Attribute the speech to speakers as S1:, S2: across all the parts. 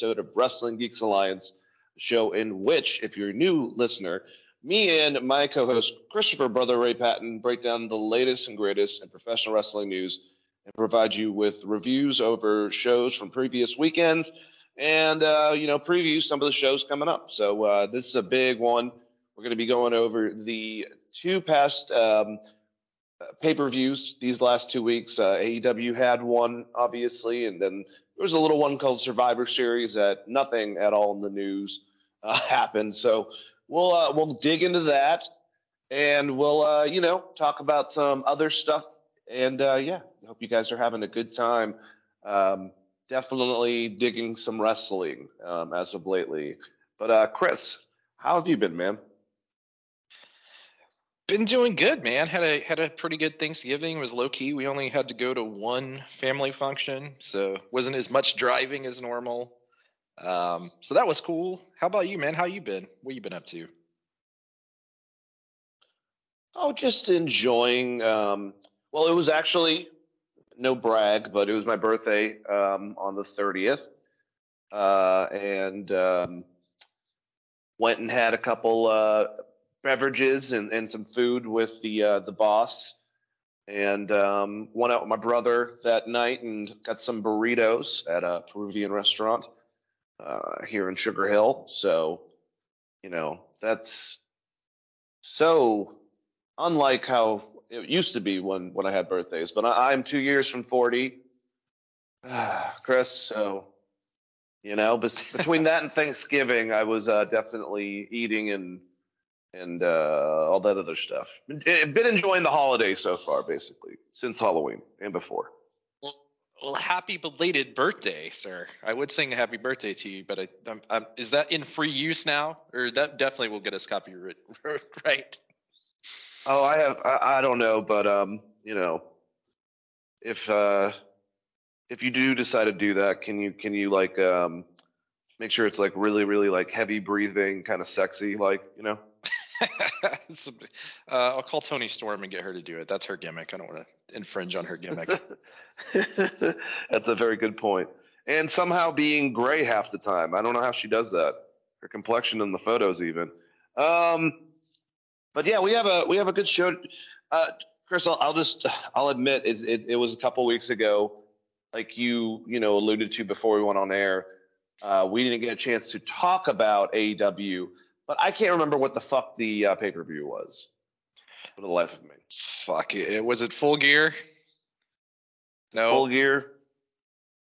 S1: Episode of Wrestling Geeks Alliance, show in which, if you're a new listener, me and my co-host Christopher Brother Ray Patton break down the latest and greatest in professional wrestling news and provide you with reviews over shows from previous weekends and uh, you know preview some of the shows coming up. So uh, this is a big one. We're going to be going over the two past. Um, pay per views these last two weeks. Uh, AEW had one, obviously, and then there was a little one called Survivor Series that nothing at all in the news uh, happened. So we'll uh, we'll dig into that, and we'll uh, you know talk about some other stuff. And uh, yeah, hope you guys are having a good time. Um, definitely digging some wrestling um, as of lately. But uh, Chris, how have you been, man?
S2: Been doing good, man. Had a had a pretty good Thanksgiving. It was low key. We only had to go to one family function, so wasn't as much driving as normal. Um, so that was cool. How about you, man? How you been? What you been up to?
S1: Oh, just enjoying. Um, well, it was actually no brag, but it was my birthday um, on the 30th, uh, and um, went and had a couple uh, beverages and, and some food with the uh, the boss, and um, went out with my brother that night and got some burritos at a Peruvian restaurant uh, here in Sugar Hill. So, you know, that's so unlike how it used to be when when I had birthdays. But I, I'm two years from 40, Chris. So, you know, between that and Thanksgiving, I was uh, definitely eating and and uh, all that other stuff. Been been enjoying the holidays so far, basically, since Halloween and before.
S2: Well, well, happy belated birthday, sir. I would sing a happy birthday to you, but I, I'm, I'm, is that in free use now, or that definitely will get us copyright right?
S1: Oh, I have. I, I don't know, but um, you know, if uh, if you do decide to do that, can you can you like um, make sure it's like really really like heavy breathing, kind of sexy, like you know?
S2: Uh, I'll call Toni Storm and get her to do it. That's her gimmick. I don't want to infringe on her gimmick.
S1: That's a very good point. And somehow being gray half the time. I don't know how she does that. Her complexion in the photos, even. Um, but yeah, we have a we have a good show. Uh, Chris, I'll, I'll just I'll admit it, it, it was a couple weeks ago, like you you know alluded to before we went on air. Uh, we didn't get a chance to talk about AEW, but I can't remember what the fuck the uh, pay per view was for the life of me.
S2: Fuck it. Was it full gear? No.
S1: Full gear.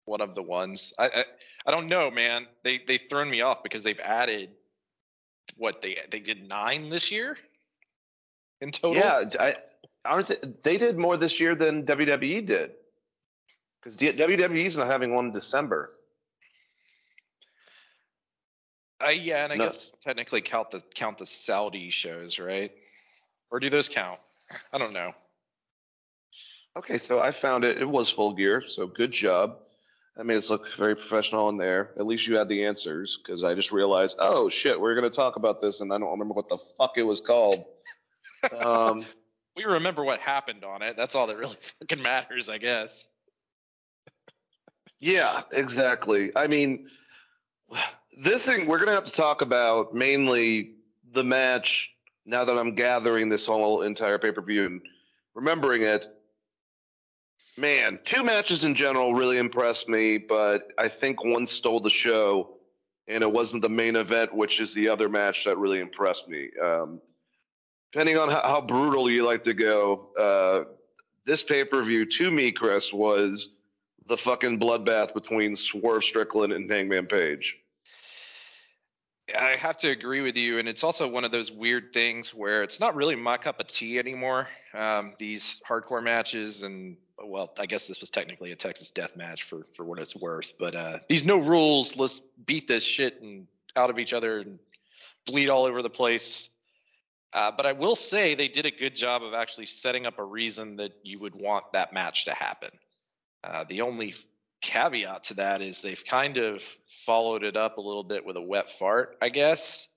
S2: one of the ones. I, I I don't know, man. They they've thrown me off because they've added what they they did nine this year in total.
S1: Yeah, I, aren't they, they did more this year than WWE did? Because WWE's not having one in December.
S2: Uh, yeah, and I
S1: No.
S2: guess technically count the count the Saudi shows, right? Or do those count? I don't know.
S1: Okay, so I found it. It was full gear, so good job. I made us look very professional in there. At least you had the answers, because I just realized, oh shit, we're gonna talk about this, and I don't remember what the fuck it was called. um,
S2: We remember what happened on it. That's all that really fucking matters, I guess.
S1: Yeah, exactly. I mean, this thing we're gonna have to talk about mainly the match. Now that I'm gathering this whole entire pay per view and remembering it, man, two matches in general really impressed me, but I think one stole the show, and it wasn't the main event, which is the other match that really impressed me. Um, depending on how, how brutal you like to go, uh, this pay per view to me, Chris, was the fucking bloodbath between Swerve Strickland and Hangman Page.
S2: I have to agree with you, and it's also one of those weird things where it's not really my cup of tea anymore. Um, these hardcore matches, and well, I guess this was technically a Texas death match for for what it's worth, but uh, these no rules, let's beat this shit and out of each other and bleed all over the place. Uh, but I will say they did a good job of actually setting up a reason that you would want that match to happen. Uh, the only caveat to that is they've kind of followed it up a little bit with a wet fart, I guess.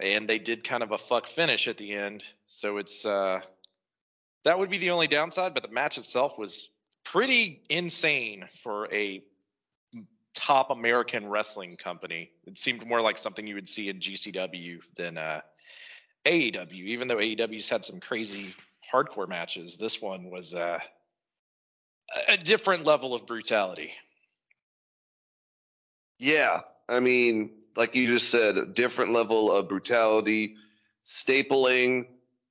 S2: And they did kind of a fuck finish at the end. So it's uh that would be the only downside, but the match itself was pretty insane for a top American wrestling company. It seemed more like something you would see in GCW than uh AEW, even though AEW's had some crazy hardcore matches. This one was uh a different level of brutality.
S1: Yeah, I mean, like you just said, a different level of brutality, stapling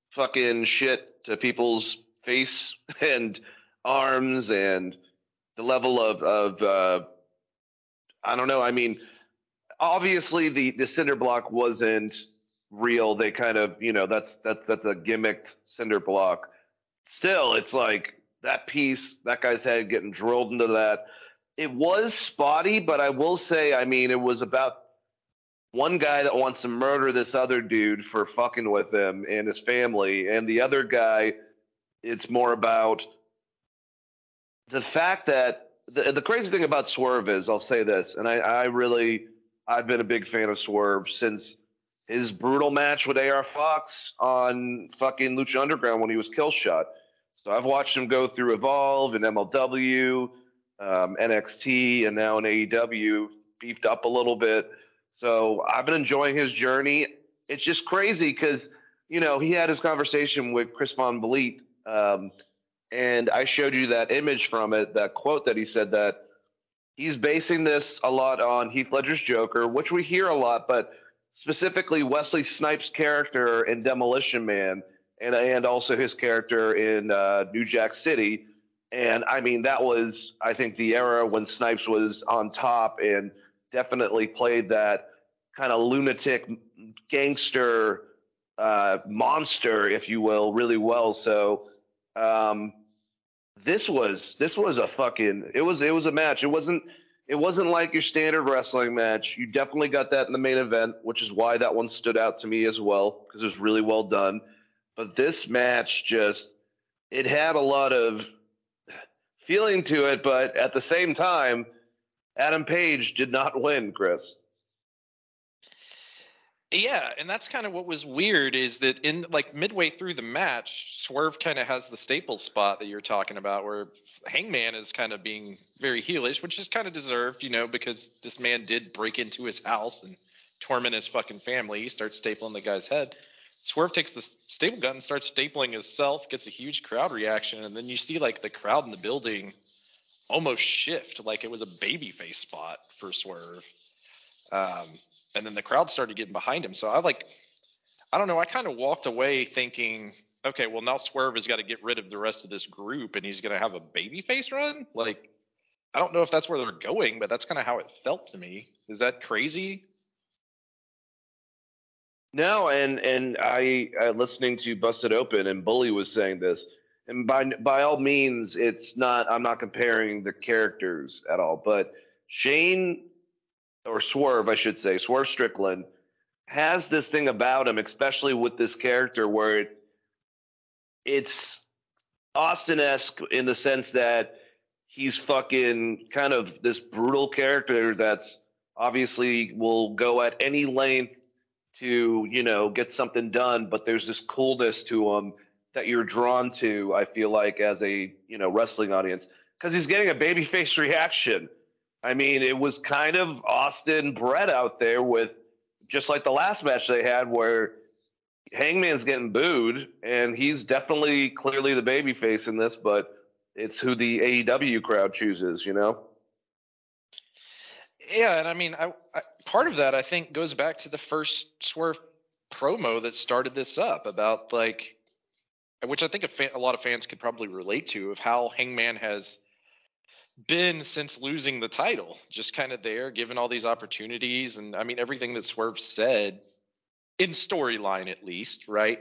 S1: fucking shit to people's face and arms, and the level of of uh, I don't know. I mean, obviously the the cinder block wasn't real. They kind of you know that's that's that's a gimmicked cinder block. Still, it's like that piece, that guy's head getting drilled into that. It was spotty, but I will say, I mean, it was about one guy that wants to murder this other dude for fucking with him and his family, and the other guy, it's more about the fact that the, the crazy thing about Swerve is, I'll say this, and I, I really, I've been a big fan of Swerve since his brutal match with AR Fox on fucking Lucha Underground when he was kill shot. So I've watched him go through Evolve and MLW, um, NXT, and now in AEW, beefed up a little bit. So I've been enjoying his journey. It's just crazy because, you know, he had his conversation with Chris Van Vliet, um, and I showed you that image from it, that quote that he said that he's basing this a lot on Heath Ledger's Joker, which we hear a lot, but specifically Wesley Snipes' character in Demolition Man and and also his character in uh, New Jack City. And I mean, that was I think the era when Snipes was on top and definitely played that kind of lunatic gangster uh, monster, if you will, really well. So um, this was this was a fucking it was it was a match. It wasn't it wasn't like your standard wrestling match. You definitely got that in the main event, which is why that one stood out to me as well because it was really well done. But this match just it had a lot of feeling to it, but at the same time, Adam Page did not win, Chris.
S2: Yeah, and that's kind of what was weird is that in like midway through the match, Swerve kind of has the staple spot that you're talking about where Hangman is kind of being very heelish, which is kind of deserved, you know, because this man did break into his house and torment his fucking family. He starts stapling the guy's head. Swerve takes the staple gun and starts stapling himself, gets a huge crowd reaction, and then you see like the crowd in the building almost shift, like it was a babyface spot for Swerve. Um, and then the crowd started getting behind him. So I like, I don't know, I kind of walked away thinking, okay, well now Swerve has got to get rid of the rest of this group, and he's gonna have a babyface run. Like, I don't know if that's where they're going, but that's kind of how it felt to me. Is that crazy?
S1: No, and and I uh, listening to Busted Open and Bully was saying this, and by by all means, it's not. I'm not comparing the characters at all, but Shane or Swerve, I should say, Swerve Strickland has this thing about him, especially with this character, where it, it's Austin-esque in the sense that he's fucking kind of this brutal character that's obviously will go at any length to you know get something done but there's this coolness to him that you're drawn to i feel like as a you know wrestling audience because he's getting a babyface reaction. I mean it was kind of austin bret out there with just like the last match they had where hangman's getting booed and he's definitely clearly the babyface in this but it's who the aew crowd chooses you know?
S2: Yeah, and I mean, I, I part of that I think goes back to the first Swerve promo that started this up about like, which I think a, a lot of fans could probably relate to of how Hangman has been since losing the title, just kind of there, given all these opportunities, and I mean everything that Swerve said in storyline at least, right?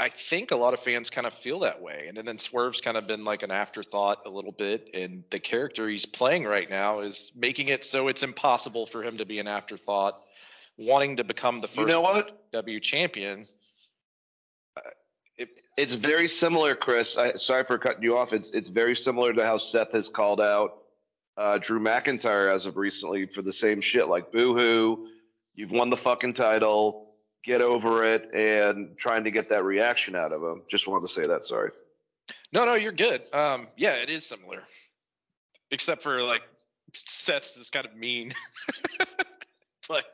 S2: I think a lot of fans kind of feel that way. And then Swerve's kind of been like an afterthought a little bit. And the character he's playing right now is making it so it's impossible for him to be an afterthought, wanting to become the first
S1: You know what?
S2: W champion.
S1: It's very similar, Chris. I, sorry for cutting you off. It's it's very similar to how Seth has called out uh, Drew McIntyre as of recently for the same shit. Like, boo-hoo, you've won the fucking title. Get over it, and trying to get that reaction out of him. Just wanted to say that. Sorry.
S2: No, no, you're good. Um, yeah, it is similar, except for like Seth's is kind of mean, but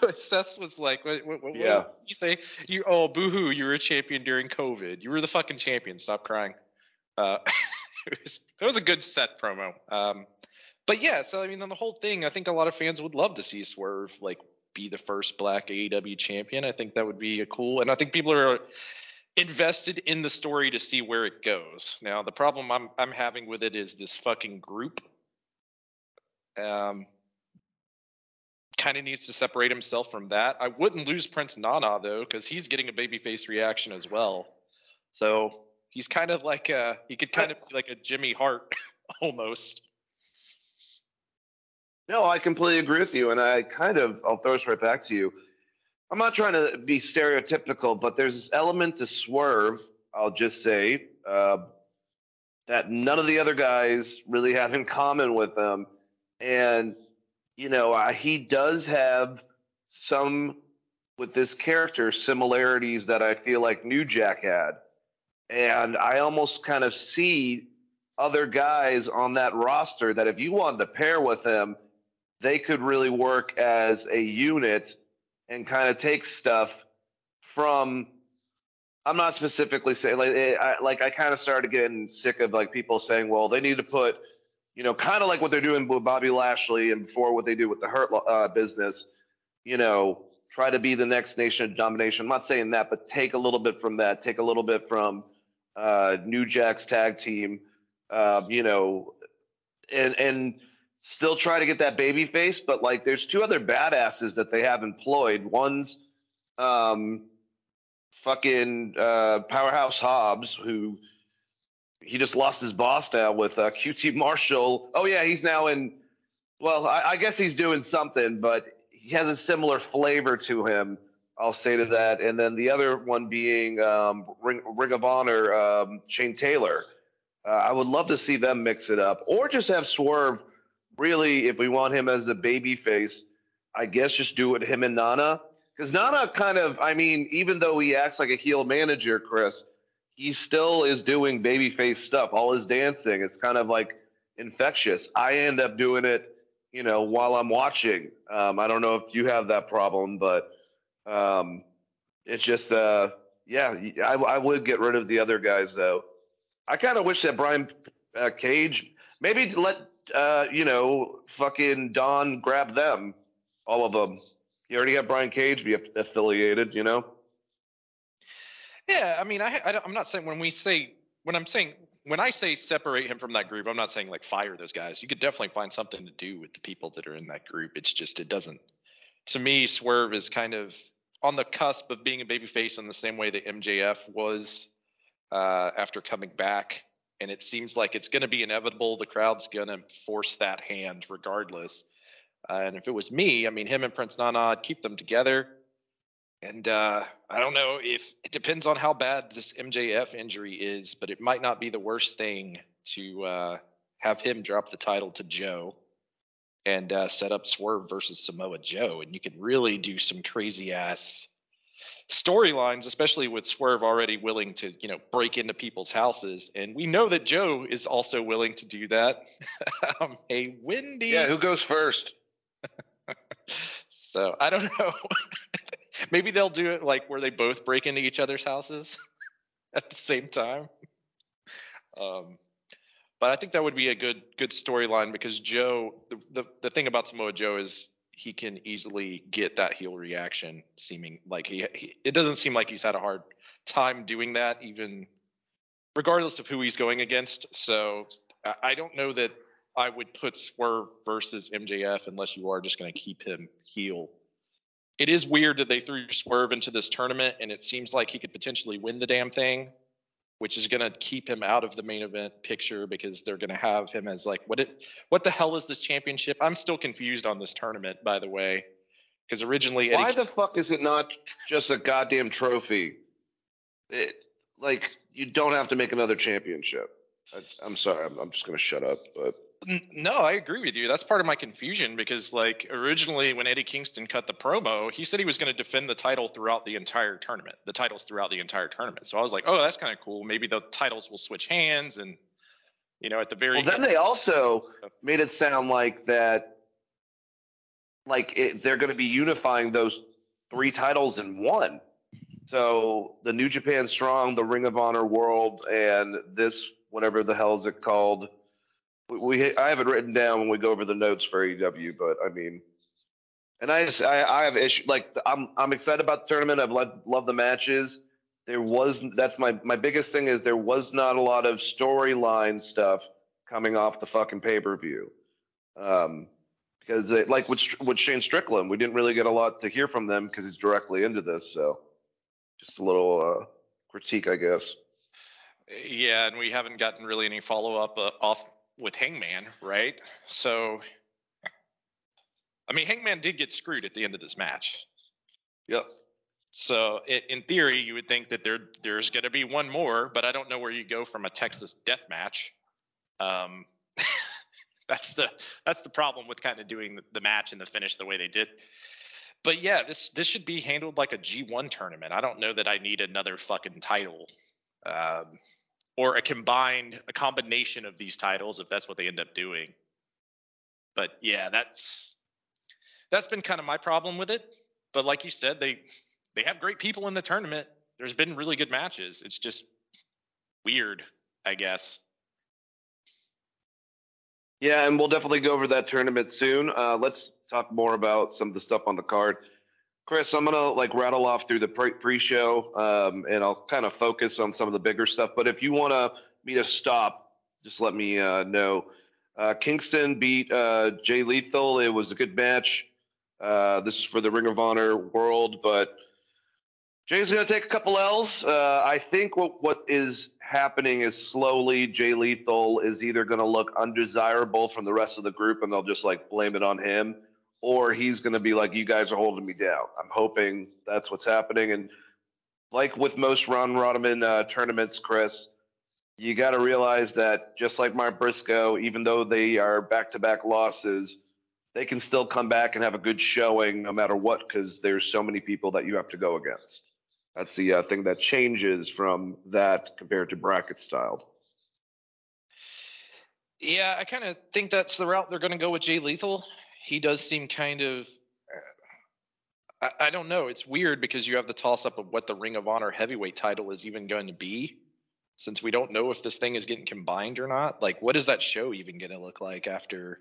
S2: but Seth's was like, what, what, what
S1: Yeah.
S2: you say? You oh boohoo, you were a champion during COVID. You were the fucking champion. Stop crying. Uh, it was it was a good Seth promo. Um, but yeah, so I mean, on the whole thing, I think a lot of fans would love to see Swerve like be the first Black AEW champion. I think that would be a cool, and I think people are invested in the story to see where it goes. Now, the problem I'm I'm having with it is this fucking group. Um, kind of needs to separate himself from that. I wouldn't lose Prince Nana though, because he's getting a babyface reaction as well. So he's kind of like a he could kind of be like a Jimmy Hart almost.
S1: No, I completely agree with you, and I kind of I'll throw this right back to you. I'm not trying to be stereotypical, but there's this element to Swerve. I'll just say uh, that none of the other guys really have in common with him, and you know he does have some with this character similarities that I feel like New Jack had, and I almost kind of see other guys on that roster that if you wanted to pair with him they could really work as a unit and kind of take stuff from I'm not specifically saying like eh, I, like I kind of started getting sick of like people saying, well, they need to put, you know, kind of like what they're doing with Bobby Lashley and before what they do with the Hurt uh, business, you know, try to be the next nation of domination. I'm not saying that, but take a little bit from that, take a little bit from uh, New Jack's tag team, uh, you know, and and still try to get that baby face, but like there's two other badasses that they have employed. One's um fucking uh powerhouse Hobbs, who he just lost his boss now with uh, QT Marshall. Oh yeah, he's now in well, I, I guess he's doing something, but he has a similar flavor to him. I'll say to that. And then the other one being um, Ring, Ring of Honor, um, Shane Taylor. Uh, I would love to see them mix it up, or just have Swerve. Really, if we want him as the baby face, I guess just do it him and Nana. Because Nana kind of, I mean, even though he acts like a heel manager, Chris, he still is doing babyface stuff. All his dancing, it's kind of like infectious. I end up doing it, you know, while I'm watching. Um, I don't know if you have that problem, but um, it's just, uh, yeah, I, I would get rid of the other guys though. I kind of wish that Brian uh, Cage maybe let uh, you know fucking Don grab them, all of them. You already have Brian Cage be affiliated, you know.
S2: Yeah, I mean, I, I am not saying when we say when I'm saying when I say separate him from that group, I'm not saying like fire those guys. You could definitely find something to do with the people that are in that group. It's just it doesn't. To me, Swerve is kind of on the cusp of being a babyface in the same way that MJF was uh, after coming back, and it seems like it's going to be inevitable. The crowd's going to force that hand regardless. Uh, and if it was me, I mean, him and Prince Nana, I'd keep them together. And uh, I don't know if it depends on how bad this MJF injury is, but it might not be the worst thing to uh, have him drop the title to Joe and uh, set up Swerve versus Samoa Joe, and you can really do some crazy ass storylines, especially with Swerve already willing to, you know, break into people's houses, and we know that Joe is also willing to do that. um, hey, Wendy.
S1: Yeah, who goes first?
S2: So I don't know. Maybe they'll do it like where they both break into each other's houses at the same time. Um, but I think that would be a good good storyline because Joe, the, the the thing about Samoa Joe is he can easily get that heel reaction. Seeming like he, he it doesn't seem like he's had a hard time doing that, even regardless of who he's going against. So I- don't know that I would put Swerve versus MJF unless you are just going to keep him heel. It is weird that they threw Swerve into this tournament, and it seems like he could potentially win the damn thing, which is going to keep him out of the main event picture because they're going to have him as like what it what the hell is this championship? I'm still confused on this tournament, by the way, because originally Eddie
S1: Why the fuck is it not just a goddamn trophy? It, like you don't have to make another championship. I, I'm sorry, I'm, I'm just gonna shut up. But
S2: No, I agree with you. That's part of my confusion because, like, originally when Eddie Kingston cut the promo, he said he was going to defend the title throughout the entire tournament, the titles throughout the entire tournament. So I was like, oh, that's kind of cool. Maybe the titles will switch hands, and you know, at the very
S1: well, then they also made it sound like that, like it, they're going to be unifying those three titles in one. So the New Japan Strong, the Ring of Honor World, and this whatever the hell is it called? We, I have it written down when we go over the notes for AEW, but I mean, and I just I, I have issue like I'm I'm excited about the tournament. I've loved loved the matches. There was that's my my biggest thing is there was not a lot of storyline stuff coming off the fucking pay per view. Um, because it, like with with Shane Strickland, we didn't really get a lot to hear from them because he's directly into this. So just a little uh, critique, I guess.
S2: yeah, and we haven't gotten really any follow up uh, off with Hangman, right? So, I mean, Hangman did get screwed at the end of this match.
S1: Yep.
S2: So i in theory, you would think that there there's going to be one more, but I don't know where you go from a Texas death match. Um, that's the that's the problem with kind of doing the, the match and the finish the way they did. But yeah, this this should be handled like a G1 tournament. I don't know that I need another fucking title. Um, or a combined a combination of these titles if that's what they end up doing. But yeah, that's that's been kind of my problem with it. But like you said, they they have great people in the tournament. There's been really good matches. It's just weird, I guess.
S1: Yeah, and we'll definitely go over that tournament soon. Uh, let's talk more about some of the stuff on the card. Chris, I'm gonna like rattle off through the pre- pre-show, um, and I'll kind of focus on some of the bigger stuff. But if you want me to stop, just let me uh, know. Uh, Kingston beat uh, Jay Lethal. It was a good match. Uh, this is for the Ring of Honor World, but Jay's gonna take a couple L's. Uh, I think what what is happening is slowly Jay Lethal is either gonna look undesirable from the rest of the group, and they'll just like blame it on him or he's going to be like, you guys are holding me down. I'm hoping that's what's happening. And like with most round robin uh, tournaments, Chris, you got to realize that just like Mark Briscoe, even though they are back to back losses, they can still come back and have a good showing no matter what because there's so many people that you have to go against. That's the uh, thing that changes from that compared to bracket style.
S2: Yeah, I kind of think that's the route they're going to go with Jay Lethal. He does seem kind of. I, I don't know. It's weird because you have the toss up of what the Ring of Honor heavyweight title is even going to be, since we don't know if this thing is getting combined or not. Like, what is that show even going to look like after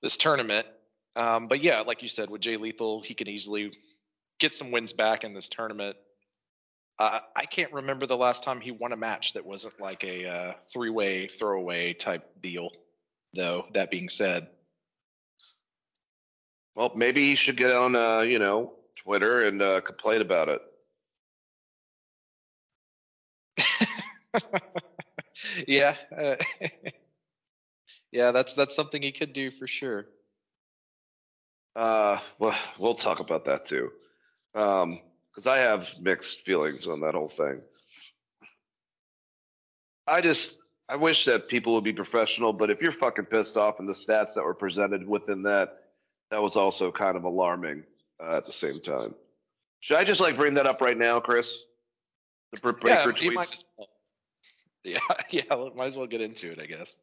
S2: this tournament? Um, but yeah, like you said, with Jay Lethal, he can easily get some wins back in this tournament. Uh, I can't remember the last time he won a match that wasn't like a uh, three-way throwaway type deal. Though that being said,
S1: Well, maybe he should get on, uh, you know, Twitter and uh, complain about it.
S2: yeah, uh, yeah, that's that's something he could do for sure.
S1: Uh, well, we'll talk about that too, because I have mixed feelings on that whole thing. I just, I wish that people would be professional, but if you're fucking pissed off and the stats that were presented within that, that was also kind of alarming uh, at the same time. Should I just like bring that up right now, Chris? The Britt
S2: Yeah,
S1: Baker
S2: you
S1: tweets?
S2: might as well. Yeah, yeah, might as well get into it, I guess.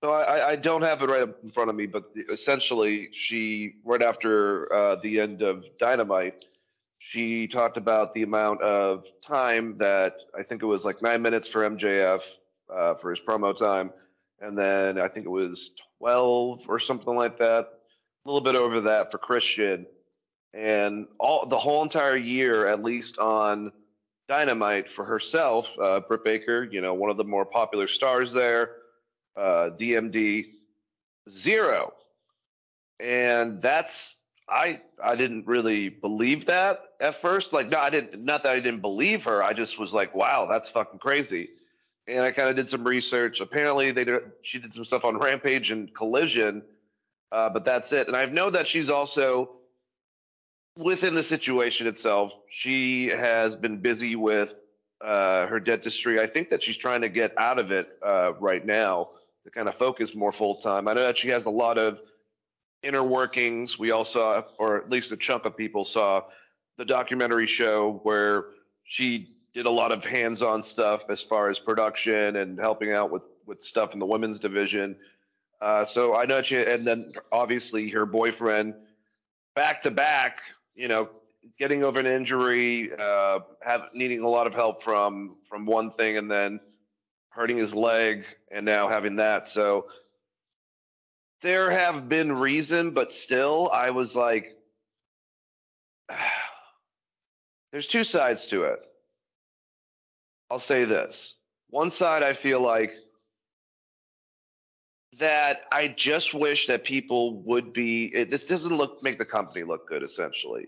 S1: So I, I don't have it right in front of me, but essentially, she right after uh, the end of Dynamite, she talked about the amount of time that I think it was like nine minutes for MJF uh, for his promo time, and then I think it was twelve or something like that, little bit over that for Christian, and all the whole entire year, at least on Dynamite for herself, uh, Britt Baker, you know, one of the more popular stars there uh, DMD zero, and that's I I didn't really believe that at first. Like, no, I didn't. Not that I didn't believe her. I just was like, wow, that's fucking crazy. And I kind of did some research. Apparently, they did, she did some stuff on Rampage and Collision, uh, but that's it. And I know that she's also within the situation itself. She has been busy with uh, her dentistry. I think that she's trying to get out of it uh, right now to kind of focus more full time. I know that she has a lot of inner workings. We all saw, or at least a chunk of people saw, the documentary show where she did a lot of hands-on stuff as far as production and helping out with with stuff in the women's division. Uh, so I know and then obviously her boyfriend, back to back, you know, getting over an injury, uh, have needing a lot of help from from one thing, and then hurting his leg, and now having that. So there have been reason, but still, I was like, there's two sides to it. I'll say this. One side, I feel like that I just wish that people would be. It, this doesn't look make the company look good, essentially,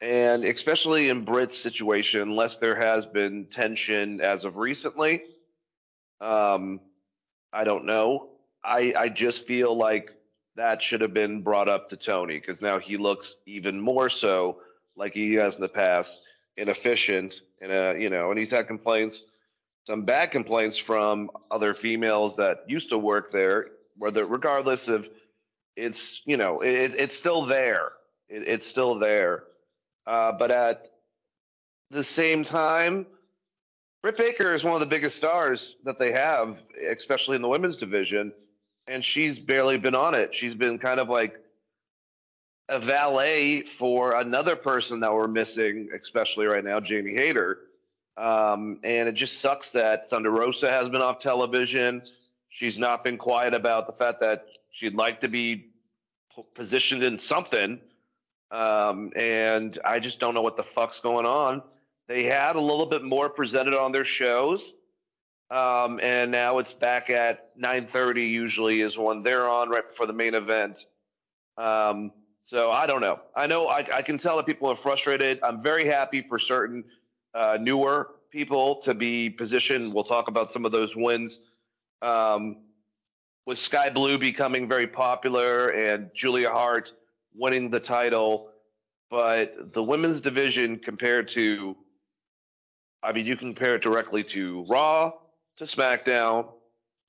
S1: and especially in Britt's situation, unless there has been tension as of recently. Um, I don't know. I I just feel like that should have been brought up to Tony because now he looks even more so like he has in the past, inefficient, and uh, you know, and he's had complaints, some bad complaints from other females that used to work there, whether regardless of it's you know it, it's still there, it, it's still there, uh, but at the same time. Britt Baker is one of the biggest stars that they have, especially in the women's division and she's barely been on it. She's been kind of like a valet for another person that we're missing, especially right now, Jamie Hayter. Um, and it just sucks that Thunder Rosa has been off television. She's not been quiet about the fact that she'd like to be positioned in something. Um, and I just don't know what the fuck's going on. They had a little bit more presented on their shows um, and now it's back at 9:30. Usually is when they're on right before the main event. Um, so I don't know. I know I, I, can tell that people are frustrated. I'm very happy for certain uh, newer people to be positioned. We'll talk about some of those wins. Um, with Skye Blue becoming very popular and Julia Hart winning the title, but the women's division compared to, I mean, you can compare it directly to Raw, to SmackDown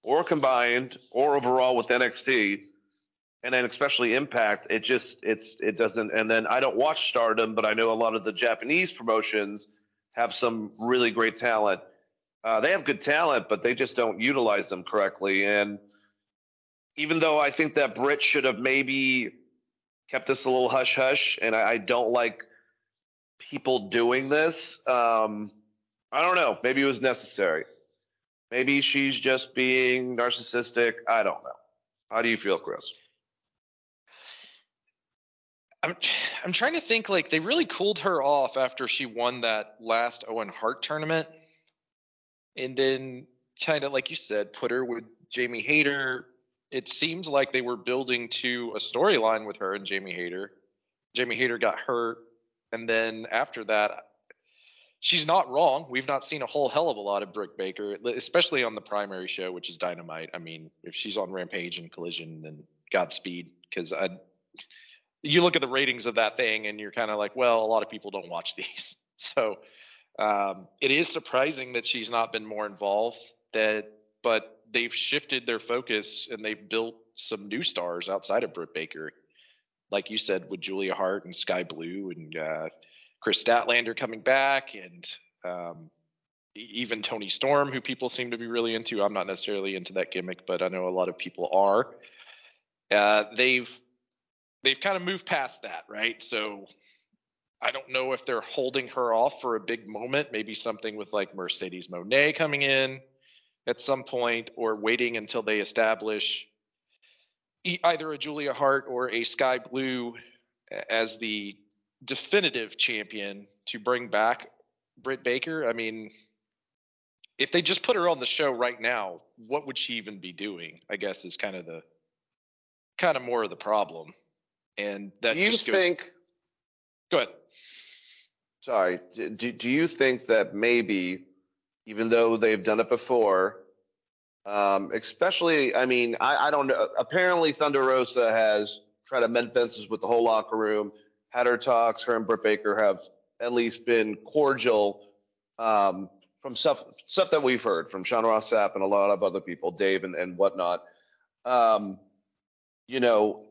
S1: or combined or overall with NXT and then especially Impact, it just it's it doesn't. And then I don't watch Stardom, but I know a lot of the Japanese promotions have some really great talent. Uh, they have good talent, but they just don't utilize them correctly. And even though I think that Britt should have maybe kept this a little hush hush, and I, I don't like people doing this. Um, I don't know. Maybe it was necessary. Maybe she's just being narcissistic. I don't know. How do you feel, Chris?
S2: I'm I'm trying to think like they really cooled her off after she won that last Owen Hart tournament. And then kind of like you said, put her with Jamie Hayter. It seems like they were building to a storyline with her and Jamie Hayter. Jamie Hayter got hurt. And then after that, she's not wrong. We've not seen a whole hell of a lot of Britt Baker, especially on the primary show, which is Dynamite. I mean, if she's on Rampage and Collision, then Godspeed, because I. You look at the ratings of that thing, and you're kind of like, well, a lot of people don't watch these, so um, it is surprising that she's not been more involved. That, but they've shifted their focus and they've built some new stars outside of Britt Baker, like you said, with Julia Hart and Skye Blue and uh, Kris Statlander coming back, and um, even Toni Storm, who people seem to be really into. I'm not necessarily into that gimmick, but I know a lot of people are. Uh, they've they've kind of moved past that, right? So I don't know if they're holding her off for a big moment, maybe something with like Mercedes Moné coming in at some point, or waiting until they establish either a Julia Hart or a Skye Blue as the definitive champion to bring back Britt Baker. I mean, if they just put her on the show right now, what would she even be doing? I guess is kind of the kind of more of the problem. And that
S1: do you
S2: just goes.
S1: think?
S2: Go ahead.
S1: Sorry. Do, do you think that maybe, even though they've done it before, um, especially, I mean, I, I don't know. Apparently, Thunder Rosa has tried to mend fences with the whole locker room, had her talks. Her and Britt Baker have at least been cordial um, from stuff stuff that we've heard from Sean Ross Sapp and a lot of other people, Dave and, and whatnot. Um, you know,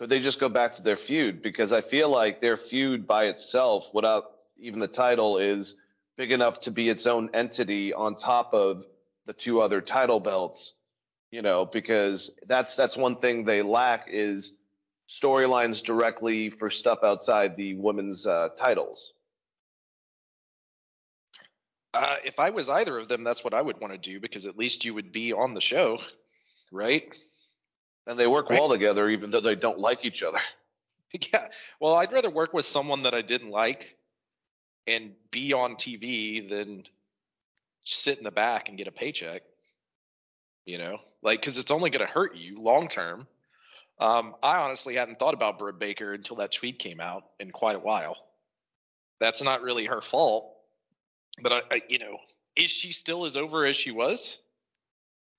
S1: could they just go back to their feud? Because I feel like their feud by itself, without even the title is big enough to be its own entity on top of the two other title belts you know because that's that's one thing they lack is storylines directly for stuff outside the women's uh, titles
S2: Uh, if I was either of them, that's what I would want to do because at least you would be on the show, right?
S1: And they work
S2: Right.
S1: well together even though they don't like each other
S2: Yeah. Well, I'd rather work with someone that I didn't like and be on TV than sit in the back and get a paycheck. You know, like because it's only going to hurt you long term. Um, I honestly hadn't thought about Britt Baker until that tweet came out in quite a while. That's not really her fault, but I, I you know, is she still as over as she was?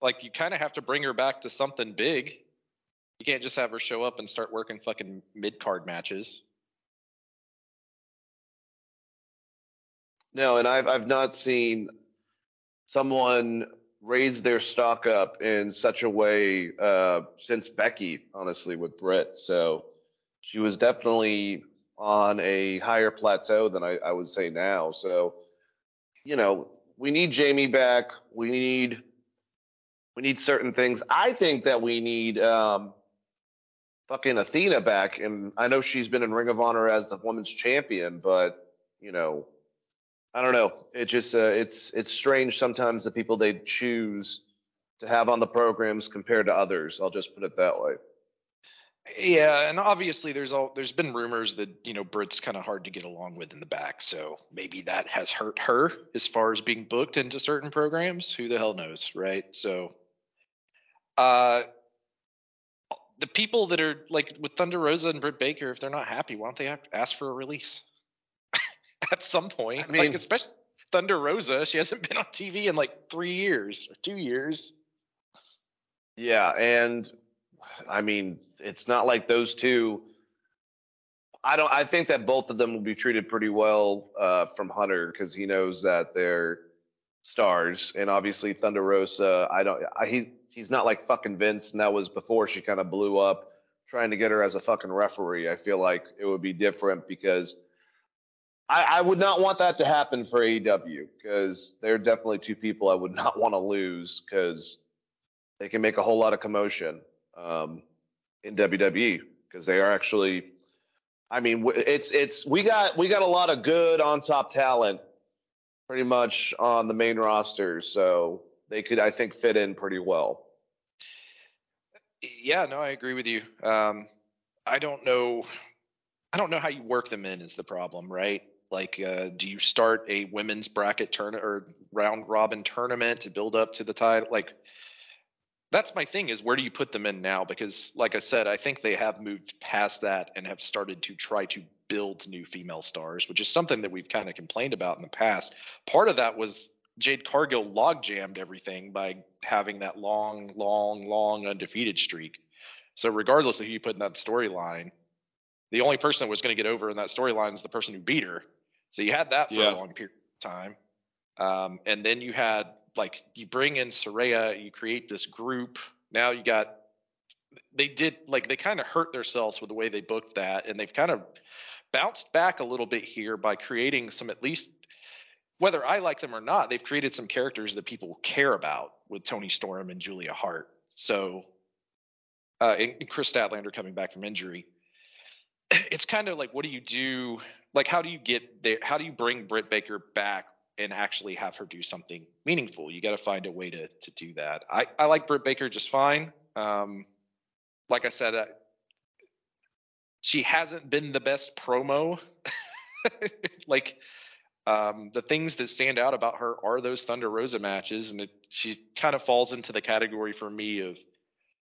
S2: Like you kind of have to bring her back to something big. You can't just have her show up and start working fucking mid card matches.
S1: no and i've i've not seen someone raise their stock up in such a way uh, since becky honestly with Britt. so she was definitely on a higher plateau than I, I would say now. So, you know, we need Jamie back. We need we need certain things. I think that we need um, fucking Athena back, and I know she's been in Ring of Honor as the women's champion, but you know, I don't know. It just uh, it's it's strange sometimes the people they choose to have on the programs compared to others. I'll just put it that way.
S2: Yeah, and obviously there's all there's been rumors that you know Britt's kind of hard to get along with in the back, so maybe that has hurt her as far as being booked into certain programs. Who the hell knows, right? So, uh, the people that are like with Thunder Rosa and Britt Baker, if they're not happy, why don't they ask for a release at some point?
S1: I mean-
S2: like especially Thunder Rosa, she hasn't been on TV in like three years or two years.
S1: Yeah, and I mean, it's not like those two. I don't. I think that both of them will be treated pretty well uh, from Hunter because he knows that they're stars, and obviously Thunder Rosa. I don't. I, he he's not like fucking Vince, and that was before she kind of blew up trying to get her as a fucking referee. I feel like it would be different because I, I would not want that to happen for AEW because they're definitely two people I would not want to lose because they can make a whole lot of commotion um, in WWE because they are actually. I mean, it's it's we got we got a lot of good on top talent, pretty much on the main roster, so they could I think fit in pretty well.
S2: Yeah, no, I agree with you. Um, I don't know. I don't know how you work them in is the problem, right? Like, uh, do you start a women's bracket turn or round robin tournament to build up to the title? Like, that's my thing is where do you put them in now? Because, like I said, I think they have moved past that and have started to try to build new female stars, which is something that we've kind of complained about in the past. Part of that was Jade Cargill log jammed everything by having that long, long, long undefeated streak. So regardless of who you put in that storyline, the only person that was going to get over in that storyline is the person who beat her. So you had that for
S1: Yeah.
S2: a long period of time. Um, and then you had like you bring in Saraya, you create this group. Now you got they did like they kind of hurt themselves with the way they booked that, and they've kind of bounced back a little bit here by creating some at least whether I like them or not, they've created some characters that people care about with Toni Storm and Julia Hart. So, uh, and, and Kris Statlander coming back from injury. It's kind of like, what do you do? Like, how do you get there? How do you bring Britt Baker back and actually have her do something meaningful? You got to find a way to to do that. I I like Britt Baker just fine. Um, like I said, I, she hasn't been the best promo. like Um, the things that stand out about her are those Thunder Rosa matches, and it, she kind of falls into the category for me of,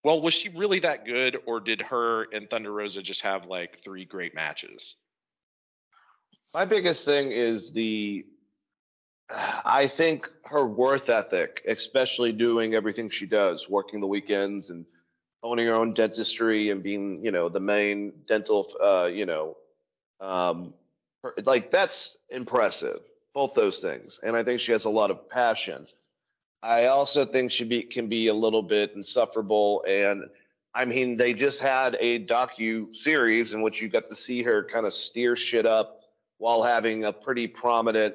S2: well, was she really that good, or did her and Thunder Rosa just have like three great matches?
S1: My biggest thing is the I think her worth ethic, especially doing everything she does, working the weekends and owning her own dentistry and being, you know, the main dental, uh, you know, um, like that's impressive. Both those things, and I think she has a lot of passion. I also think she be, can be a little bit insufferable, and I mean, they just had a docu series in which you got to see her kind of steer shit up while having a pretty prominent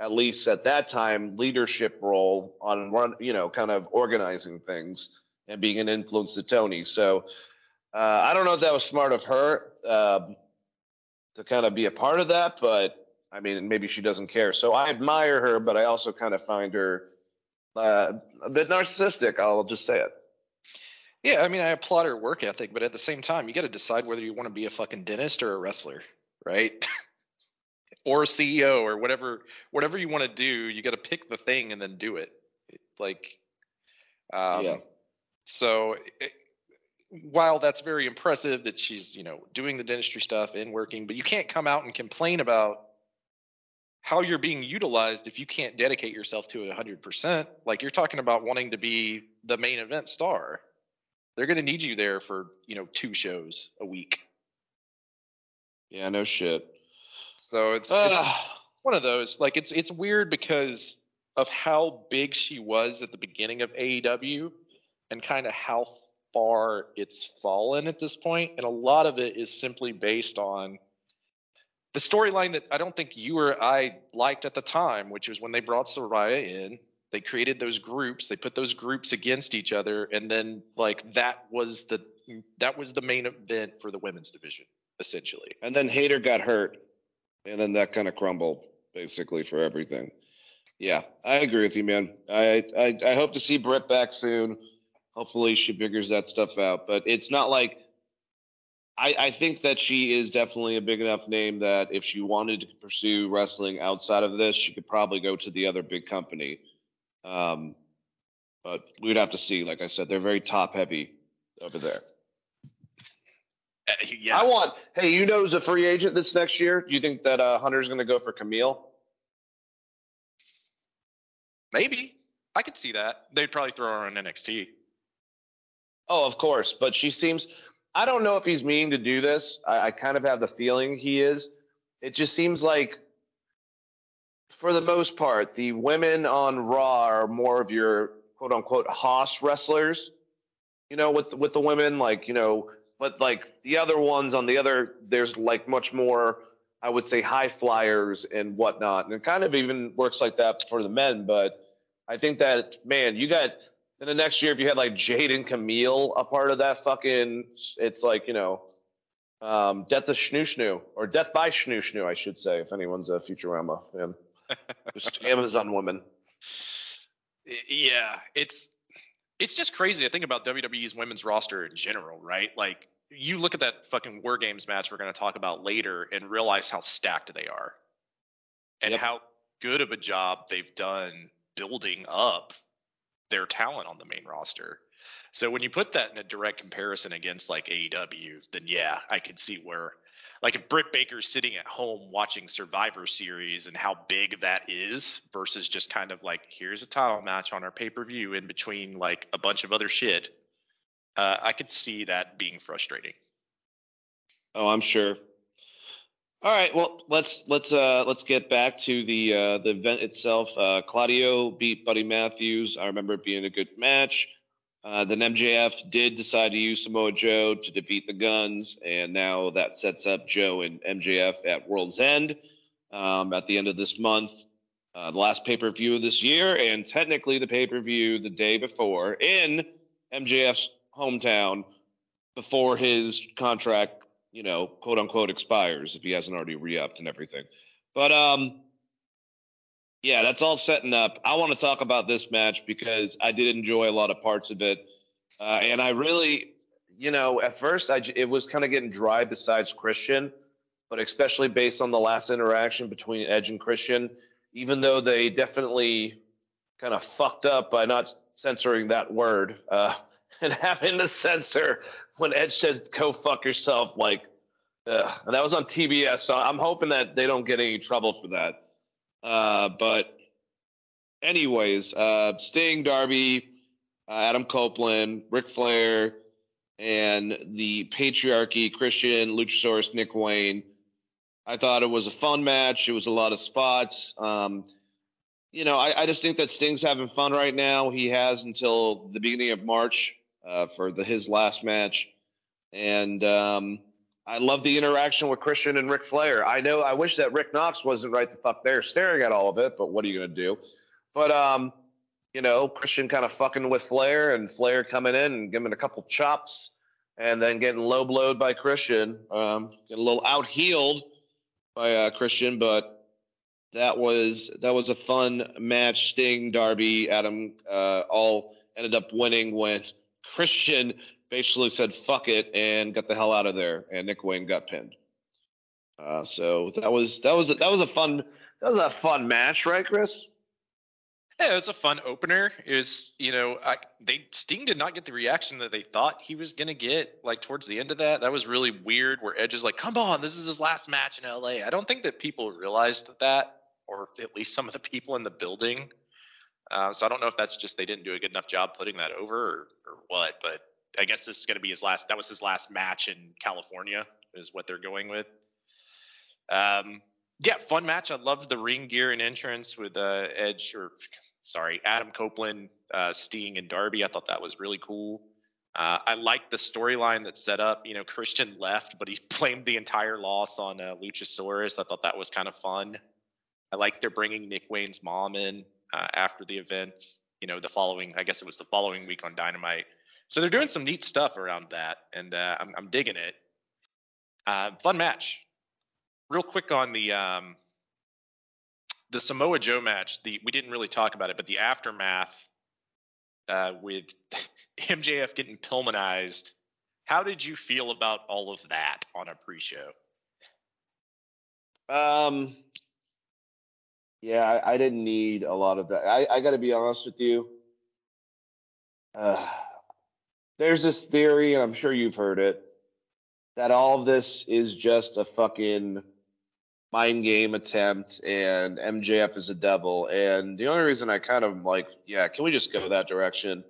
S1: at least at that time, leadership role on run, you know, kind of organizing things and being an influence to Tony. So uh, I don't know if that was smart of her um, to kind of be a part of that, but I mean, maybe she doesn't care. So I admire her, but I also kind of find her uh, a bit narcissistic. I'll just say it.
S2: Yeah, I mean, I applaud her work ethic, but at the same time, you got to decide whether you want to be a fucking dentist or a wrestler, right? or a CEO or whatever, whatever you want to do. You got to pick the thing and then do it. Like, um,
S1: Yeah.
S2: So, it, while that's very impressive that she's, you know, doing the dentistry stuff and working, but you can't come out and complain about how you're being utilized if you can't dedicate yourself to it 100%. Like you're talking about wanting to be the main event star. They're going to need you there for, you know, two shows a week.
S1: Yeah, no shit.
S2: So it's, it's
S1: Ah,
S2: one of those. Like it's it's weird because of how big she was at the beginning of AEW and kind of how far it's fallen at this. And a lot of it is simply based on the storyline that I don't think you or I liked at the time, which was when they brought Saraya in. They created those groups. They put those groups against each other, and then like that was the that was the main event for the women's division, essentially.
S1: and then Hayter got hurt, and then that kind of crumbled basically for everything. Yeah, I agree with you, man. I, I I hope to see Britt back soon. Hopefully, she figures that stuff out. But it's not like I I think that she is definitely a big enough name that if she wanted to pursue wrestling outside of this, she could probably go to the other big company. Um, but we'd have to see. Like I said, they're very top heavy over there.
S2: Uh, yeah,
S1: I want. Hey, you know who's a free agent this next year? Do you think that uh, Hunter's going to go for Kamille?
S2: maybe I could see that. They'd probably throw her on NXT.
S1: Oh, of course. But she seems. I don't know if he's meaning to do this. I, I kind of have the feeling he is. It just seems like, for the most part, the women on Raw are more of your quote unquote Haas wrestlers. You know, with with the women, like you know, but like the other ones on the other, there's like much more. I would say high flyers and whatnot, and it kind of even works like that for the men. But I think that man, you got in the next year if you had like Jade and Kamille a part of that fucking, it's like you know, um, Death of Snu Snu or Death by Snu Snu, I should say, if anyone's a Futurama fan. Just Amazon woman.
S2: Yeah, it's it's just crazy to think about WWE's women's roster in general, right? Like you look at that fucking War Games match we're going to talk about later and realize how stacked they are, and
S1: Yep.
S2: how good of a job they've done building up their talent on the main roster. So when you put that in a direct comparison against like AEW, then yeah, I could see where like if Britt Baker's sitting at home watching Survivor Series and how big that is versus just kind of like here's a title match on our pay-per-view in between like a bunch of other shit, uh, I could see that being frustrating.
S1: Oh, I'm sure. All right, well let's let's uh let's get back to the uh the event itself. Uh Claudio beat Buddy Matthews. I remember it being a good match. Uh, then MJF did decide to use Samoa Joe to defeat the Gunns, and now that sets up Joe and MJF at World's End um, at the end of this month. Uh, the last pay per view of this year, and technically the pay per view the day before in MJF's hometown before his contract, you know, quote unquote expires if he hasn't already re-upped and everything. But um yeah, that's all setting up. I want to talk about this match because I did enjoy a lot of parts of it. Uh, and I really, you know, at first I, it was kind of getting dry besides Christian, but especially based on the last interaction between Edge and Christian, even though they definitely kind of fucked up by not censoring that word uh, and having to censor when Edge says "go fuck yourself," like, uh, that was on TBS. So I'm hoping that they don't get any trouble for that. Uh, but, anyways, uh, Sting, Darby, uh, Adam Copeland, Ric Flair, and the patriarchy, Christian, Luchasaurus, Nick Wayne. I thought it was a fun match. It was a lot of spots. Um, you know, I, I, just think that Sting's having fun right now. He has until the beginning of March uh, for the, his last match, and um, I love the interaction with Christian and Ric Flair. I know I wish that Rick Knox wasn't right the fuck there staring at all of it, but what are you gonna do? But um, you know, Christian kind of fucking with Flair, and Flair coming in and giving a couple chops, and then getting low blowed by Christian, um, getting a little out heeled by uh, Christian, but that was that was a fun match. Sting, Darby, Adam, uh, all ended up winning when Christian basically said "fuck it" and got the hell out of there, and Nick Wayne got pinned. Uh, so that was that was that was a fun that was a fun match, right, Chris?
S2: Yeah, it was a fun opener. It was, you know, I, they Sting did not get the reaction that they thought he was gonna get. Like towards the end of that, that was really weird. Where Edge is like, "Come on, this is his last match in LA." I don't think that people realized that or at least some of the people in the building. Uh, so I don't know if that's just they didn't do a good enough job putting that over or, or what, but I guess this is going to be his last. That was his last match in California, is what they're going with. Um, yeah, fun match. I loved the ring gear and entrance with uh, Edge or sorry, Adam Copeland, uh, Sting, and Darby. I thought that was really cool. Uh, I liked the storyline that set up. You know, Christian left, but he blamed the entire loss on uh, Luchasaurus. I thought that was kind of fun. I like they're bringing Nick Wayne's mom in uh, after the event. You know, the following, I guess it was the following week on Dynamite. So they're doing some neat stuff around that, and uh, I'm, I'm, digging it. Uh, fun match. Real quick on the um, the Samoa Joe match. The we didn't really talk about it, but the aftermath uh, with MJF getting Pillmanized. How did you feel about all of that on a pre-show?
S1: Um, yeah, I, I didn't need a lot of that. I, I got to be honest with you. Uh, there's this theory, and I'm sure you've heard it, that all of this is just a fucking mind game attempt, and MJF is a devil. And the only reason I kind of like, yeah, can we just go that direction?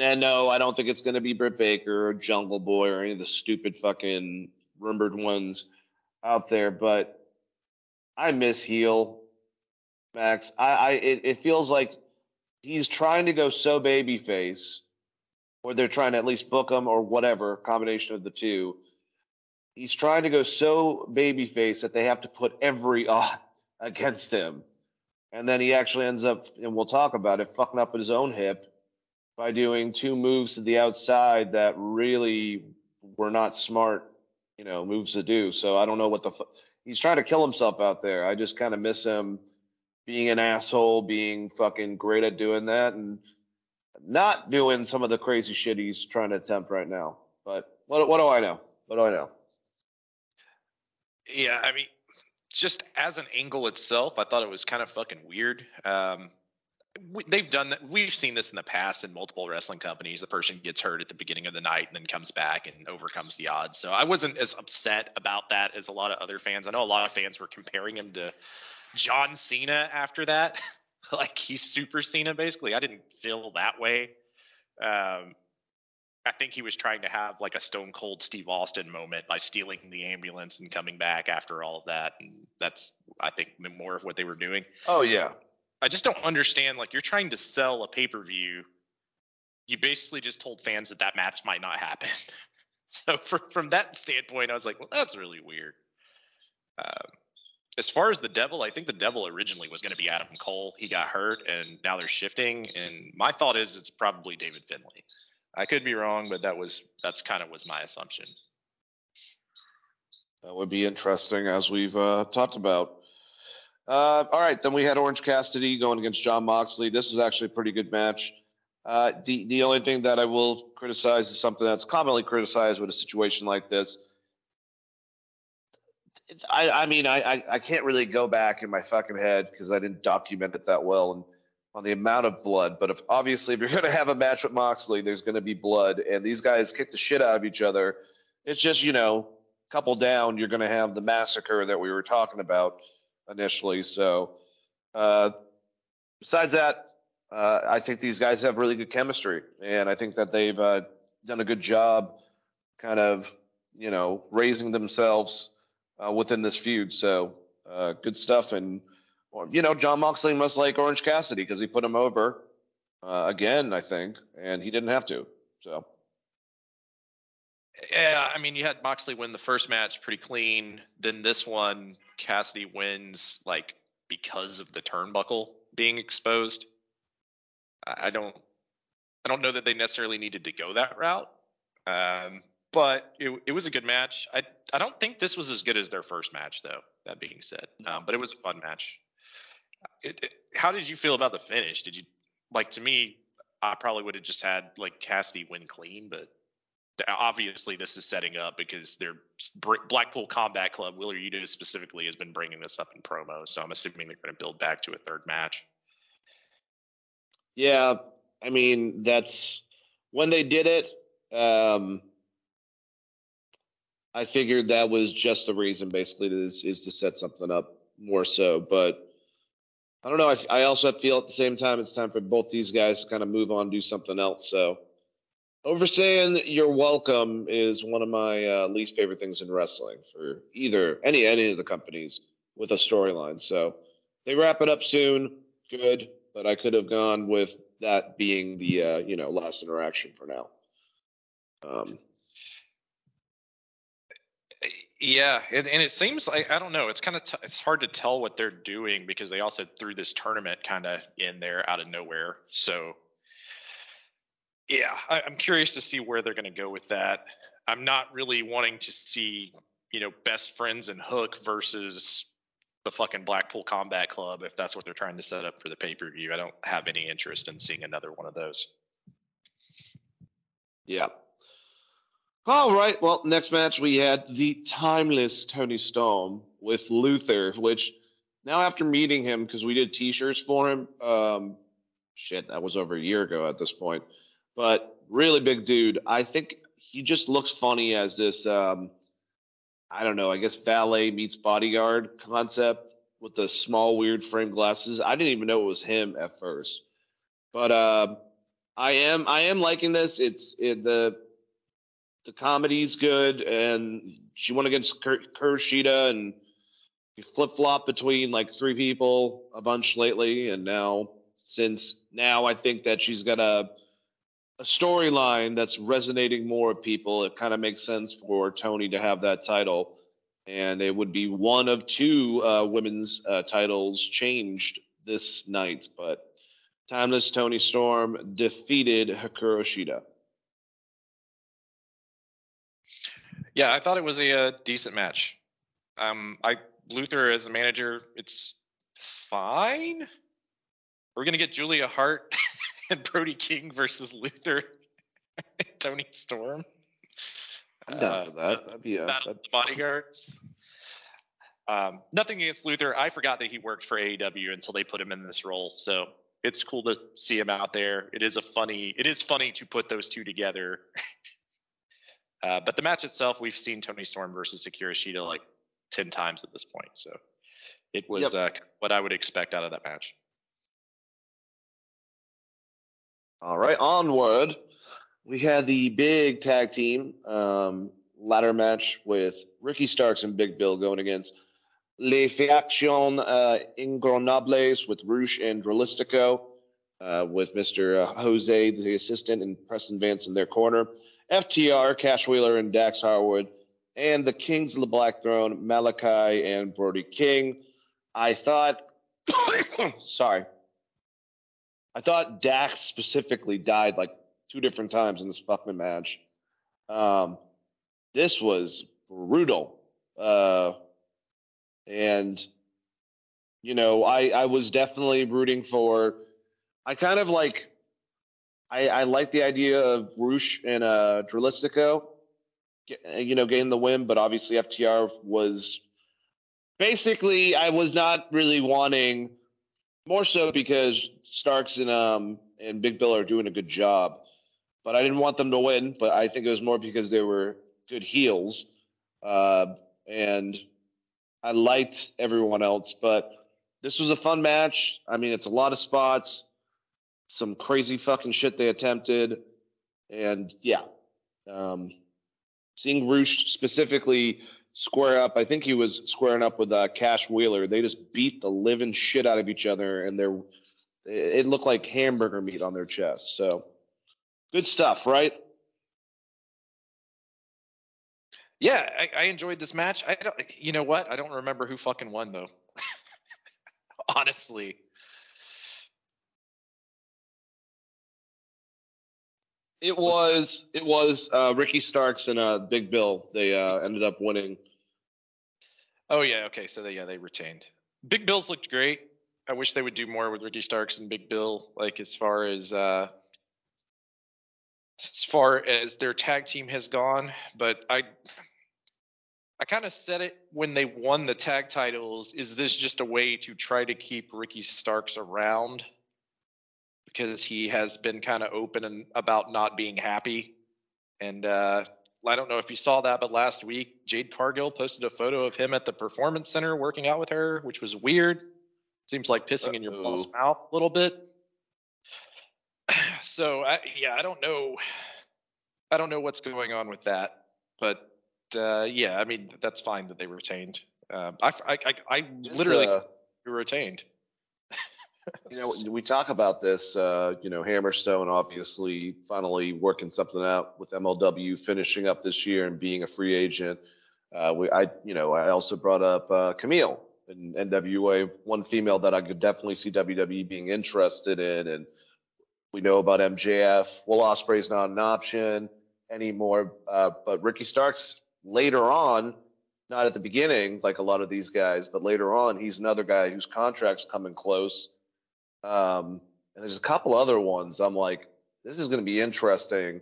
S1: And no, I don't think it's going to be Britt Baker or Jungle Boy or any of the stupid fucking rumored ones out there. But I miss heel. Max. I, I it, it feels like he's trying to go so babyface, or they're trying to at least book him or whatever combination of the two. He's trying to go so babyface that they have to put every odd against him, and then he actually ends up, and we'll talk about it, fucking up his own hip by doing two moves to the outside that really were not smart, you know, moves to do. So I don't know what the he's trying to kill himself out there. I just kind of miss him being an asshole, being fucking great at doing that, and not doing some of the crazy shit he's trying to attempt right now. But what what do I know? What do I know?
S2: Yeah, I mean, just as an angle itself, I thought it was kind of fucking weird. Um, they've done that. We've seen this in the past in multiple wrestling companies. The person gets hurt at the beginning of the night and then comes back and overcomes the odds. So I wasn't as upset about that as a lot of other fans. I know a lot of fans were comparing him to John Cena after that. like he's Super Cena basically. I didn't feel that way. Um, I think he was trying to have like a Stone Cold Steve Austin moment by stealing the ambulance and coming back after all of that, and that's I think more of what they were doing.
S1: Oh yeah.
S2: I just don't understand. Like you're trying to sell a pay per view. You basically just told fans that that match might not happen. so from from that standpoint, I was like, well, that's really weird. Um, as far as the devil, I think the devil originally was going to be Adam Cole. He got hurt, and now they're shifting. And my thought is it's probably David Finlay. I could be wrong, but that was that's kind of was my assumption.
S1: That would be interesting, as we've uh, talked about. Uh, all right, then we had Orange Cassidy going against Jon Moxley. This was actually a pretty good match. Uh, the the only thing that I will criticize is something that's commonly criticized with a situation like this I, I mean, I, I, can't really go back in my fucking head because I didn't document it that well and on the amount of blood. But if, obviously, if you're going to have a match with Moxley, there's going to be blood, and these guys kick the shit out of each other. It's just, you know, couple down, you're going to have the massacre that we were talking about initially. So, uh, besides that, uh, I think these guys have really good chemistry, and I think that they've uh, done a good job, kind of, you know, raising themselves uh, within this feud. So, uh, good stuff. And, you know, Jon Moxley must like Orange Cassidy because he put him over uh, again, I think, and he didn't have to. So.
S2: Yeah, I mean, you had Moxley win the first match pretty clean. Then this one, Cassidy wins like because of the turnbuckle being exposed. I don't, I don't know that they necessarily needed to go that route. Um, but it, it was a good match. I, I don't think this was as good as their first match, though. That being said, um, but it was a fun match. It, it, how did you feel about the finish? Did you like to me? I probably would have just had like Cassidy win clean, but obviously this is setting up because their Blackpool Combat Club, Wheeler Yuta specifically, has been bringing this up in promos. So I'm assuming they're going to build back to a third match.
S1: Yeah, I mean that's when they did it. Um, I figured that was just the reason, basically, is, is to set something up more so. But I don't know. I, I also feel at the same time it's time for both these guys to kind of move on, and do something else. So overstaying your welcome is one of my uh, least favorite things in wrestling for either any any of the companies with a storyline. So they wrap it up soon, good. But I could have gone with that being the uh, you know last interaction for now. Um,
S2: Yeah, and, and it seems like I don't know. It's kind of t- it's hard to tell what they're doing because they also threw this tournament kind of in there out of nowhere. So yeah, I, I'm curious to see where they're going to go with that. I'm not really wanting to see you know best friends and Hook versus the fucking Blackpool Combat Club if that's what they're trying to set up for the pay per view. I don't have any interest in seeing another one of those.
S1: Yeah. All right. Well, next match we had the timeless Toni Storm with Luther, which now after meeting him, because we did T-shirts for him, um, shit, that was over a year ago at this point, but really big dude. I think he just looks funny as this, um, I don't know, I guess valet meets bodyguard concept with the small weird frame glasses. I didn't even know it was him at first, but uh, I am I am liking this. It's it, the the comedy's good, and she went against Kuroshita, and flip flop between like three people a bunch lately, and now since now I think that she's got a a storyline that's resonating more with people. It kind of makes sense for Toni to have that title, and it would be one of two uh, women's uh, titles changed this night, but. Timeless Toni Storm defeated Hikaru Shida.
S2: Yeah, I thought it was a, uh decent match. Um, I Luther as a manager, it's fine. We're gonna get Julia Hart and Brody King versus Luther, and Toni Storm.
S1: I'm down
S2: Uh,
S1: for that. That'd be a,
S2: Battle
S1: that'd-
S2: the bodyguards. Um, nothing against Luther. I forgot that he worked for AEW until they put him in this role. So it's cool to see him out there. It is a funny. It is funny to put those two together. uh, but the match itself, we've seen Toni Storm versus Akira Shida like ten times at this point. So it was uh, what I would expect out of that match.
S1: All right, onward. We had the big tag team um, ladder match with Ricky Starks and Big Bill going against Les Faction uh, Ingobernables with Rush and Dralistico, uh, with Mr. Jose, the assistant, and Preston Vance in their corner. FTR, Cash Wheeler, and Dax Harwood, and the Kings of the Black Throne, Malakai and Brody King. I thought, sorry, I thought Dax specifically died like two different times in this fucking match. Um, this was brutal. Uh, and, you know, I, I was definitely rooting for, I kind of like, I, I like the idea of Rush and uh, Dralistico, you know, getting the win, but obviously FTR was basically, I was not really wanting more so because Starks and um and Big Bill are doing a good job, but I didn't want them to win. But I think it was more because they were good heels, uh, and I liked everyone else. But this was a fun match. I mean, it's a lot of spots, some crazy fucking shit they attempted, and yeah, um, seeing Rush specifically square up. I think he was squaring up with uh, Cash Wheeler. They just beat the living shit out of each other, and they're it looked like hamburger meat on their chest. So good stuff, right?
S2: Yeah, I, I enjoyed this match. I don't, you know what? I don't remember who fucking won though. Honestly,
S1: It was it was uh, Ricky Starks and uh, Big Bill. They uh, ended up winning.
S2: oh yeah, okay. So they, yeah, they retained. Big Bills looked great. I wish they would do more with Ricky Starks and Big Bill, like as far as uh, as far as their tag team has gone. But I I kind of said it when they won the tag titles. Is this just a way to try to keep Ricky Starks around? Because he has been kind of open and about not being happy. And uh, I don't know if you saw that, but last week Jade Cargill posted a photo of him at the performance center working out with her, which was weird. Seems like pissing in your boss'
S1: Uh-oh.
S2: mouth a little bit. So I, yeah, I don't know. I don't know what's going on with that, but uh, yeah, I mean that's fine that they retained. Um, I, I, I, I literally
S1: uh,
S2: retained.
S1: You know, we talk about this. Uh, you know, Hammerstone obviously finally working something out with MLW, finishing up this year and being a free agent. Uh, we, I, you know, I also brought up uh, Kamille in NWA, one female that I could definitely see WWE being interested in, and we know about MJF. Will Ospreay's not an option anymore, uh, but Ricky Starks later on, not at the beginning like a lot of these guys, but later on, he's another guy whose contract's coming close. Um, and there's a couple other ones. I'm like, this is going to be interesting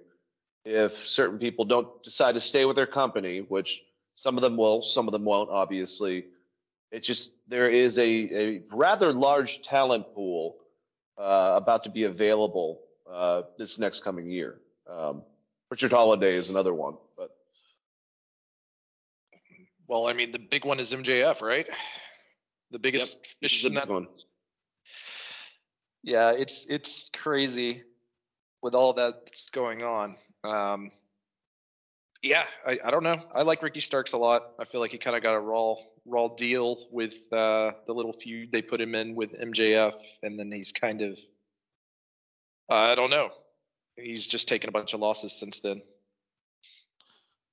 S1: if certain people don't decide to stay with their company, which some of them will, some of them won't, obviously. It's just there is a, a rather large talent pool uh, about to be available uh, this next coming year. Um, Richard Holliday is another one, but
S2: Well, I mean the big one is MJF, right? The biggest
S1: this
S2: fish
S1: is
S2: in that.
S1: one.
S2: Yeah, it's it's crazy with all that's going on. Um, yeah, I, I don't know. I like Ricky Starks a lot. I feel like he kind of got a raw raw deal with uh, the little feud they put him in with MJF, and then he's kind of I don't know. He's just taken a bunch of losses since then.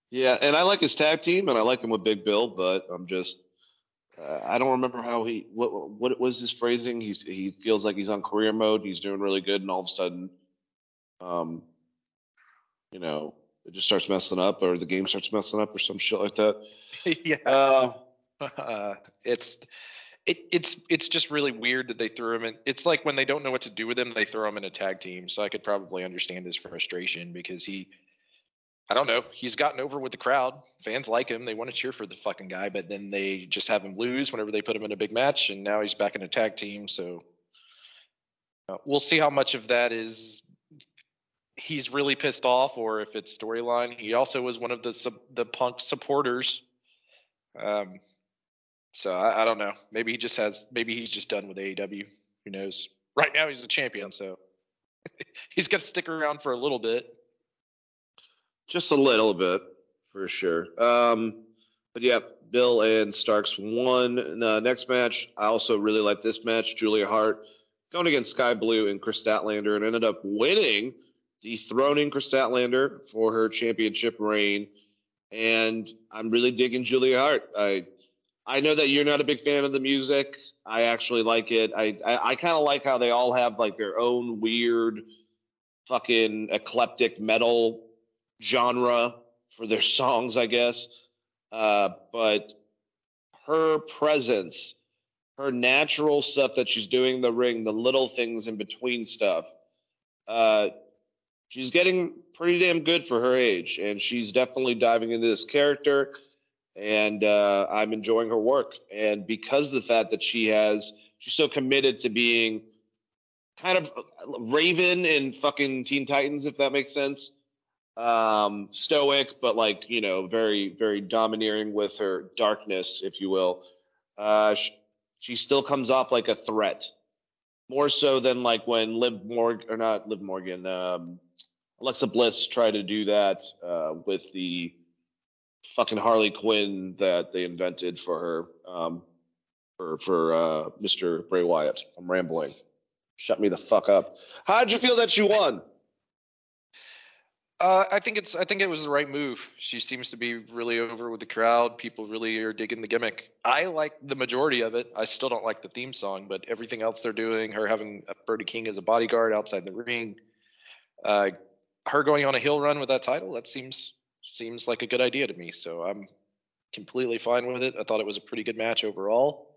S1: Yeah, and I like his tag team, and I like him with Big Bill, but I'm just uh, I don't remember how he what what was his phrasing. He's he feels like he's on career mode. He's doing really good, and all of a sudden, um, you know, it just starts messing up, or the game starts messing up, or some shit like that.
S2: yeah.
S1: Uh,
S2: uh, it's it, it's it's just really weird that they threw him in. It's like when they don't know what to do with him, they throw him in a tag team. So I could probably understand his frustration because he, I don't know, he's gotten over with the crowd. Fans like him; they want to cheer for the fucking guy. But then they just have him lose whenever they put him in a big match, and now he's back in a tag team. So uh, we'll see how much of that is he's really pissed off, or if it's storyline. He also was one of the sub, the Punk supporters. Um, so I, I don't know. Maybe he just has. Maybe he's just done with AEW. Who knows? Right now he's a champion, so he's got to stick around for a little bit.
S1: Just a little bit for sure. Um, but yeah, Bill and Starks won the next match. I also really like this match. Julia Hart going against Skye Blue and Kris Statlander and ended up winning, dethroning Kris Statlander for her championship reign. And I'm really digging Julia Hart. I I know that you're not a big fan of the music. I actually like it. I I, I kind of like how they all have like their own weird, fucking eclectic metal genre for their songs, I guess. Uh, but her presence, her natural stuff that she's doing in the ring, the little things in between stuff, uh, she's getting pretty damn good for her age, and she's definitely diving into this character. and uh, I'm enjoying her work. And because of the fact that she has, she's so committed to being kind of Raven in fucking Teen Titans, if that makes sense. Um, stoic, but like you know, very very domineering with her darkness, if you will. Uh, she, she still comes off like a threat, more so than like when Liv Morgan or not Liv Morgan, um, Alexa Bliss tried to do that uh, with the fucking Harley Quinn that they invented for her, um, for for uh, Mr. Bray Wyatt. I'm rambling. Shut me the fuck up. How'd you feel that she won?
S2: Uh, I think it's I think it was the right move. She seems to be really over with the crowd. People really are digging the gimmick. I like the majority of it. I still don't like the theme song, but everything else they're doing, her having Brody King as a bodyguard outside the ring, uh, her going on a heel run with that title, that seems seems like a good idea to me. So I'm completely fine with it. I thought it was a pretty good match overall,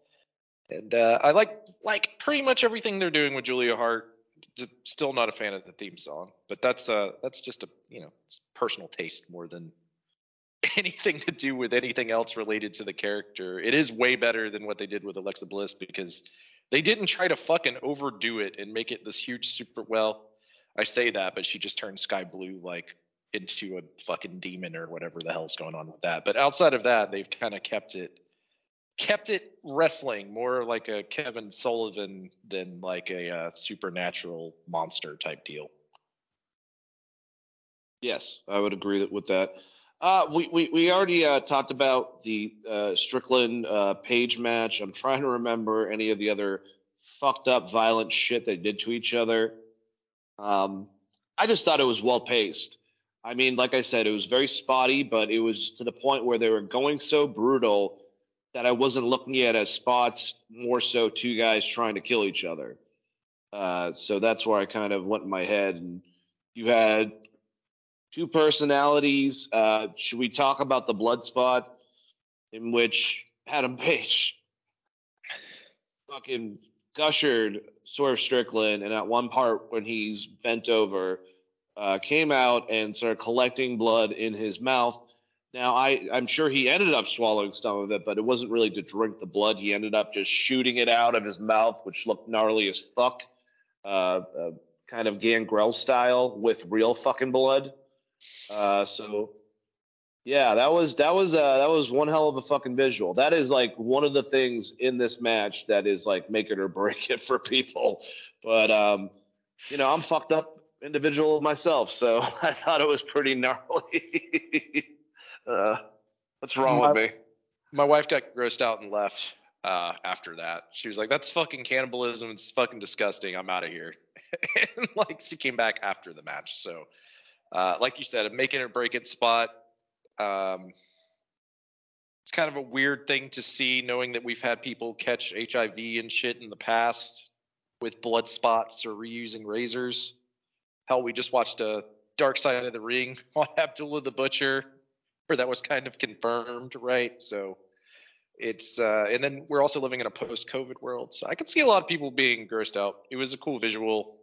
S2: and uh, I like like pretty much everything they're doing with Julia Hart. Still not a fan of the theme song, but that's uh that's just a you know personal taste more than anything to do with anything else related to the character. It is way better than what they did with Alexa Bliss because they didn't try to fucking overdo it and make it this huge super well. I say that, but she just turned Skye Blue like into a fucking demon or whatever the hell's going on with that. But outside of that, they've kind of kept it kept it wrestling more like a Kevin Sullivan than like a uh, supernatural monster type deal.
S1: Yes, I would agree with that. Uh, we, we, we already uh, talked about the uh, Strickland uh, Page match. I'm trying to remember any of the other fucked up, violent shit they did to each other. Um, I just thought it was well paced. I mean, like I said, it was very spotty, but it was to the point where they were going so brutal that I wasn't looking at as spots, more so two guys trying to kill each other. Uh, so that's where I kind of went in my head. And you had two personalities. Uh, should we talk about the blood spot in which Adam Page fucking gushered Swerve Strickland, and at one part when he's bent over, uh, came out and started collecting blood in his mouth. Now I I'm sure he ended up swallowing some of it, but it wasn't really to drink the blood. He ended up just shooting it out of his mouth, which looked gnarly as fuck, uh, uh, kind of Gangrel style with real fucking blood. Uh, so yeah, that was that was uh, that was one hell of a fucking visual. That is like one of the things in this match that is like make it or break it for people. But um, you know, I'm fucked up individual myself, so I thought it was pretty gnarly. uh, what's wrong
S2: My-
S1: with me?
S2: My wife got grossed out and left uh, after that. She was like, "That's fucking cannibalism. It's fucking disgusting. I'm out of here." and like she came back after the match. So, uh, like you said, a making or break it spot. Um, it's kind of a weird thing to see, knowing that we've had people catch HIV and shit in the past with blood spots or reusing razors. Hell, we just watched a Dark Side of the Ring on Abdullah the Butcher, where that was kind of confirmed, right? So it's uh, and then we're also living in a post-COVID world, so I could see a lot of people being grossed out. It was a cool visual,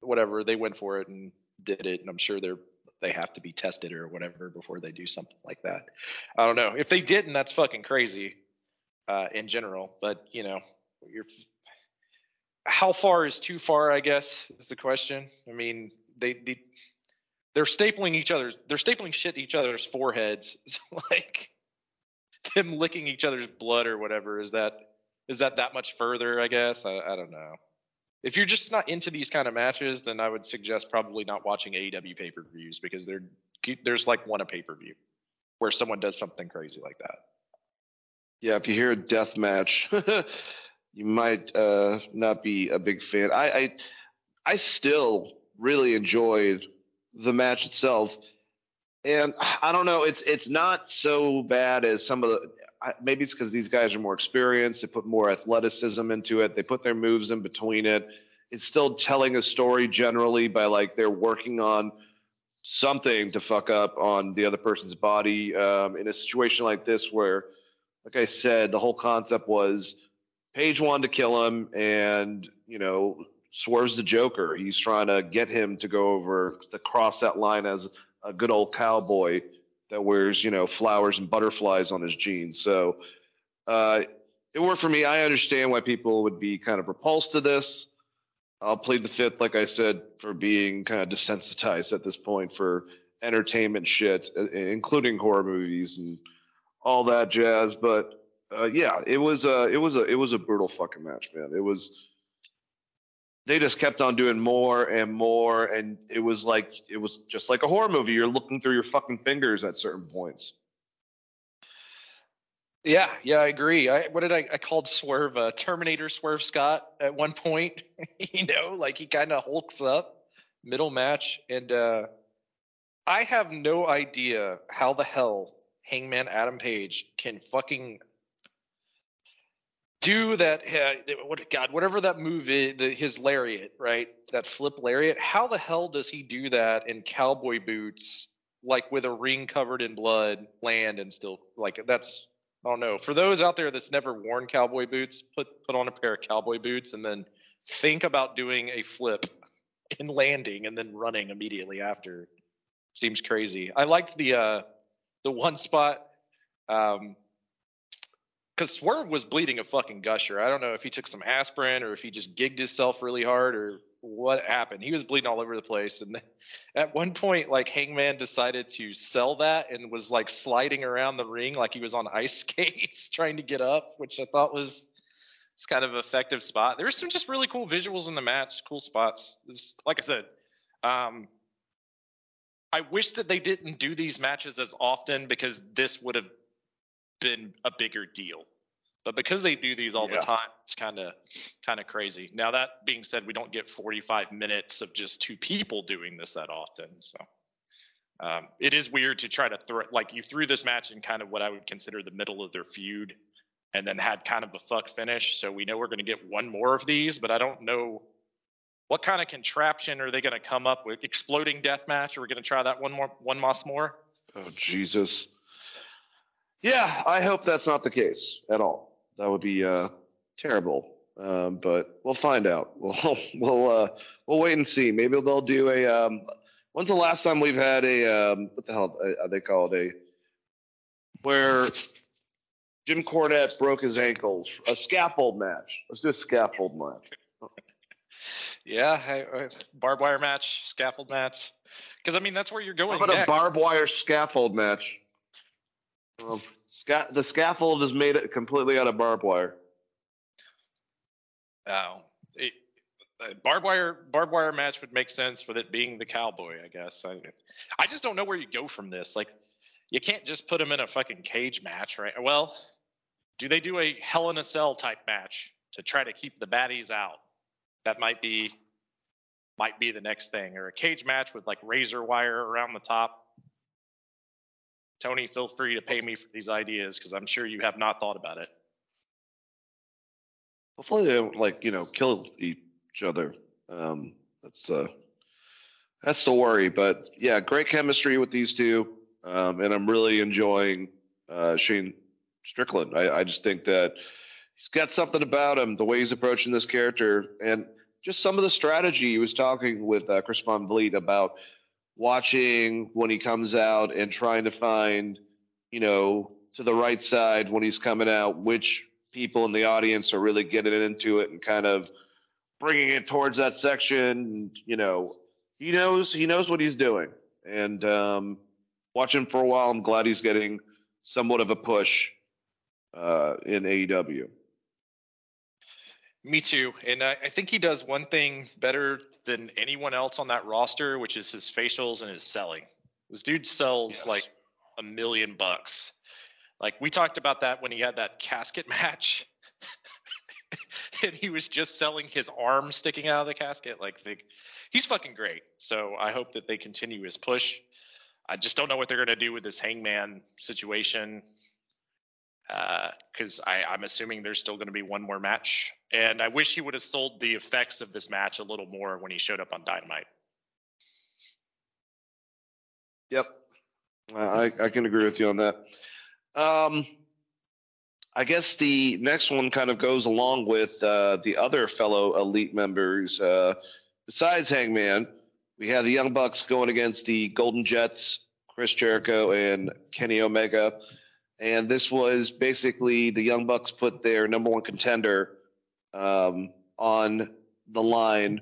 S2: whatever they went for it and did it, and I'm sure they're they have to be tested or whatever before they do something like that. I don't know if they didn't, that's fucking crazy uh, in general. But you know, you're how far is too far? I guess is the question. I mean, they, they they're stapling each other's they're stapling shit each other's foreheads. Like them licking each other's blood or whatever is that is that that much further i guess? I, I don't know. If you're just not into these kind of matches then i would suggest probably not watching aew pay-per-views because there's like one a pay-per-view where someone does something crazy like that.
S1: Yeah, if you hear a death match, you might uh, not be a big fan. I, I I still really enjoyed the match itself, and I don't know. It's it's not so bad as some of the. Maybe it's because these guys are more experienced. They put more athleticism into it. They put their moves in between it. It's still telling a story generally by like they're working on something to fuck up on the other person's body. Um, in a situation like this, where, like I said, the whole concept was Page wanted to kill him, and you know, Swerve's the Joker. He's trying to get him to go over to cross that line as a good old cowboy that wears you know flowers and butterflies on his jeans. So uh, it worked for me. I understand why people would be kind of repulsed to this. I'll plead the fifth, like I said, for being kind of desensitized at this point for entertainment shit, uh, including horror movies and all that jazz. But uh, yeah, it was a it was a it was a brutal fucking match, man. It was. They just kept on doing more and more, and it was like it was just like a horror movie. You're looking through your fucking fingers at certain points.
S2: Yeah, yeah, I agree. I what did I I called Swerve uh, Terminator Swerve Scott at one point. you know, like he kind of hulks up middle match, and uh I have no idea how the hell Hangman Adam Page can fucking do that. Uh, what God, whatever that move is, the, his lariat, right? That flip lariat. How the hell does he do that in cowboy boots, like with a ring covered in blood, land and still like that's I don't know. For those out there that's never worn cowboy boots, put put on a pair of cowboy boots and then think about doing a flip in landing and then running immediately after. Seems crazy. I liked the uh the one spot um because Swerve was bleeding a fucking gusher. I don't know if he took some aspirin or if he just gigged himself really hard or what happened. He was bleeding all over the place. And at one point, like Hangman decided to sell that and was like sliding around the ring like he was on ice skates trying to get up, which I thought was it's kind of effective spot. There were some just really cool visuals in the match, cool spots. It's, like I said, um, I wish that they didn't do these matches as often because this would have been a bigger deal. But because they do these all
S1: Yeah.
S2: the time, it's kind of kind of crazy. Now that being said, we don't get 45 minutes of just two people doing this that often. So um, it is weird to try to throw like you threw this match in kind of what I would consider the middle of their feud, and then had kind of a fuck finish. So we know we're going to get one more of these, but I don't know what kind of contraption are they going to come up with. Exploding death match? Are we going to try that one more one moss more?
S1: Oh Jesus. Yeah, I hope that's not the case at all. That would be uh, terrible. Um, but we'll find out. We'll we'll uh, we'll wait and see. Maybe they'll do a. Um, when's the last time we've had a um, what the hell uh, they call it a where Jim Cornette broke his ankles a scaffold match. Let's do a scaffold match.
S2: Yeah, I, I, barbed wire match, scaffold match. Because I mean that's where you're
S1: How
S2: going
S1: about a
S2: next.
S1: barbed wire scaffold match? Um, sca- the scaffold is made completely out of barbed wire.
S2: Oh, barbed wire barbed wire match would make sense with it being the cowboy, I guess. I, I just don't know where you go from this. Like, you can't just put him in a fucking cage match, right? Well, do they do a Hell in a Cell type match to try to keep the baddies out? That might be might be the next thing, or a cage match with like razor wire around the top. Tony, feel free to pay me for these ideas because I'm sure you have not thought about it.
S1: Hopefully they don't like you know kill each other. Um, that's uh, that's the worry. But yeah, great chemistry with these two, um, and I'm really enjoying uh, Shane Strickland. I, I just think that he's got something about him, the way he's approaching this character, and just some of the strategy he was talking with uh, Chris Van Vliet about watching when he comes out and trying to find, you know, to the right side when he's coming out, which people in the audience are really getting into it and kind of bringing it towards that section. You know, he knows he knows what he's doing, and um, watching for a while, I'm glad he's getting somewhat of a push uh, in AEW.
S2: Me too. And I, I think he does one thing better than anyone else on that roster, which is his facials and his selling. This dude sells
S1: Yes.
S2: like a million bucks. Like we talked about that when he had that casket match. and he was just selling his arm sticking out of the casket. Like the, he's fucking great. So I hope that they continue his push. I just don't know what they're gonna do with this hangman situation because I I'm assuming there's still going to be one more match, and I wish he would have sold the effects of this match a little more when he showed up on Dynamite.
S1: Yep, I, I can agree with you on that. Um, I guess the next one kind of goes along with uh, the other fellow elite members. Uh, besides Hangman, we have the Young Bucks going against the Golden Jets, Chris Jericho and Kenny Omega. And this was basically the Young Bucks put their number one contender um, on the line.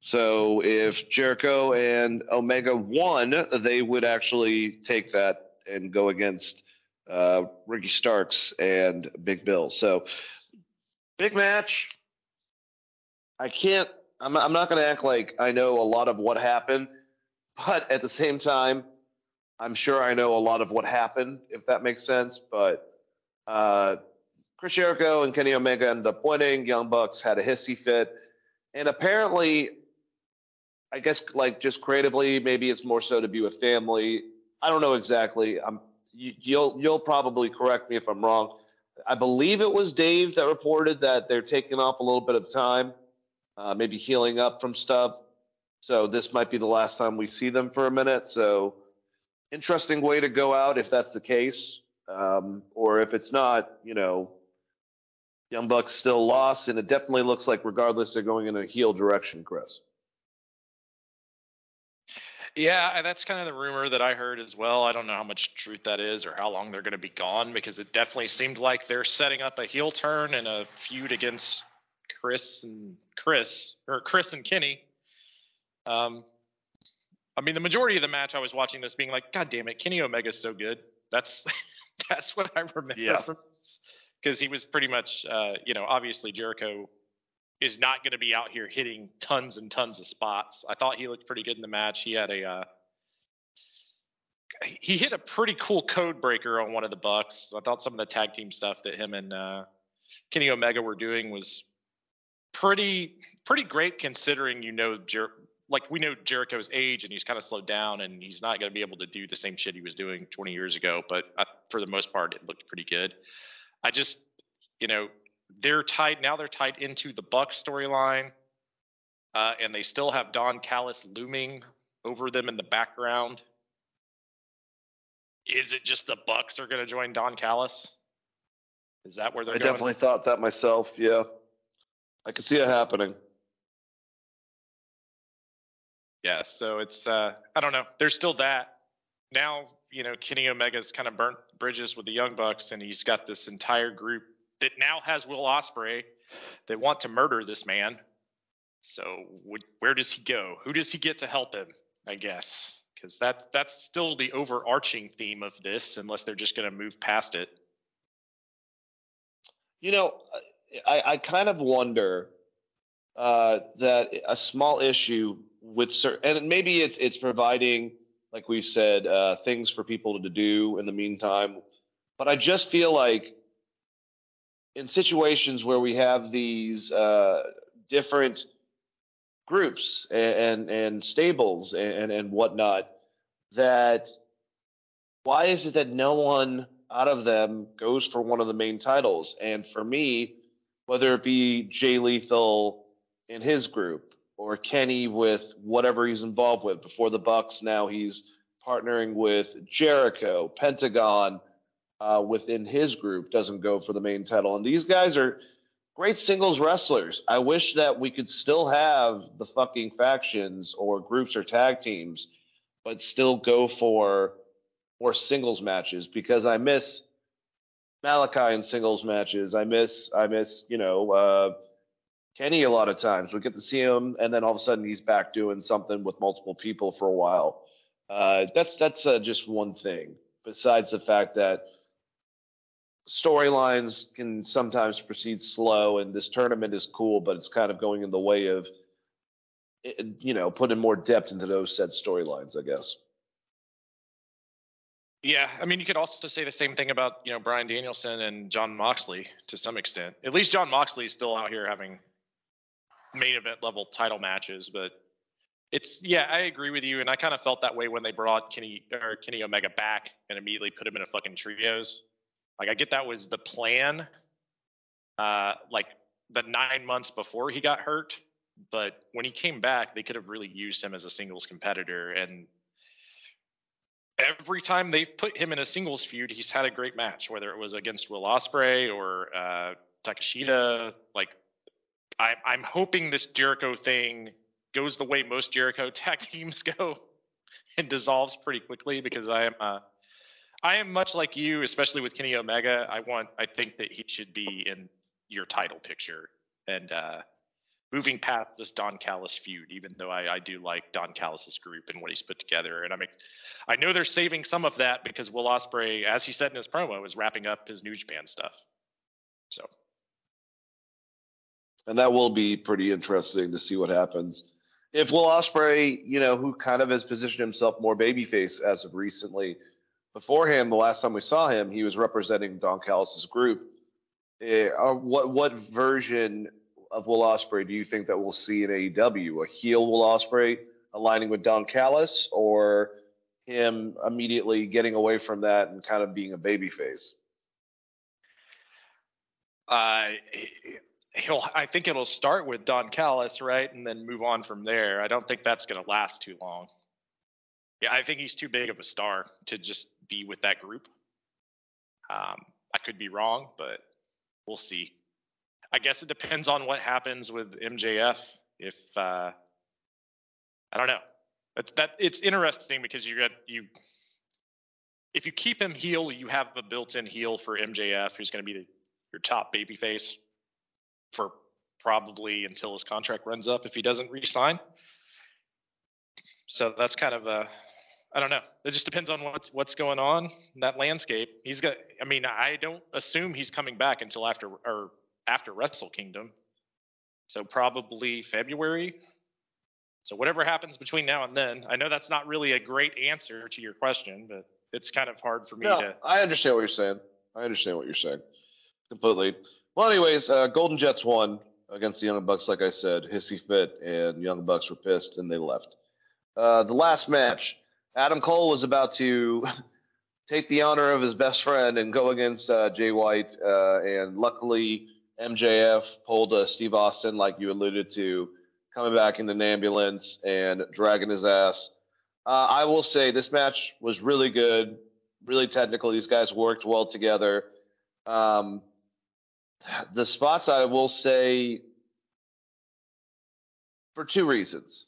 S1: So if Jericho and Omega won, they would actually take that and go against uh, Ricky Starks and Big Bill. So big match. I can't. I'm, I'm not going to act like I know a lot of what happened, but at the same time, I'm sure I know a lot of what happened, if that makes sense. But uh, Chris Jericho and Kenny Omega ended up winning. Young Bucks had a hissy fit, and apparently, I guess like just creatively, maybe it's more so to be with family. I don't know exactly. I'm you, you'll you'll probably correct me if I'm wrong. I believe it was Dave that reported that they're taking off a little bit of time, uh, maybe healing up from stuff. So this might be the last time we see them for a minute. So interesting way to go out if that's the case, um, or if it's not, you know, Young Bucks still lost, and it definitely looks like regardless they're going in a heel direction, Chris.
S2: Yeah, that's kind of the rumor that I heard as well. I don't know how much truth that is or how long they're going to be gone because it definitely seemed like they're setting up a heel turn and a feud against Chris and Chris or Chris and Kenny. Um, I mean, the majority of the match I was watching this being like, God damn it, Kenny Omega's so good. That's that's what I remember
S1: Yeah.
S2: from this because he was pretty much, uh, you know, obviously Jericho is not going to be out here hitting tons and tons of spots. I thought he looked pretty good in the match. He had a uh, he hit a pretty cool code breaker on one of the Bucks. I thought some of the tag team stuff that him and uh, Kenny Omega were doing was pretty pretty great considering you know Jer- like we know Jericho's age and he's kind of slowed down and he's not going to be able to do the same shit he was doing 20 years ago. But I, for the most part, it looked pretty good. I just you know they're tied now. They're tied into the Bucks storyline, uh, and they still have Don Callis looming over them in the background. Is it just the Bucks are going to join Don Callis? Is that where they're
S1: I
S2: going?
S1: definitely thought that myself. Yeah, I could see it happening.
S2: Yeah, so it's uh I don't know. There's still that. Now, you know, Kenny Omega's kind of burnt bridges with the Young Bucks and he's got this entire group that now has Will Ospreay that want to murder this man. So where does he go? Who does he get to help him? I guess because that that's still the overarching theme of this, unless they're just going to move past it.
S1: You know, I, I kind of wonder uh, that a small issue with certain, and maybe it's it's providing, like we said, uh, things for people to do in the meantime. But I just feel like in situations where we have these uh, different groups and and, and stables and, and whatnot, that why is it that no one out of them goes for one of the main titles? And for me, whether it be Jay Lethal in his group or Kenny with whatever he's involved with before the Bucks, now he's partnering with Jericho, Pentagon uh, within his group doesn't go for the main title. And these guys are great singles wrestlers. I wish that we could still have the fucking factions or groups or tag teams, but still go for more singles matches because I miss Malakai in singles matches. I miss I miss you know uh, Kenny a lot of times. We get to see him, and then all of a sudden he's back doing something with multiple people for a while. Uh, that's that's uh, just one thing. Besides the fact that storylines can sometimes proceed slow, and this tournament is cool, but it's kind of going in the way of you know putting more depth into those said storylines. I guess.
S2: Yeah, I mean, you could also say the same thing about you know Bryan Danielson and Jon Moxley to some extent. At least Jon Moxley is still out here having main event level title matches, but it's yeah, I agree with you, and I kind of felt that way when they brought Kenny or Kenny Omega back and immediately put him in a fucking trios. Like I get that was the plan, uh, like the nine months before he got hurt, but when he came back, they could have really used him as a singles competitor and every time they've put him in a singles feud, he's had a great match, whether it was against Will Ospreay or uh, Takeshita. Like, I, I'm hoping this Jericho thing goes the way most Jericho tag teams go, and dissolves pretty quickly because I am uh, I am much like you, especially with Kenny Omega. I want I think that he should be in your title picture and uh, moving past this Don Callis feud, even though I, I do like Don Callis's group and what he's put together. And I mean, I know they're saving some of that because Will Ospreay, as he said in his promo, is wrapping up his New Japan stuff. So
S1: and that will be pretty interesting to see what happens. If Will Ospreay, you know, who kind of has positioned himself more babyface as of recently, beforehand, the last time we saw him, he was representing Don Callis' group. Uh, what what version of Will Ospreay do you think that we'll see in AEW? A heel Will Ospreay aligning with Don Callis, or him immediately getting away from that and kind of being a babyface?
S2: Uh, he'll I think it'll start with Don Callis, right, and then move on from there. I don't think that's going to last too long. Yeah, I think he's too big of a star to just be with that group. Um, I could be wrong, but we'll see. I guess it depends on what happens with MJF. If uh, I don't know, that, that it's interesting because you got you. If you keep him heel, you have a built-in heel for MJF, who's going to be the, your top babyface for probably until his contract runs up if he doesn't re-sign. So that's kind of a I don't know. It just depends on what's what's going on in that landscape. He's got I mean, I don't assume he's coming back until after or after Wrestle Kingdom. So probably February. So whatever happens between now and then, I know that's not really a great answer to your question, but it's kind of hard for me
S1: no,
S2: to
S1: I understand what you're saying. I understand what you're saying completely. Well, anyways, uh, Golden Jets won against the Young Bucks, like I said. Hissy fit, and Young Bucks were pissed, and they left. Uh, the last match, Adam Cole was about to take the honor of his best friend and go against uh, Jay White, uh, and luckily MJF pulled uh, Steve Austin, like you alluded to, coming back in an ambulance and dragging his ass. Uh, I will say this match was really good, really technical. These guys worked well together. Um, the spots I will say for two reasons.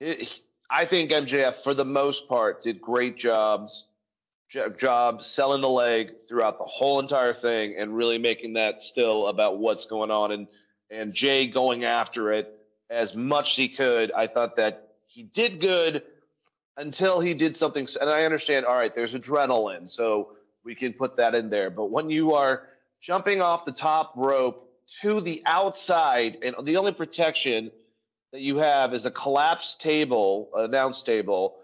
S1: It, I think MJF, for the most part, did great jobs job selling the leg throughout the whole entire thing and really making that still about what's going on and and Jay going after it as much as he could. I thought that he did good until he did something. And I understand. All right, there's adrenaline, so we can put that in there. But when you are jumping off the top rope to the outside, and the only protection that you have is a collapsed table, an announce table,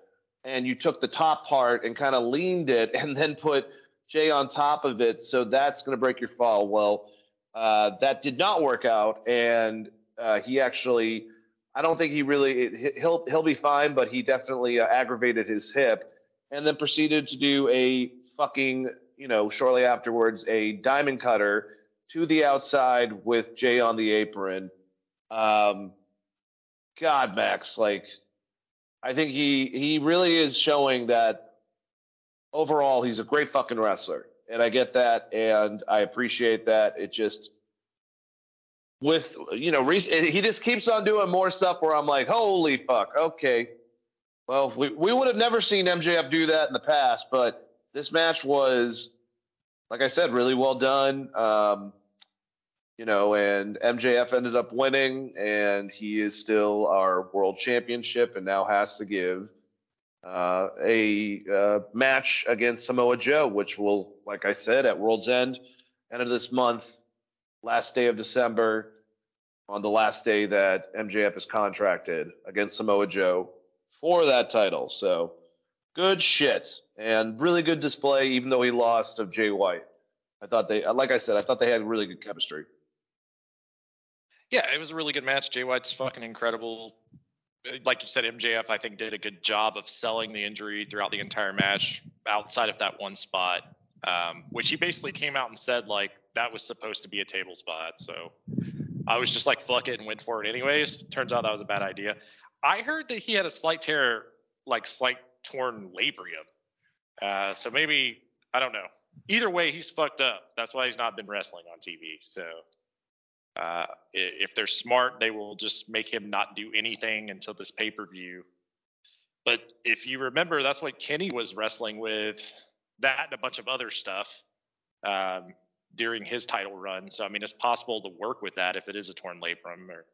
S1: and you took the top part and kind of leaned it and then put Jay on top of it. So that's going to break your fall. Well, uh, that did not work out, and uh, he actually, I don't think he really, he'll he'll be fine, but he definitely uh, aggravated his hip, and then proceeded to do a fucking you know, shortly afterwards, a diamond cutter to the outside with Jay on the apron. Um, God, Max, like, I think he he really is showing that overall he's a great fucking wrestler, and I get that, and I appreciate that. It just with you know he just keeps on doing more stuff where I'm like, holy fuck, okay. Well, we we would have never seen MJF do that in the past, but this match was, like I said, really well done. Um, you know, and MJF ended up winning, and he is still our world championship, and now has to give uh, a uh, match against Samoa Joe, which will, like I said, at World's End, end of this month, last day of December, on the last day that MJF is contracted against Samoa Joe for that title. So good shit and really good display, even though he lost of Jay White. I thought they, like I said, I thought they had really good chemistry.
S2: Yeah, it was a really good match. Jay White's fucking incredible. Like you said, MJF, I think, did a good job of selling the injury throughout the entire match outside of that one spot, um, which he basically came out and said, like, that was supposed to be a table spot. So I was just like, fuck it and went for it anyways. Turns out that was a bad idea. I heard that he had a slight tear, like, slight torn labrum uh, so maybe I don't know. Either way, he's fucked up. That's why he's not been wrestling on TV. So uh, if they're smart, they will just make him not do anything until this pay per view. But if you remember, that's what Kenny was wrestling with that and a bunch of other stuff um, during his title run. So I mean, it's possible to work with that if it is a torn labrum. Or,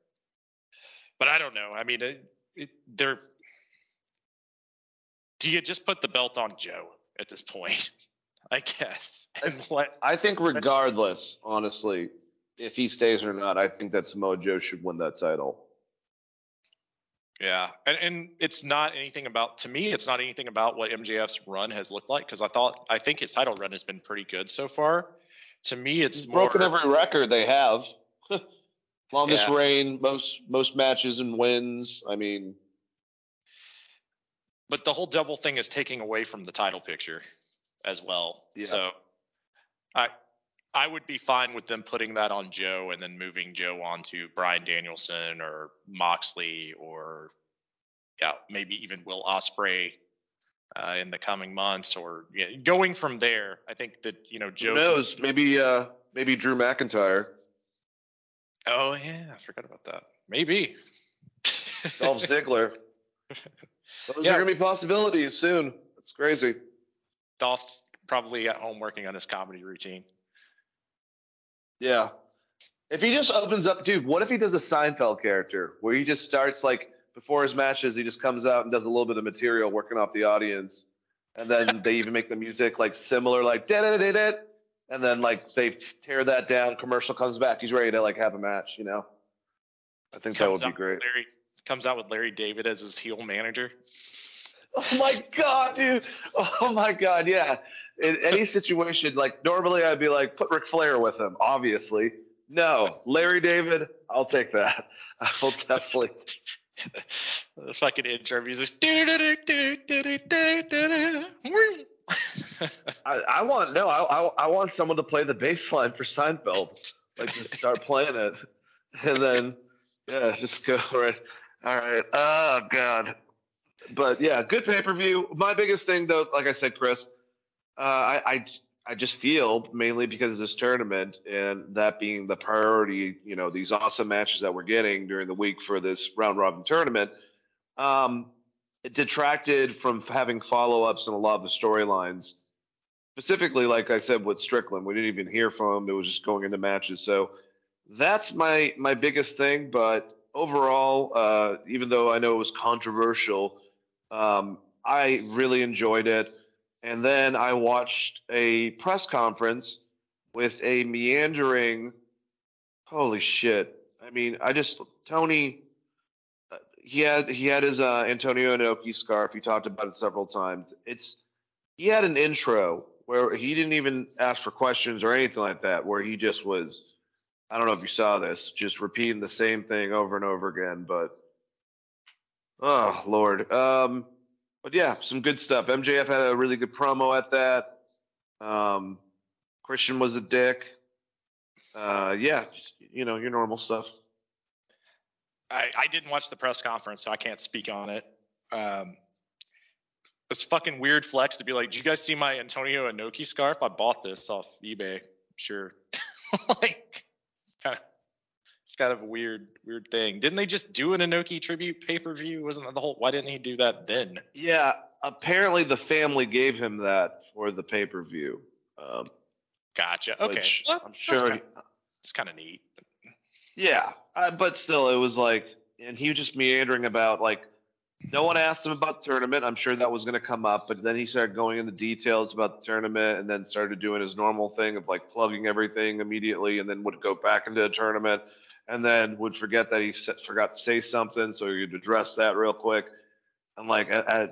S2: but I don't know. I mean, it, it, they're. Do you just put the belt on Joe at this point? I guess. And what?
S1: I think regardless, honestly, if he stays or not, I think that Samoa Joe should win that title.
S2: Yeah, and, and it's not anything about to me. It's not anything about what MJF's run has looked like because I thought I think his title run has been pretty good so far. To me, it's
S1: He's
S2: more
S1: broken every record they have. Longest
S2: Yeah.
S1: reign, most most matches and wins. I mean,
S2: but the whole double thing is taking away from the title picture as well.
S1: Yeah.
S2: So I I would be fine with them putting that on Joe and then moving Joe on to Bryan Danielson or Moxley or yeah, maybe even Will Ospreay uh, in the coming months or yeah, going from there. I think that you know Joe
S1: who knows? Maybe uh maybe Drew McIntyre,
S2: Oh yeah, I forgot about that. Maybe.
S1: Dolph Ziggler. Those
S2: Yeah.
S1: are gonna be possibilities soon. That's crazy.
S2: Dolph's probably at home working on his comedy routine.
S1: Yeah. If he just opens up, dude, what if he does a Seinfeld character where he just starts like before his matches, he just comes out and does a little bit of material working off the audience, and then they even make the music like similar, like da da da da, and then like they tear that down. Commercial comes back, he's ready to like have a match, you know. I think that would be great.
S2: Larry comes out with Larry David as his heel manager.
S1: Oh my god, dude! Oh my god, yeah. In any situation, like normally I'd be like, put Ric Flair with him, obviously. No, Larry David, I'll take that. I will definitely.
S2: the fucking intro music.
S1: I, I want no, I, I I want someone to play the bass line for Seinfeld, like just start playing it, and then yeah, just go right. All right. Oh god. But yeah, good pay per view. My biggest thing though, like I said, Chris, uh, I, I I just feel mainly because of this tournament and that being the priority. You know, these awesome matches that we're getting during the week for this round robin tournament. Um, it detracted from having follow ups and a lot of the storylines. Specifically, like I said, with Strickland, we didn't even hear from him. It was just going into matches. So that's my my biggest thing. But overall, uh, even though I know it was controversial, um, I really enjoyed it. And then I watched a press conference with a meandering. Holy shit! I mean, I just Tony. uh, He had he had his uh, Antonio Inoki scarf. He talked about it several times. It's he had an intro where he didn't even ask for questions or anything like that. Where he just was. I don't know if you saw this, just repeating the same thing over and over again. But oh lord, um, but yeah, some good stuff. MJF had a really good promo at that. Um, Christian was a dick. Uh, yeah, you know your normal stuff.
S2: I, I didn't watch the press conference, so I can't speak on it. Um, it's fucking weird flex to be like, "Do you guys see my Antonio Inoki scarf? I bought this off eBay." Sure. like, kind of it's kind of a weird weird thing. Didn't they just do an Inoki tribute pay per view? Wasn't that the whole? Why didn't he do that then?
S1: Yeah, apparently the family gave him that for the pay per view. Um,
S2: Gotcha. Okay. Well,
S1: I'm sure.
S2: It's kind of neat.
S1: Yeah, uh, but still, it was like, and he was just meandering about like, no one asked him about tournament. I'm sure that was going to come up, but then he started going into details about the tournament, and then started doing his normal thing of like plugging everything immediately, and then would go back into the tournament, and then would forget that he forgot to say something, so he'd address that real quick. And like, I, I,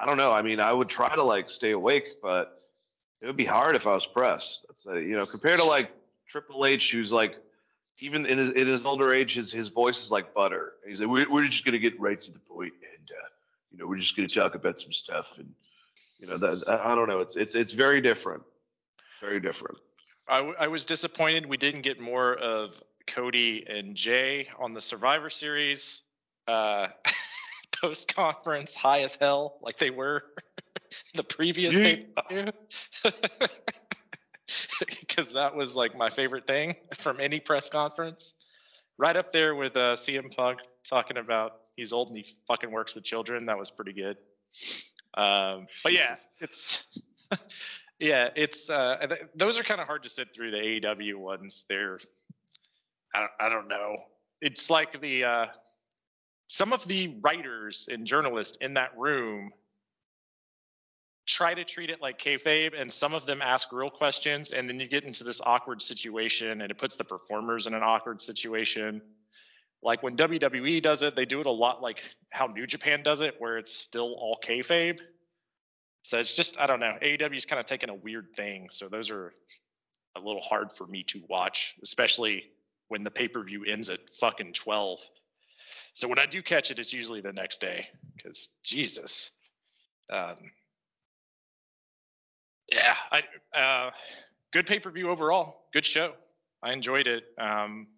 S1: I don't know. I mean, I would try to like stay awake, but it would be hard if I was pressed. That's uh, you know, compared to like Triple H, who's like even in his, in his older age, his his voice is like butter. He's like, we're, we're just gonna get right to the point, and uh, you know, we're just gonna talk about some stuff, and you know, that I, I don't know. It's it's it's very different, very different.
S2: I, w- I was disappointed we didn't get more of Cody and Jay on the Survivor Series uh, post conference, high as hell, like they were the previous Because that was like my favorite thing from any press conference right up there with uh, CM Punk talking about he's old and he fucking works with children. That was pretty good. Um, but yeah, it's yeah, it's uh, th- those are kind of hard to sit through the AEW ones. They're I don't, I don't know. It's like the uh, some of the writers and journalists in that room try to treat it like kayfabe, and some of them ask real questions, and then you get into this awkward situation, and it puts the performers in an awkward situation. Like when WWE does it, they do it a lot like how New Japan does it, where it's still all kayfabe. So it's just I don't know. AEW's kind of taking a weird thing, so those are a little hard for me to watch, especially when the pay per view ends at fucking twelve. So when I do catch it, it's usually the next day because Jesus. Um, yeah, I uh, good pay per view overall. Good show. I enjoyed it. Um,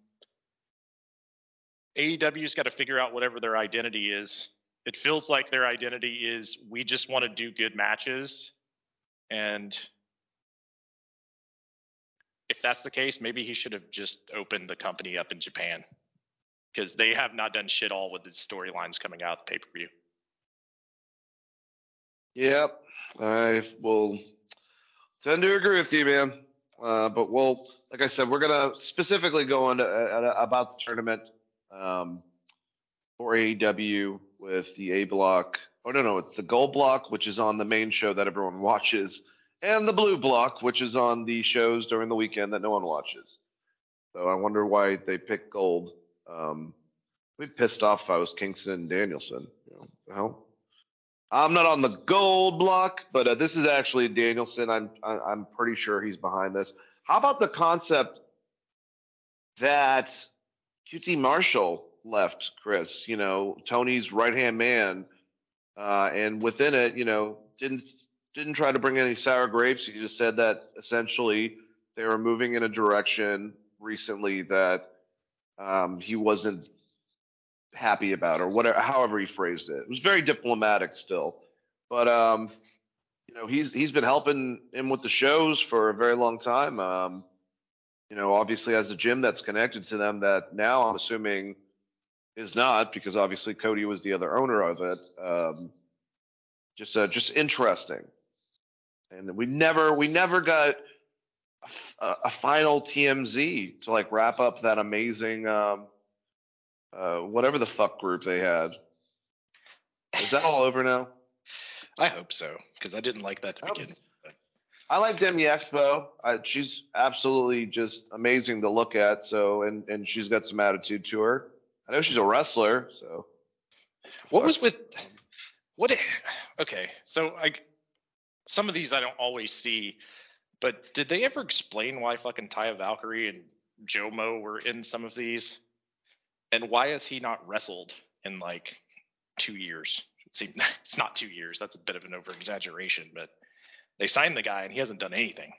S2: AEW's got to figure out whatever their identity is. It feels like their identity is we just want to do good matches, and if that's the case, maybe he should have just opened the company up in Japan because they have not done shit all with the storylines coming out of the pay per view.
S1: Yep, I will tend to agree with you, man. Uh, but we'll, like I said, we're gonna specifically go into uh, about the tournament um, for AEW with the A block. Oh no, no, it's the gold block, which is on the main show that everyone watches, and the blue block, which is on the shows during the weekend that no one watches. So I wonder why they picked gold. Um, I'd be pissed off if I was Kingston and Danielson. You know, the? I'm not on the gold block, but uh, this is actually Danielson. I'm I'm pretty sure he's behind this. How about the concept that QT Marshall left Chris? You know, Tony's right hand man, uh, and within it, you know, didn't didn't try to bring any sour grapes. He just said that essentially they were moving in a direction recently that um, he wasn't happy about, or whatever, however he phrased it. It was very diplomatic still, but um, you know, he's he's been helping him with the shows for a very long time. Um, you know, obviously has a gym that's connected to them that now I'm assuming is not because obviously Cody was the other owner of it. Um, just uh, just interesting, and we never we never got a, a final TMZ to like wrap up that amazing um, uh, whatever the fuck group they had. Is that all over now?
S3: I hope so because I didn't like that to
S1: Oh.
S3: begin.
S1: I like Demi Expo. I, she's absolutely just amazing to look at. So, and and she's got some attitude to her. I know she's a wrestler. So,
S3: What was with
S2: What? Okay, so I some of these I don't always see, but did they ever explain why fucking Taya Valkyrie and Jomo were in some of these, and why has he not wrestled in like two years? It it's not two years. That's a bit of an over exaggeration, but they signed the guy and he hasn't done anything.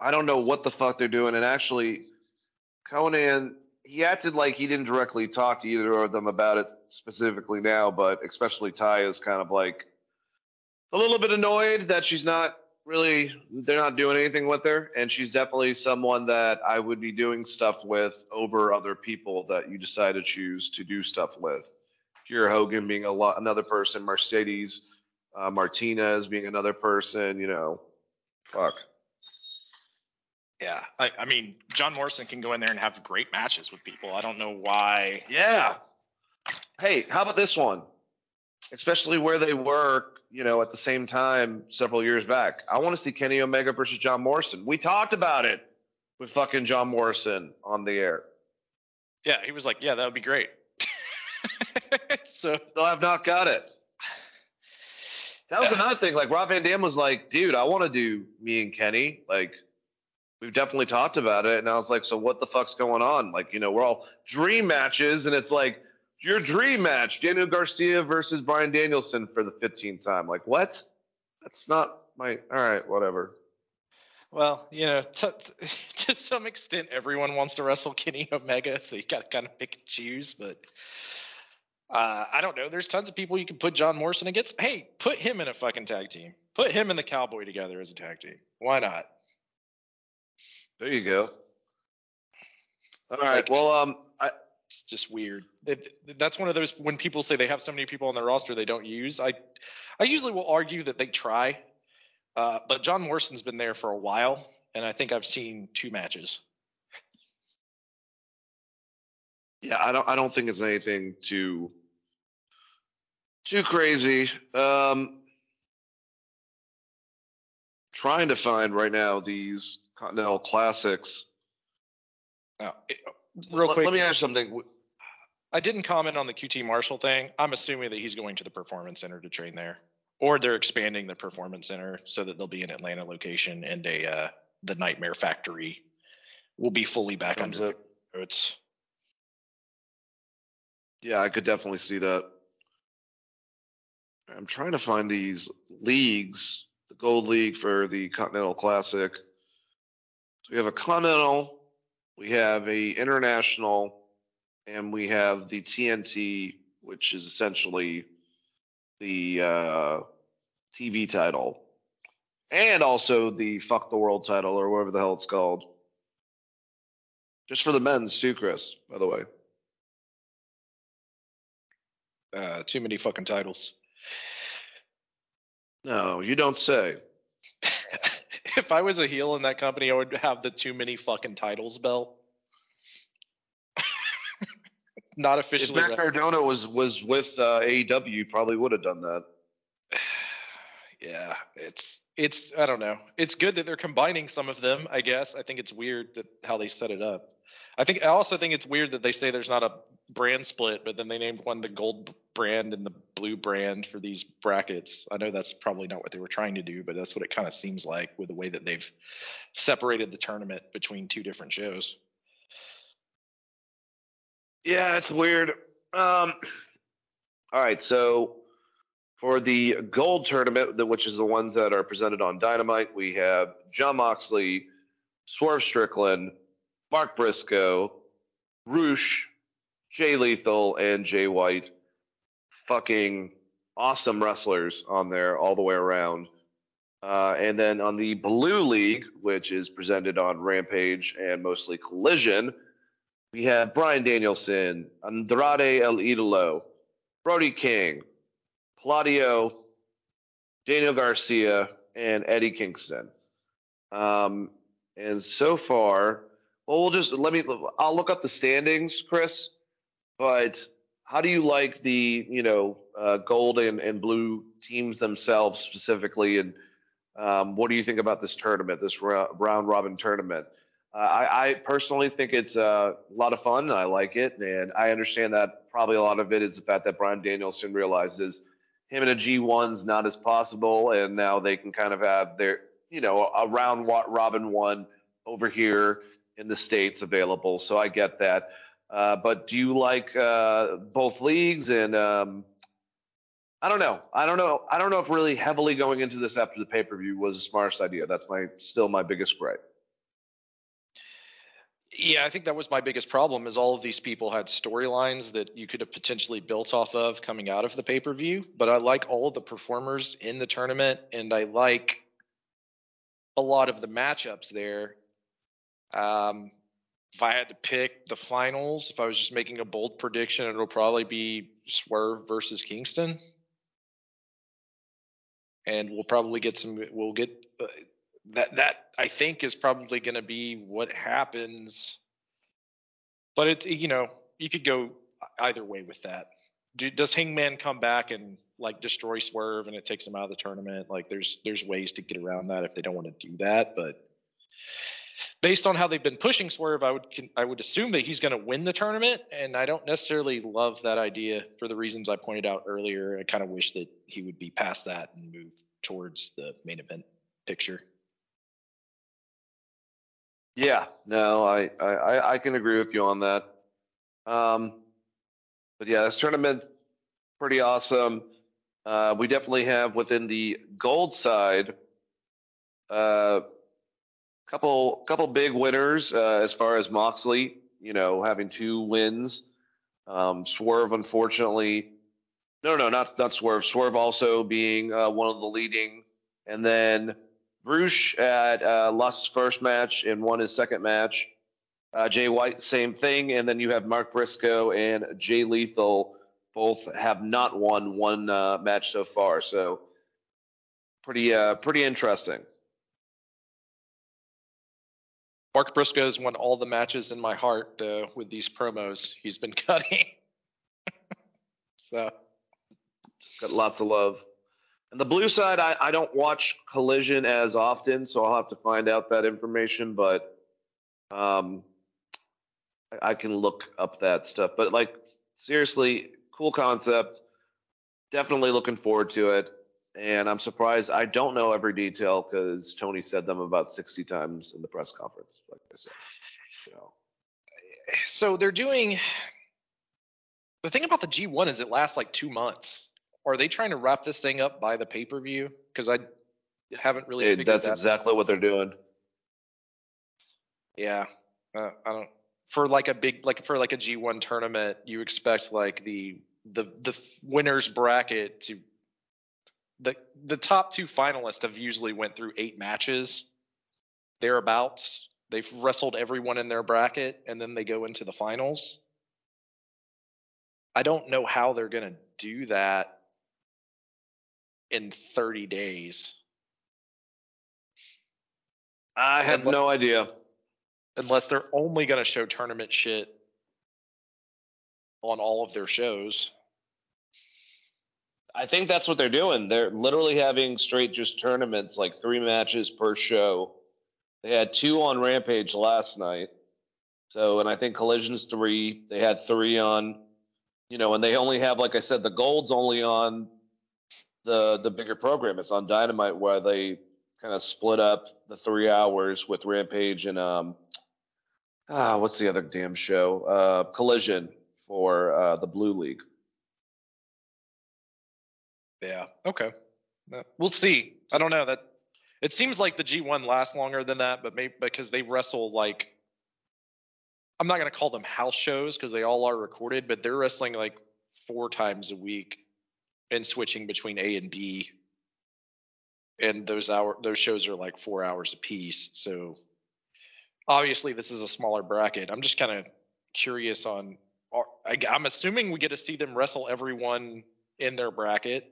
S1: I don't know what the fuck they're doing. And actually, Conan, he acted like he didn't directly talk to either of them about it specifically now, but especially Ty is kind of like a little bit annoyed that she's not really, they're not doing anything with her. And she's definitely someone that I would be doing stuff with over other people that you decide to choose to do stuff with. Kiera Hogan being a lot, another person, Mercedes uh, Martinez being another person, you know, fuck.
S2: Yeah, I, I mean John Morrison can go in there and have great matches with people. I don't know why.
S1: Yeah. Hey, how about this one? Especially where they were, you know, at the same time several years back. I want to see Kenny Omega versus John Morrison. We talked about it with fucking John Morrison on the air.
S2: Yeah, he was like, yeah, that would be great. so
S1: I've not got it. That was another thing. Like Rob Van Dam was like, dude, I want to do me and Kenny. Like, we've definitely talked about it. And I was like, so what the fuck's going on? Like, you know, we're all dream matches, and it's like your dream match, Daniel Garcia versus Bryan Danielson for the 15th time. Like, what? That's not my. All right, whatever.
S2: Well, you know, to, to some extent, everyone wants to wrestle Kenny Omega, so you got to kind of pick and choose. But uh, I don't know. There's tons of people you can put John Morrison against. Hey, put him in a fucking tag team. Put him and the Cowboy together as a tag team. Why not?
S1: There you go. All right.
S2: Like-
S1: well, um, I,
S2: It's just weird. That- That's one of those when people say they have so many people on their roster they don't use. I, I usually will argue that they try, uh, but John Morrison's been there for a while, and I think I've seen two matches.
S1: yeah, I don't, I don't think it's anything too, too crazy. Um, trying to find right now these Continental Classics.
S2: Now, it- real quick,
S1: Let me ask something.
S2: I didn't comment on the QT Marshall thing. I'm assuming that he's going to the Performance Center to train there, or they're expanding the Performance Center so that they'll be an Atlanta location and a uh, the Nightmare Factory will be fully back
S1: Comes
S2: under it's
S1: Yeah, I could definitely see that. I'm trying to find these leagues, the Gold League for the Continental Classic. So we have a Continental, we have a International, and we have the TNT, which is essentially the uh, TV title, and also the Fuck the World title or whatever the hell it's called. Just for the men's too, Chris. By the way.
S2: uh, too many fucking titles.
S1: No, you don't say.
S2: If I was a heel in that company, I would have the too many fucking titles bell. Not
S1: If
S2: officially.
S1: Matt
S2: rep-
S1: Cardona was was with uh, AEW, you probably would have done that.
S2: yeah, it's it's I don't know. It's good that they're combining some of them. I guess I think it's weird that how they set it up. I think I also think it's weird that they say there's not a brand split, but then they named one the gold brand and the blue brand for these brackets. I know that's probably not what they were trying to do, but that's what it kind of seems like with the way that they've separated the tournament between two different shows.
S1: Yeah, it's weird. Um, all right, so for the gold tournament, which is the ones that are presented on Dynamite, we have Jon Moxley, Swerve Strickland, Mark Briscoe, Rush, Jay Lethal, and Jay White. Fucking awesome wrestlers on there all the way around. Uh, and then on the Blue League, which is presented on Rampage and mostly Collision, we have Bryan Danielson, Andrade El Idolo, Brody King, Claudio, Daniel Garcia, and Eddie Kingston. Um, and so far, well, we'll just let me. I'll look up the standings, Chris. But how do you like the you know uh, gold and, and blue teams themselves specifically, and um, what do you think about this tournament, this round robin tournament? Uh, I, I personally think it's uh, a lot of fun. I like it, and I understand that probably a lot of it is the fact that Bryan Danielson realizes him and a G1's not as possible, and now they can kind of have their, you know, a round robin one over here in the states available. So I get that. Uh, but do you like uh, both leagues? And um, I don't know. I don't know. I don't know if really heavily going into this after the pay per view was the smartest idea. That's my still my biggest gripe.
S2: Yeah, I think that was my biggest problem is all of these people had storylines that you could have potentially built off of coming out of the pay-per-view, but I like all of the performers in the tournament and I like a lot of the matchups there. Um if I had to pick the finals, if I was just making a bold prediction, it'll probably be Swerve versus Kingston. And we'll probably get some we'll get uh, that that I think is probably going to be what happens. But it you know you could go either way with that. Do, does Hangman come back and like destroy Swerve and it takes him out of the tournament? Like there's there's ways to get around that if they don't want to do that. But based on how they've been pushing Swerve, I would I would assume that he's going to win the tournament, and I don't necessarily love that idea for the reasons I pointed out earlier. I kind of wish that he would be past that and move towards the main event picture.
S1: Yeah, no, I, I, I- can agree with you on that. Um, but yeah, this tournament pretty awesome. Uh, we definitely have within the gold side uh, couple couple big winners uh, as far as Moxley, you know, having two wins. Um, Swerve, unfortunately, no, no, not not Swerve. Swerve also being uh, one of the leading, and then Rush at uh, lost his first match and won his second match. Uh, Jay White, same thing, and then you have Mark Briscoe and Jay Lethal. Both have not won one uh, match so far, so pretty uh, pretty interesting.
S2: Mark Briscoe has won all the matches in my heart though with these promos he's been cutting. so
S1: Got lots of love. And the blue side, I, I don't watch Collision as often, so I'll have to find out that information. But um, I, I can look up that stuff. But like seriously, cool concept. Definitely looking forward to it. And I'm surprised I don't know every detail because Tony said them about 60 times in the press conference, like I said. So,
S2: so they're doing the thing about the G1 is it lasts like two months. Are they trying to wrap this thing up by the pay per view? Because I haven't really.
S1: it- that's
S2: that
S1: exactly what they're doing.
S2: Yeah, uh, I don't. For like a big, like for like a G1 tournament, you expect like the the the winners bracket to the the top two finalists have usually went through eight matches thereabouts. They've wrestled everyone in their bracket, and then they go into the finals. I don't know how they're gonna do that in 30 days.
S1: I have
S2: what-
S1: no idea.
S2: unless they're only going to show tournament shit on all of their shows.
S1: I think that's what they're doing. They're literally having straight just tournaments, like three matches per show. They had two on Rampage last night. So, and I think Collision's three. They had three on, you know, and they only have, like I said, the gold's only on the the bigger program. It's on Dynamite where they kind of split up the three hours with Rampage and um, ah, what's the other damn show? Uh, Collision for uh, the Blue League.
S2: Yeah. Okay. We'll see. I don't know that. It seems like the G1 lasts longer than that, but maybe because they wrestle like. I'm not going to call them house shows because they all are recorded, but they're wrestling like four times a week and switching between A and B. And those hour those shows are like four hours apiece. So obviously this is a smaller bracket. I'm just kind of curious on. I, I'm assuming we get to see them wrestle everyone in their bracket.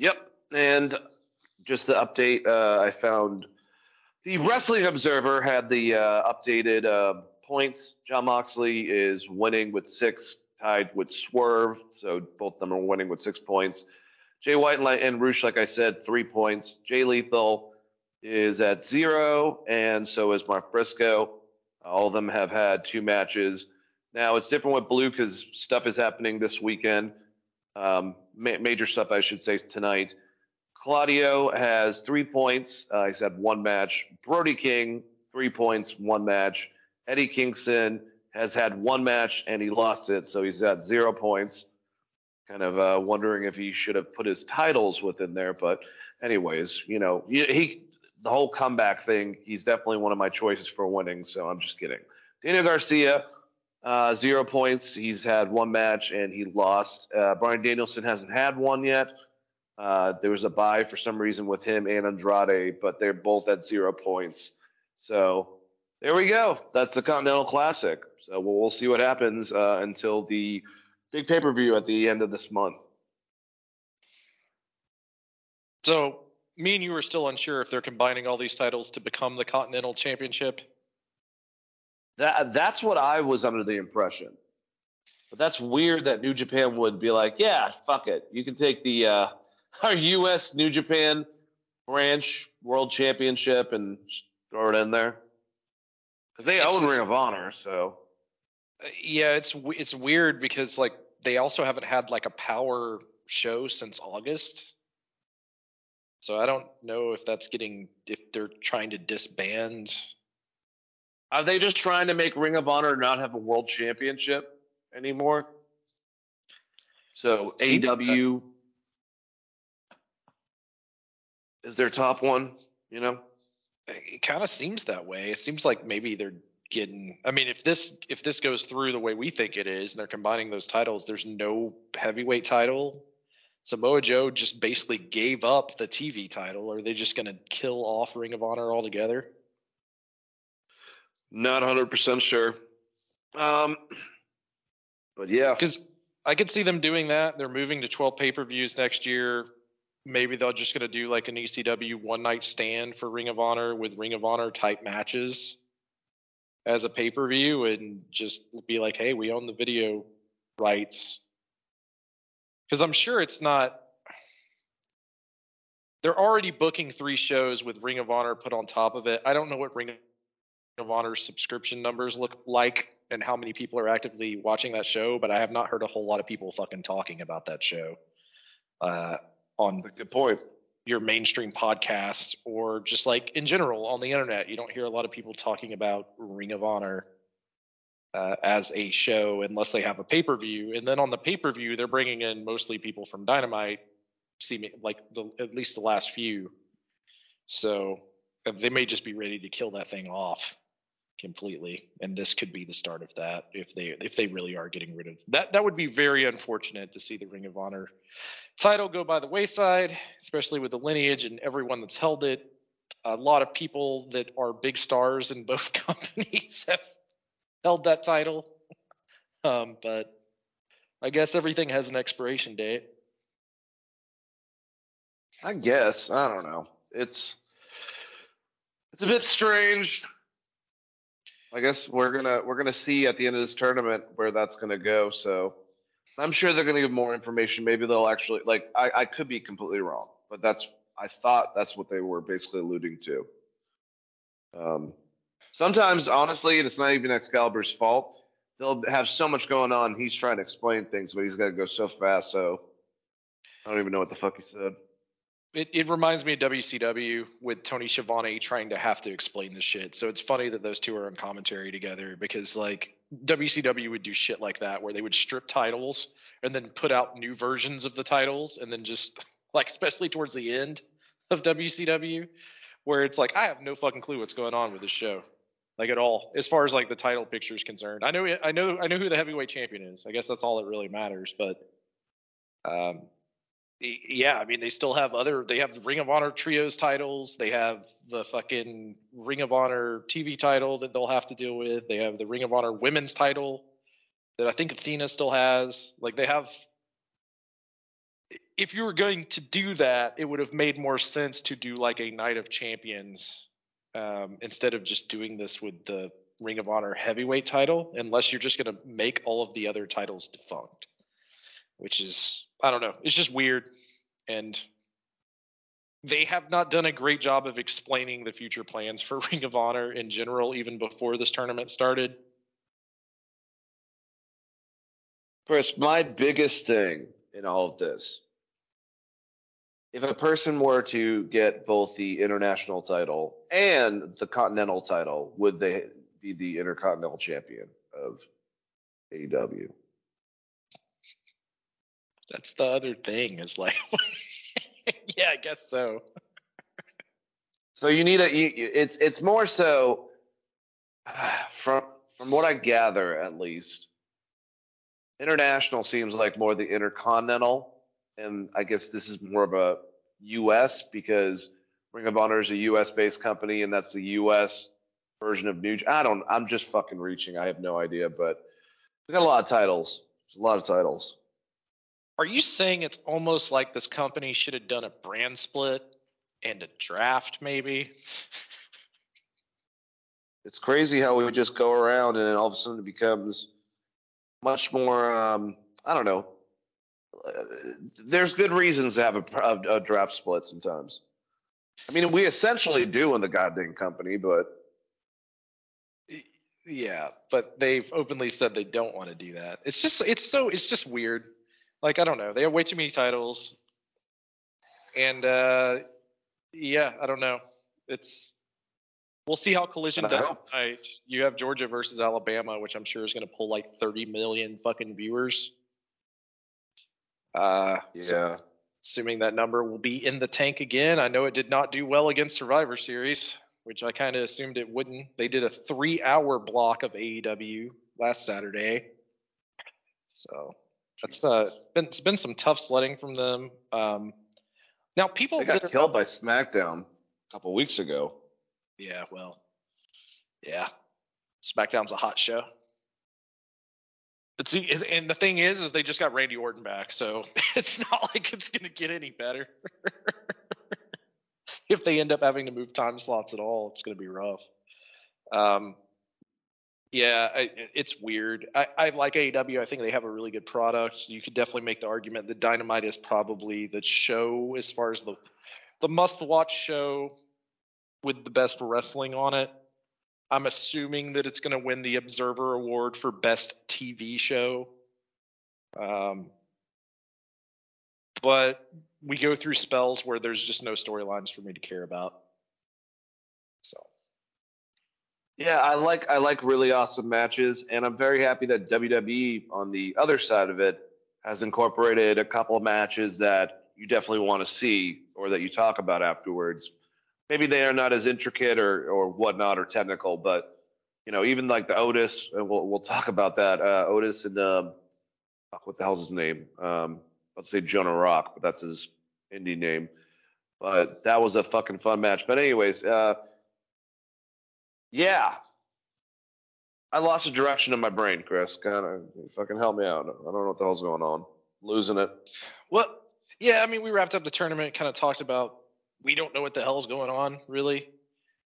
S1: Yep. And just the update, uh, I found the Wrestling Observer had the uh, updated uh, points. Jon Moxley is winning with six, tied with Swerve. So both of them are winning with six points. Jay White and, Rush, like I said, three points. Jay Lethal is at zero, and so is Mark Briscoe. All of them have had two matches. Now it's different with Blue because stuff is happening this weekend. Um, ma- major stuff, I should say, tonight. Claudio has three points. Uh, he's had one match. Brody King, three points, one match. Eddie Kingston has had one match and he lost it, so he's got zero points. Kind of uh, wondering if he should have put his titles within there, but anyways, you know, he, he the whole comeback thing. He's definitely one of my choices for winning, so I'm just kidding. Daniel Garcia, uh, zero points. He's had one match and he lost. Uh, Bryan Danielson hasn't had one yet. Uh, there was a buy for some reason with him and Andrade, but they're both at zero points. So there we go. That's the Continental Classic. So we'll, we'll see what happens uh, until the big pay per view at the end of this month.
S2: So me and you are still unsure if they're combining all these titles to become the Continental Championship.
S1: That that's what I was under the impression. But that's weird that New Japan would be like, yeah, fuck it. You can take the uh, our U.S. New Japan branch World Championship and throw it in there because they
S2: It's-
S1: own Ring of Honor. So
S2: Uh, Yeah, it's it's weird because like they also haven't had like a power show since August. So I don't know if that's getting if they're trying to disband.
S1: Are they just trying to make Ring of Honor not have a World Championship anymore? So
S2: Seems
S1: AEW is their top one. You know.
S2: It kind of seems that way. It seems like maybe they're getting. I mean, if this if this goes through the way we think it is, and they're combining those titles, there's no heavyweight title. Samoa Joe just basically gave up the TV title. Are they just going to kill off Ring of Honor altogether?
S1: Not 100% sure. Um, but yeah,
S2: Because I could see them doing that. They're moving to 12 pay per views next year. Maybe they're just going to do like an ECW one night stand for Ring of Honor with Ring of Honor type matches as a pay per view and just be like, hey, we own the video rights. Because I'm sure it's not. They're already booking three shows with Ring of Honor put on top of it. I don't know what Ring of Honor subscription numbers look like and how many people are actively watching that show, but I have not heard a whole lot of people fucking talking about that show uh, on
S1: good point.
S2: your mainstream podcast or just like in general on the internet. You don't hear a lot of people talking about Ring of Honor uh, as a show unless they have a pay per view. And then on the pay per view, they're bringing in mostly people from Dynamite, see me like the, at least the last few. So they may just be ready to kill that thing off completely and this could be the start of that if they if they really are getting rid of that that would be very unfortunate to see the ring of honor title go by the wayside especially with the lineage and everyone that's held it a lot of people that are big stars in both companies have held that title um, but i guess everything has an expiration date
S1: I guess I don't know. It's it's a bit strange. I guess we're gonna we're gonna see at the end of this tournament where that's gonna go. So I'm sure they're gonna give more information. Maybe they'll actually like I, I could be completely wrong, but that's I thought that's what they were basically alluding to. Um, sometimes honestly, it's not even Excalibur's fault. They'll have so much going on. He's trying to explain things, but he's got to go so fast. So I don't even know what the fuck he said.
S2: It, it reminds me of WCW with Tony Schiavone trying to have to explain this shit. So it's funny that those two are on commentary together because like WCW would do shit like that where they would strip titles and then put out new versions of the titles and then just like especially towards the end of WCW where it's like I have no fucking clue what's going on with this show. Like at all, as far as like the title picture is concerned, I know, I know, I know who the heavyweight champion is. I guess that's all that really matters. But, um, yeah, I mean, they still have other. They have the Ring of Honor trios titles. They have the fucking Ring of Honor TV title that they'll have to deal with. They have the Ring of Honor women's title that I think Athena still has. Like they have. If you were going to do that, it would have made more sense to do like a Night of Champions um, instead of just doing this with the Ring of Honor heavyweight title, unless you're just going to make all of the other titles defunct, which is I don't know. It's just weird, and they have not done a great job of explaining the future plans for Ring of Honor in general, even before this tournament started.
S1: Chris, my biggest thing in all of this, if a person were to get both the international title and the continental title, would they be the intercontinental champion of AEW?
S2: That's the other thing. Is like, yeah, I guess so.
S1: So you need a. You, it's it's more so from from what I gather at least. International seems like more the intercontinental, and I guess this is more of a U.S. because Ring of Honor is a U.S. based company, and that's the U.S. version of New. I don't. I'm just fucking reaching. I have no idea, but we got a lot of titles. There's a lot of titles.
S2: Are you saying it's almost like this company should have done a brand split and a draft, maybe?
S1: It's crazy how we would just go around and then all of a sudden it becomes much more. Um, I don't know. There's good reasons to have a, a, a draft split sometimes. I mean, we essentially do in the goddamn company, but
S2: Yeah, but they've openly said they don't want to do that. It's just it's so it's just weird. Like I don't know. They have way too many titles. And uh yeah, I don't know. It's we'll see how collision does tonight. You have Georgia versus Alabama, which I'm sure is gonna pull like thirty million fucking viewers. Uh so
S1: yeah.
S2: assuming that number will be in the tank again. I know it did not do well against Survivor Series, which I kind of assumed it wouldn't. They did a three hour block of AEW last Saturday. So that's uh it's been it's been some tough sledding from them. Um now people
S1: They got killed by SmackDown a couple weeks ago.
S2: Yeah, well. Yeah. SmackDown's a hot show. But see, and- and the thing is, is they just got Randy Orton back, so it's not like it's gonna get any better. if they end up having to move time slots at all, it's gonna be rough. Um, yeah, I, it's weird. I, I like AEW. I think they have a really good product. You could definitely make the argument that Dynamite is probably the show as far as the the must-watch show with the best wrestling on it. I'm assuming that it's going to win the Observer Award for best TV show. Um, but we go through spells where there's just no storylines for me to care about. So
S1: Yeah, I like I like really awesome matches, and I'm very happy that WWE on the other side of it has incorporated a couple of matches that you definitely want to see or that you talk about afterwards. Maybe they are not as intricate or or whatnot or technical, but you know, even like the Otis, and we'll we'll talk about that. Uh, Otis and um, what the hell's his name? Um, let's say Jonah Rock, but that's his indie name. But that was a fucking fun match. But anyways, uh, yeah. I lost the direction in my brain, Chris. Kind of fucking help me out. I don't know what the hell's going on. Losing it.
S2: Well, yeah, I mean, we wrapped up the tournament, kind of talked about we don't know what the hell's going on, really.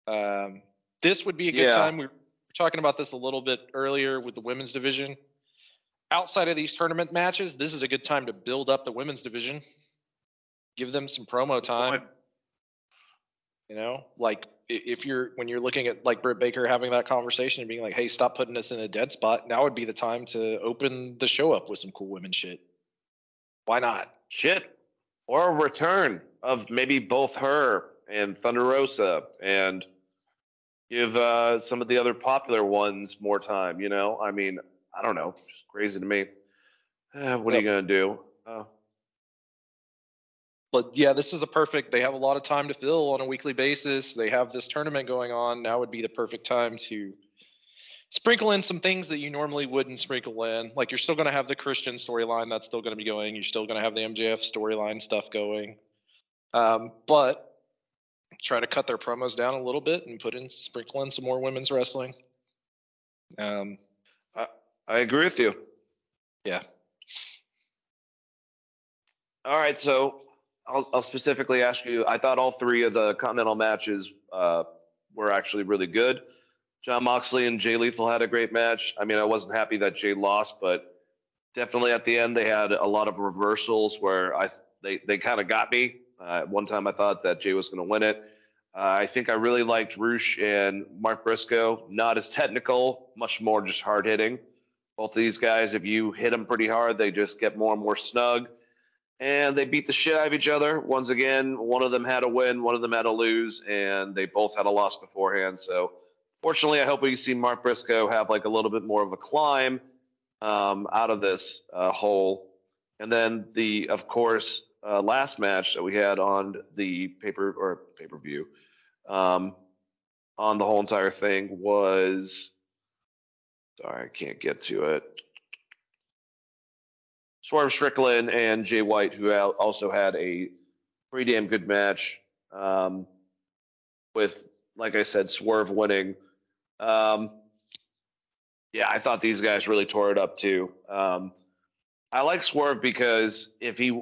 S2: Um, this would be a good
S1: Yeah.
S2: time. We were talking about this a little bit earlier with the women's division. Outside of these tournament matches, this is a good time to build up the women's division. Give them some promo time. You know, like if you're when you're looking at like Britt Baker having that conversation and being like, "Hey, stop putting us in a dead spot." Now would be the time to open the show up with some cool women shit. Why not?
S1: Shit. Or a return of maybe both her and Thunder Rosa and give uh, some of the other popular ones more time, you know? I mean, I don't know. Crazy to me. Eh, what are you going to do? Uh,
S2: but yeah, this is a perfect. They have a lot of time to fill on a weekly basis. They have this tournament going on. Now would be the perfect time to sprinkle in some things that you normally wouldn't sprinkle in. Like you're still going to have the Christian storyline that's still going to be going. You're still going to have the MJF storyline stuff going. Um, but try to cut their promos down a little bit and put in sprinkle in some more women's wrestling. Um,
S1: I agree with you.
S2: Yeah.
S1: All right, so I'll, I'll specifically ask you. I thought all three of the Continental matches uh, were actually really good. Jon Moxley and Jay Lethal had a great match. I mean, I wasn't happy that Jay lost, but definitely at the end they had a lot of reversals where I they they kind of got me. Uh, one time I thought that Jay was going to win it. Uh, I think I really liked Rush and Mark Briscoe. Not as technical, much more just hard hitting. Both of these guys, if you hit them pretty hard, they just get more and more snug. And they beat the shit out of each other. Once again, one of them had a win, one of them had a lose, and they both had a loss beforehand. So, fortunately, I hope we see Mark Briscoe have like a little bit more of a climb um, out of this uh, hole. And then the, of course, uh, last match that we had on the paper or pay per view um, on the whole entire thing was. Sorry, I can't get to it. Swerve Strickland and Jay White, who also had a pretty damn good match, um, with, like I said, Swerve winning. Um, yeah, I thought these guys really tore it up too. Um, I like Swerve because if he,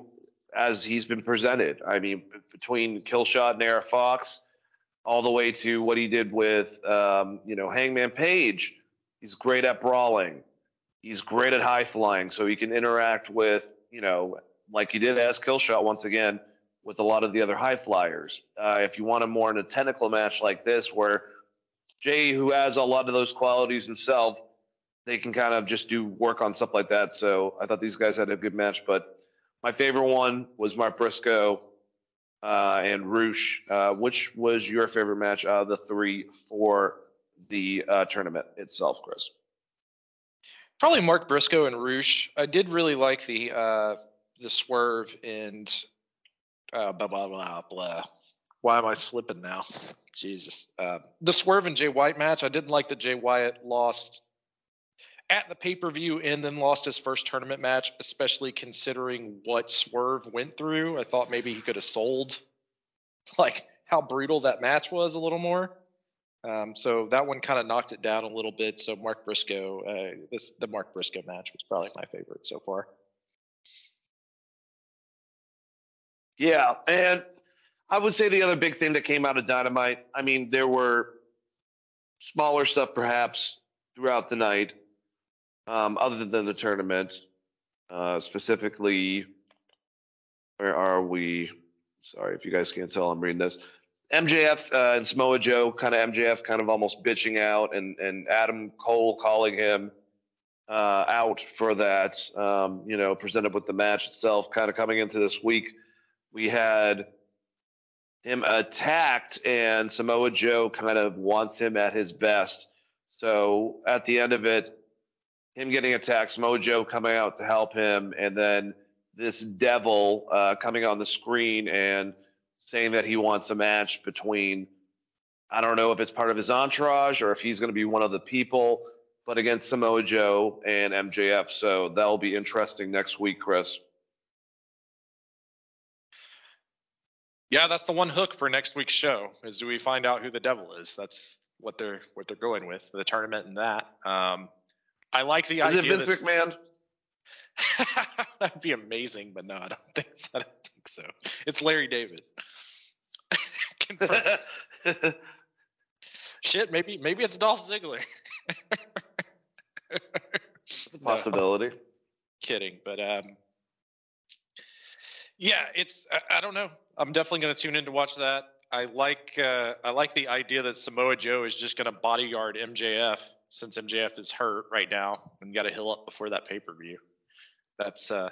S1: as he's been presented, I mean, between Killshot and AR Fox, all the way to what he did with, um, you know, Hangman Page, he's great at brawling. He's great at high flying, so he can interact with, you know, like he did as Killshot once again, with a lot of the other high flyers. Uh, if you want a more in a tentacle match like this, where Jay, who has a lot of those qualities himself, they can kind of just do work on stuff like that. So I thought these guys had a good match, but my favorite one was Mark Briscoe uh, and Rush. Uh, which was your favorite match out of the three for the uh, tournament itself, Chris?
S2: Probably Mark Briscoe and Rush. I did really like the uh, the swerve and uh, blah blah blah blah. Why am I slipping now? Jesus. Uh, the swerve and Jay White match. I didn't like that Jay White lost at the pay per view and then lost his first tournament match, especially considering what Swerve went through. I thought maybe he could have sold like how brutal that match was a little more. Um, so that one kind of knocked it down a little bit. So Mark Briscoe, uh, this the Mark Briscoe match was probably my favorite so far.
S1: Yeah, and I would say the other big thing that came out of Dynamite, I mean, there were smaller stuff perhaps throughout the night, um, other than the tournament. Uh, specifically, where are we? Sorry if you guys can't tell, I'm reading this. MJF uh, and Samoa Joe, kind of MJF, kind of almost bitching out, and and Adam Cole calling him uh, out for that. Um, you know, presented with the match itself, kind of coming into this week, we had him attacked, and Samoa Joe kind of wants him at his best. So at the end of it, him getting attacked, Samoa Joe coming out to help him, and then this devil uh, coming on the screen and saying that he wants a match between I don't know if it's part of his entourage or if he's going to be one of the people, but against Samoa Joe and MJF. So that'll be interesting next week, Chris.
S2: Yeah, that's the one hook for next week's show. Is do we find out who the devil is? That's what they're what they're going with the tournament and that. Um, I like the idea.
S1: Is it. Vince McMahon?
S2: That'd be amazing, but no, I don't think I don't think so. It's Larry David. Confirmed. Shit, maybe maybe it's Dolph Ziggler. No,
S1: Possibility.
S2: kidding, but um, yeah, it's I, I don't know. I'm definitely going to tune in to watch that. I like uh, I like the idea that Samoa Joe is just going to bodyguard MJF since MJF is hurt right now and got to heal up before that pay per view. That's uh,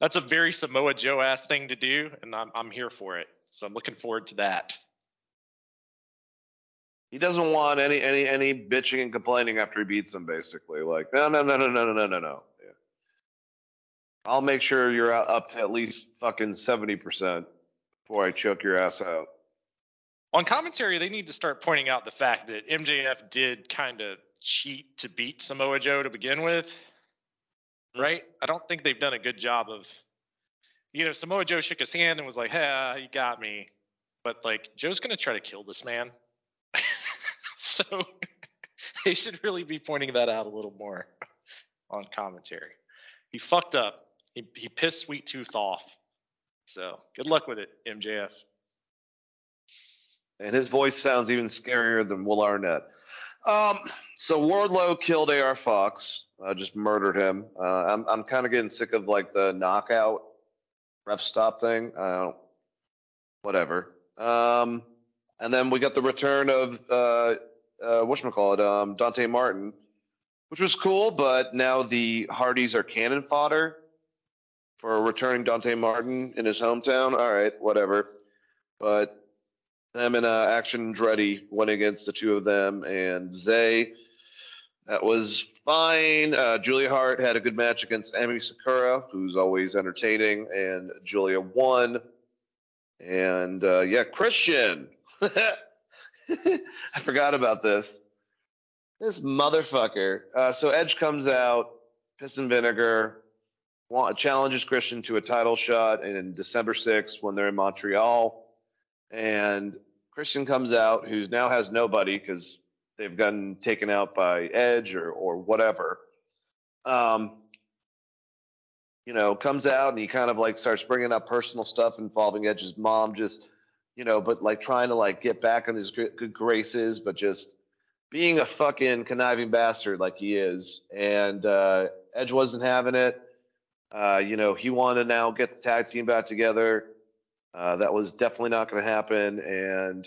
S2: that's a very Samoa Joe ass thing to do, and I'm I'm here for it. So I'm looking forward to that.
S1: He doesn't want any any any bitching and complaining after he beats him. Basically, like no no no no no no no no no. Yeah. I'll make sure you're out- up to at least fucking seventy percent before I choke your ass out.
S2: On commentary, they need to start pointing out the fact that MJF did kind of cheat to beat Samoa Joe to begin with, right? I don't think they've done a good job of, you know, Samoa Joe shook his hand and was like, "Ha, you got me," but like Joe's gonna try to kill this man, so they should really be pointing that out a little more on commentary. He fucked up. He he pissed Sweet Tooth off. So good luck with it, MJF.
S1: And his voice sounds even scarier than Will Arnett. Um, so Wardlow killed AR Fox, uh, just murdered him. Uh, I'm I'm kind of getting sick of like the knockout ref stop thing. Whatever. Um, and then we got the return of uh, uh, whatchamacallit, um, Dante Martin, which was cool, but now the Hardys are cannon fodder for returning Dante Martin in his hometown. All right, whatever. But them and uh, Action Andretti went against the two of them, and Zay. That was fine. Uh, Julia Hart had a good match against Emi Sakura, who's always entertaining, and Julia won. And uh, yeah, Christian. I forgot about this. This motherfucker. Uh, so Edge comes out, piss and vinegar, challenges Christian to a title shot in December 6th when they're in Montreal. And Christian comes out, who now has nobody because they've gotten taken out by Edge or or whatever. Um, you know, comes out and he kind of like starts bringing up personal stuff involving Edge's mom, just you know, but like trying to like get back on his good graces, but just being a fucking conniving bastard like he is. And uh, Edge wasn't having it. Uh, you know, he wanted to now get the tag team back together. Uh, that was definitely not going to happen, and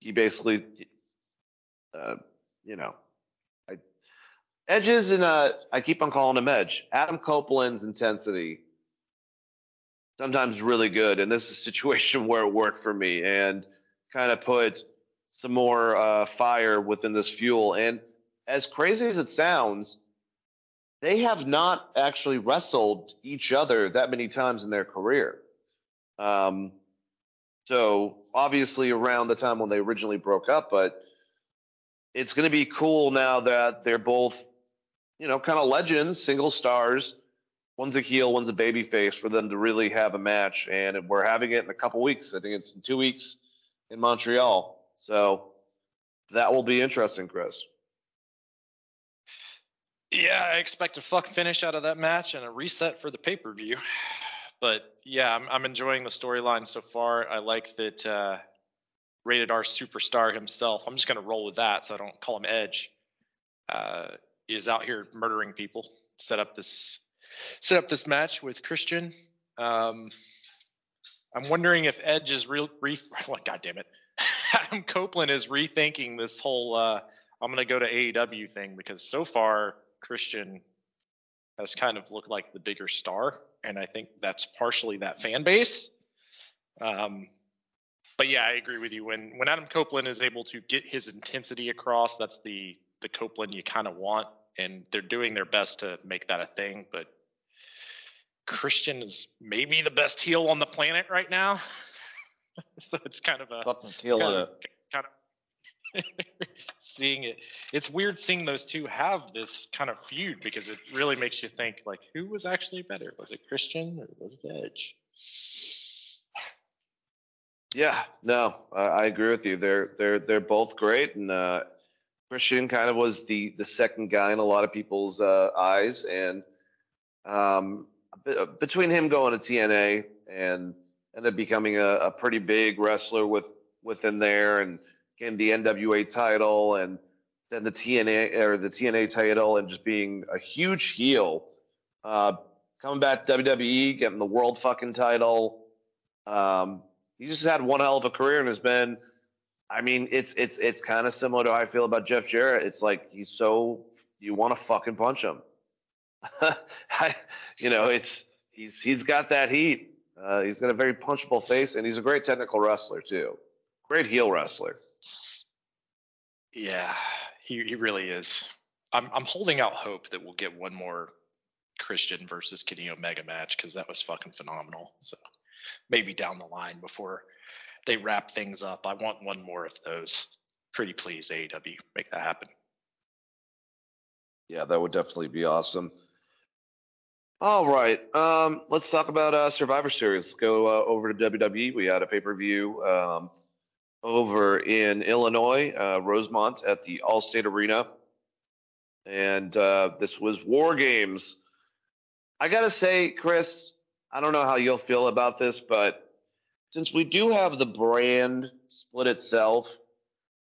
S1: he basically, uh, you know, I, Edge's and uh, I keep on calling him Edge. Adam Copeland's intensity sometimes really good, and this is a situation where it worked for me and kind of put some more uh, fire within this fuel. And as crazy as it sounds, they have not actually wrestled each other that many times in their career. Um, so obviously around the time when they originally broke up, but it's going to be cool now that they're both, you know, kind of legends, single stars. One's a heel, one's a baby face for them to really have a match. And we're having it in a couple weeks. I think it's in two weeks in Montreal. So that will be interesting, Chris.
S2: Yeah, I expect a fuck finish out of that match and a reset for the pay per view. But yeah, I'm, I'm enjoying the storyline so far. I like that uh, rated R superstar himself. I'm just gonna roll with that, so I don't call him Edge. Uh, is out here murdering people. Set up this set up this match with Christian. Um, I'm wondering if Edge is real. Re, well, God damn it, Adam Copeland is rethinking this whole uh, I'm gonna go to AEW thing because so far Christian has kind of looked like the bigger star, and I think that's partially that fan base. Um, but yeah, I agree with you. When when Adam Copeland is able to get his intensity across, that's the the Copeland you kind of want, and they're doing their best to make that a thing. But Christian is maybe the best heel on the planet right now, so it's kind of a
S1: killing
S2: kind of, kind of seeing it. It's weird seeing those two have this kind of feud because it really makes you think like who was actually better? Was it Christian or was it Edge?
S1: Yeah, no, I, I agree with you. They're they're they're both great, and uh, Christian kind of was the the second guy in a lot of people's uh, eyes, and um, be- between him going to TNA and ended up becoming a, a pretty big wrestler with within there, and getting the NWA title, and then the TNA or the TNA title, and just being a huge heel, uh, coming back to WWE, getting the world fucking title. Um, he just had one hell of a career and has been I mean, it's it's it's kind of similar to how I feel about Jeff Jarrett. It's like he's so you want to fucking punch him. I, you know, it's he's he's got that heat. Uh, he's got a very punchable face, and he's a great technical wrestler too. Great heel wrestler.
S2: Yeah, he he really is. I'm I'm holding out hope that we'll get one more Christian versus Kenny Omega match because that was fucking phenomenal. So maybe down the line before they wrap things up, I want one more of those. Pretty please, AEW, make that happen.
S1: Yeah, that would definitely be awesome. All right, um, let's talk about uh, Survivor Series. Let's go uh, over to WWE. We had a pay per view um, over in Illinois, uh, Rosemont, at the Allstate Arena, and uh, this was War Games. I gotta say, Chris, I don't know how you'll feel about this, but since we do have the brand split itself,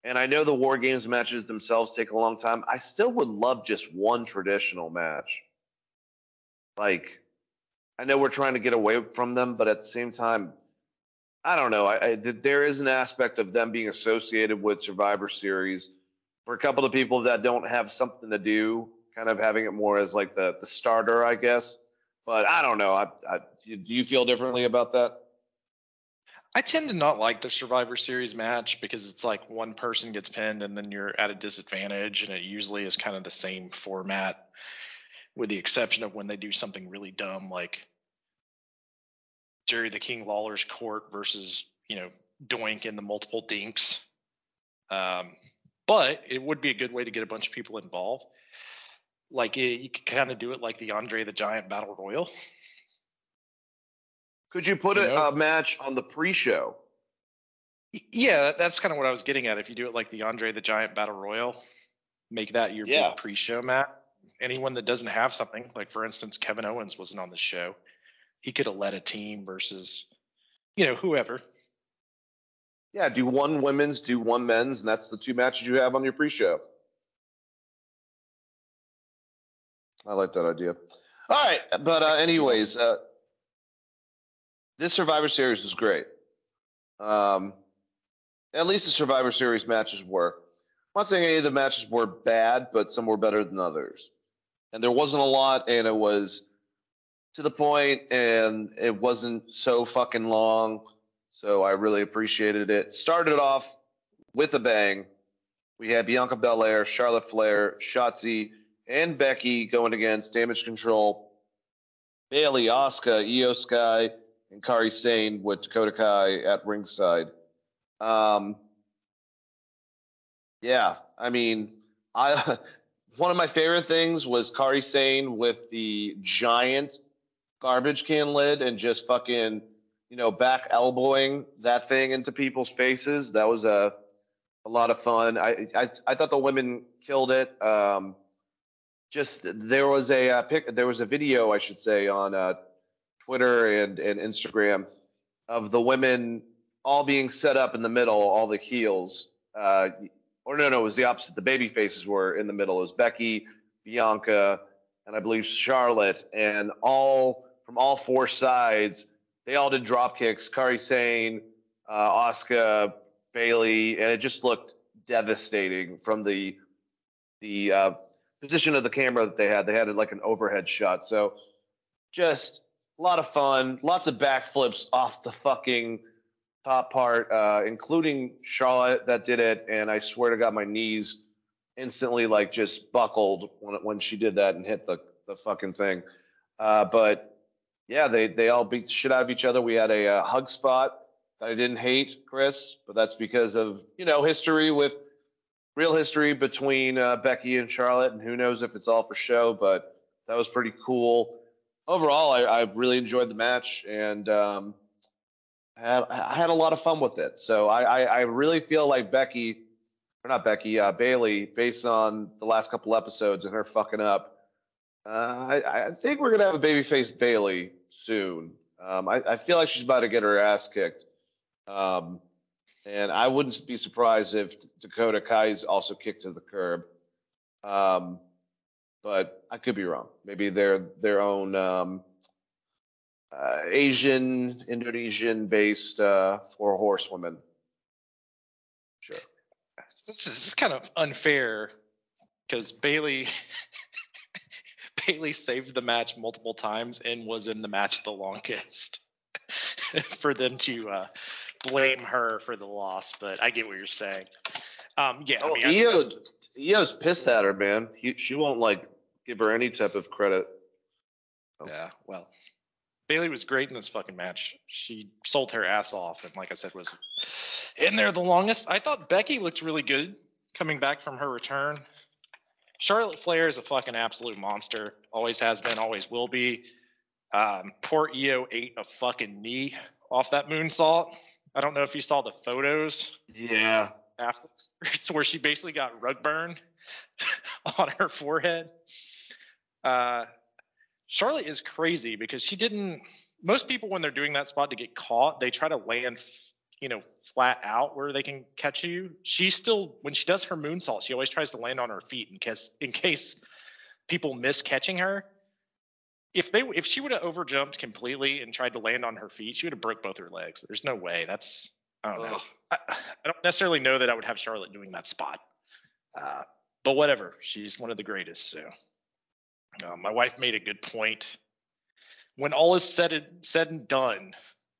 S1: and I know the War Games matches themselves take a long time, I still would love just one traditional match. Like, I know we're trying to get away from them, but at the same time, I don't know. I, I there is an aspect of them being associated with Survivor Series for a couple of people that don't have something to do, kind of having it more as like the the starter, I guess. But I don't know. I, I, do you feel differently about that?
S2: I tend to not like the Survivor Series match because it's like one person gets pinned and then you're at a disadvantage, and it usually is kind of the same format, with the exception of when they do something really dumb like Jerry the King Lawler's court versus you know Doink and the multiple dinks. Um, but it would be a good way to get a bunch of people involved. Like it, you could kind of do it like the Andre the Giant Battle Royal.
S1: Could you put
S2: You
S1: a, a match on the pre-show?
S2: Yeah, that's kind of what I was getting at. If you do it like the Andre the Giant Battle Royal, make that your
S1: Yeah.
S2: big pre-show match. Anyone that doesn't have something, like for instance, Kevin Owens wasn't on the show, he could have led a team versus, you know, whoever.
S1: Yeah, do one women's, do one men's, and that's the two matches you have on your pre-show. I like that idea. All right, but uh, anyways, uh, this Survivor Series is great. Um, at least the Survivor Series matches were. I'm not saying any of the matches were bad, but some were better than others. And there wasn't a lot, and it was to the point, and it wasn't so fucking long. So I really appreciated it. Started off with a bang. We had Bianca Belair, Charlotte Flair, Shotzi, and Becky going against Damage Control, Bayley, Asuka, IYO SKY, and Kairi Sane with Dakota Kai at ringside. Um, yeah, I mean, I one of my favorite things was Kairi Sane with the giant garbage can lid and just fucking, you know, back elbowing that thing into people's faces. That was a a lot of fun. I I, I thought the women killed it. Um, just there was a uh, pic, there was a video, I should say, on uh, Twitter and and Instagram of the women all being set up in the middle, all the heels. Uh, or no, no, it was the opposite. The baby faces were in the middle. It was Becky, Bianca, and I believe Charlotte, and all from all four sides, they all did drop kicks. Kairi Sane, uh, Asuka, Bayley, and it just looked devastating from the the uh, position of the camera that they had. They had like an overhead shot, so just a lot of fun, lots of backflips off the fucking top part, uh, including Charlotte that did it, and I swear to God, my knees instantly like just buckled when when she did that and hit the the fucking thing. Uh, but yeah, they they all beat the shit out of each other. We had a, uh hug spot that I didn't hate, Chris, but that's because of you know history with real history between uh, Becky and Charlotte, and who knows if it's all for show, but that was pretty cool. Overall, I, I really enjoyed the match and um, had, I had a lot of fun with it. So I, I, I really feel like Becky, or not Becky, uh, Bayley, based on the last couple episodes and her fucking up, uh, I, I think we're gonna have a babyface Bayley soon. Um, I, I feel like she's about to get her ass kicked. Um, and I wouldn't be surprised if Dakota Kai is also kicked to the curb. Um, but I could be wrong. Maybe they're their own um, uh, Asian, Indonesian based uh, four horsewomen. Sure.
S2: This is kind of unfair because Bayley Bayley saved the match multiple times and was in the match the longest. for them to uh, blame her for the loss, but I get what you're saying. Um, yeah, I
S1: Oh,
S2: I think
S1: Io's,
S2: that's-
S1: Io's pissed at her, man. He, she won't like give her any type of credit.
S2: yeah, well, Bayley was great in this fucking match. She sold her ass off, and like I said, was in there the longest. I thought Becky looked really good coming back from her return. Charlotte Flair is a fucking absolute monster. Always has been, always will be. Um, poor Io ate a fucking knee off that moonsault. I don't know if you saw the photos
S1: Yeah.
S2: afterwards where she basically got rug burn on her forehead. Uh, Charlotte is crazy because she didn't. Most people, when they're doing that spot to get caught, they try to land, you know, flat out where they can catch you. She still, when she does her moonsault, she always tries to land on her feet in case in case people miss catching her. If they if she would have overjumped completely and tried to land on her feet, she would have broke both her legs. There's no way. That's I don't know. I, I don't necessarily know that I would have Charlotte doing that spot. Uh, but whatever. She's one of the greatest. So uh, my wife made a good point. When all is said and, said and done,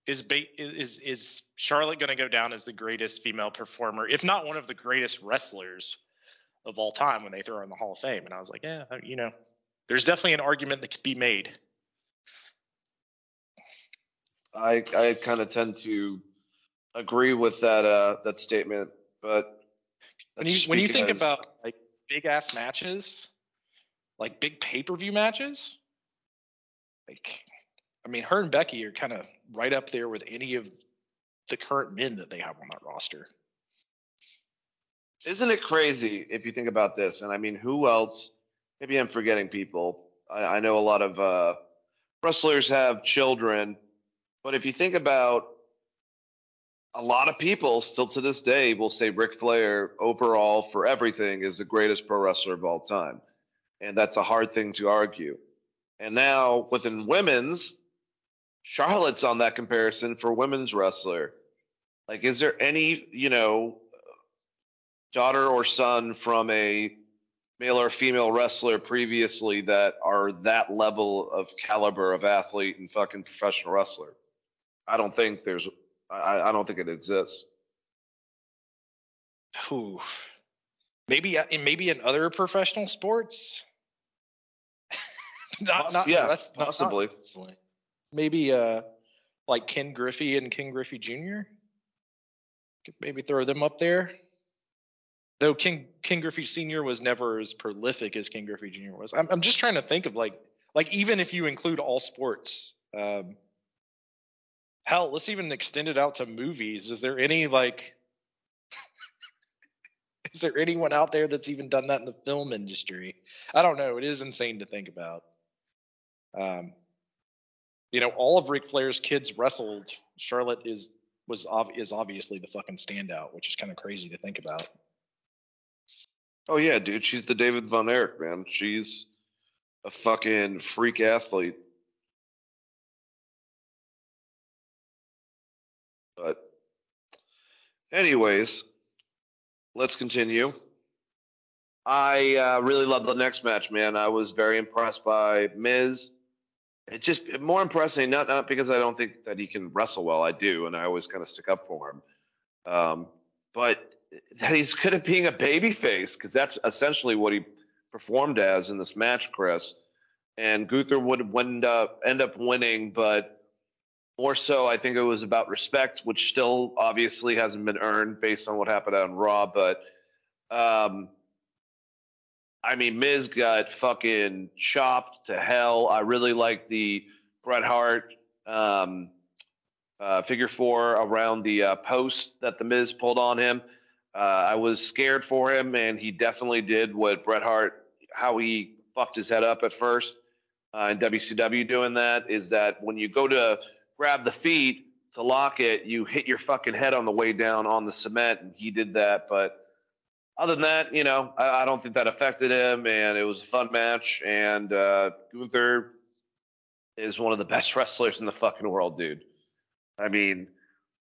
S2: is ba- is is Charlotte going to go down as the greatest female performer, if not one of the greatest wrestlers of all time when they throw her in the Hall of Fame? And I was like, yeah, you know, there's definitely an argument that could be made.
S1: I I kind of tend to agree with that uh that statement, but
S2: when you when you think about like big ass matches, like big pay per view matches, like I mean, her and Becky are kind of right up there with any of the current men that they have on that roster.
S1: Isn't it crazy if you think about this? And I mean, who else? Maybe I'm forgetting people. I, I know a lot of uh, wrestlers have children, but if you think about a lot of people still to this day will say Ric Flair overall for everything is the greatest pro wrestler of all time. And that's a hard thing to argue. And now within women's, Charlotte's on that comparison for women's wrestler. Like, is there any, you know, daughter or son from a male or female wrestler previously that are that level of caliber of athlete and fucking professional wrestler. I don't think there's, I, I don't think it exists.
S2: Who? Maybe uh, maybe in other professional sports. not not
S1: yeah,
S2: wrest- not- not
S1: possibly.
S2: Maybe uh like Ken Griffey and Ken Griffey Jr. Could maybe throw them up there. Though Ken Ken Griffey Sr. was never as prolific as Ken Griffey Jr. was. I'm I'm just trying to think of like like even if you include all sports. Um, hell, let's even extend it out to movies. Is there any like is there anyone out there that's even done that in the film industry? I don't know. It is insane to think about. Um, you know, all of Ric Flair's kids wrestled. Charlotte is was is obviously the fucking standout, which is kind of crazy to think about.
S1: Oh yeah, dude, she's the David Von Erich, man. She's a fucking freak athlete. But anyways, let's continue. I uh, really love the next match, man. I was very impressed by Miz. It's just more impressive, not not because I don't think that he can wrestle well. I do, and I always kind of stick up for him. Um, but that he's good at being a baby face because that's essentially what he performed as in this match, Chris. And Gunther would end up end up winning, but more so, I think it was about respect, which still obviously hasn't been earned based on what happened on Raw. But um, I mean, Miz got fucking chopped to hell. I really like the Bret Hart um, uh, figure four around the uh, post that the Miz pulled on him. Uh, I was scared for him, and he definitely did what Bret Hart, how he fucked his head up at first uh, in WCW doing that. Is that when you go to grab the feet to lock it, you hit your fucking head on the way down on the cement, and he did that. But other than that, you know, I, I don't think that affected him, and it was a fun match. And uh, Gunther is one of the best wrestlers in the fucking world, dude. I mean,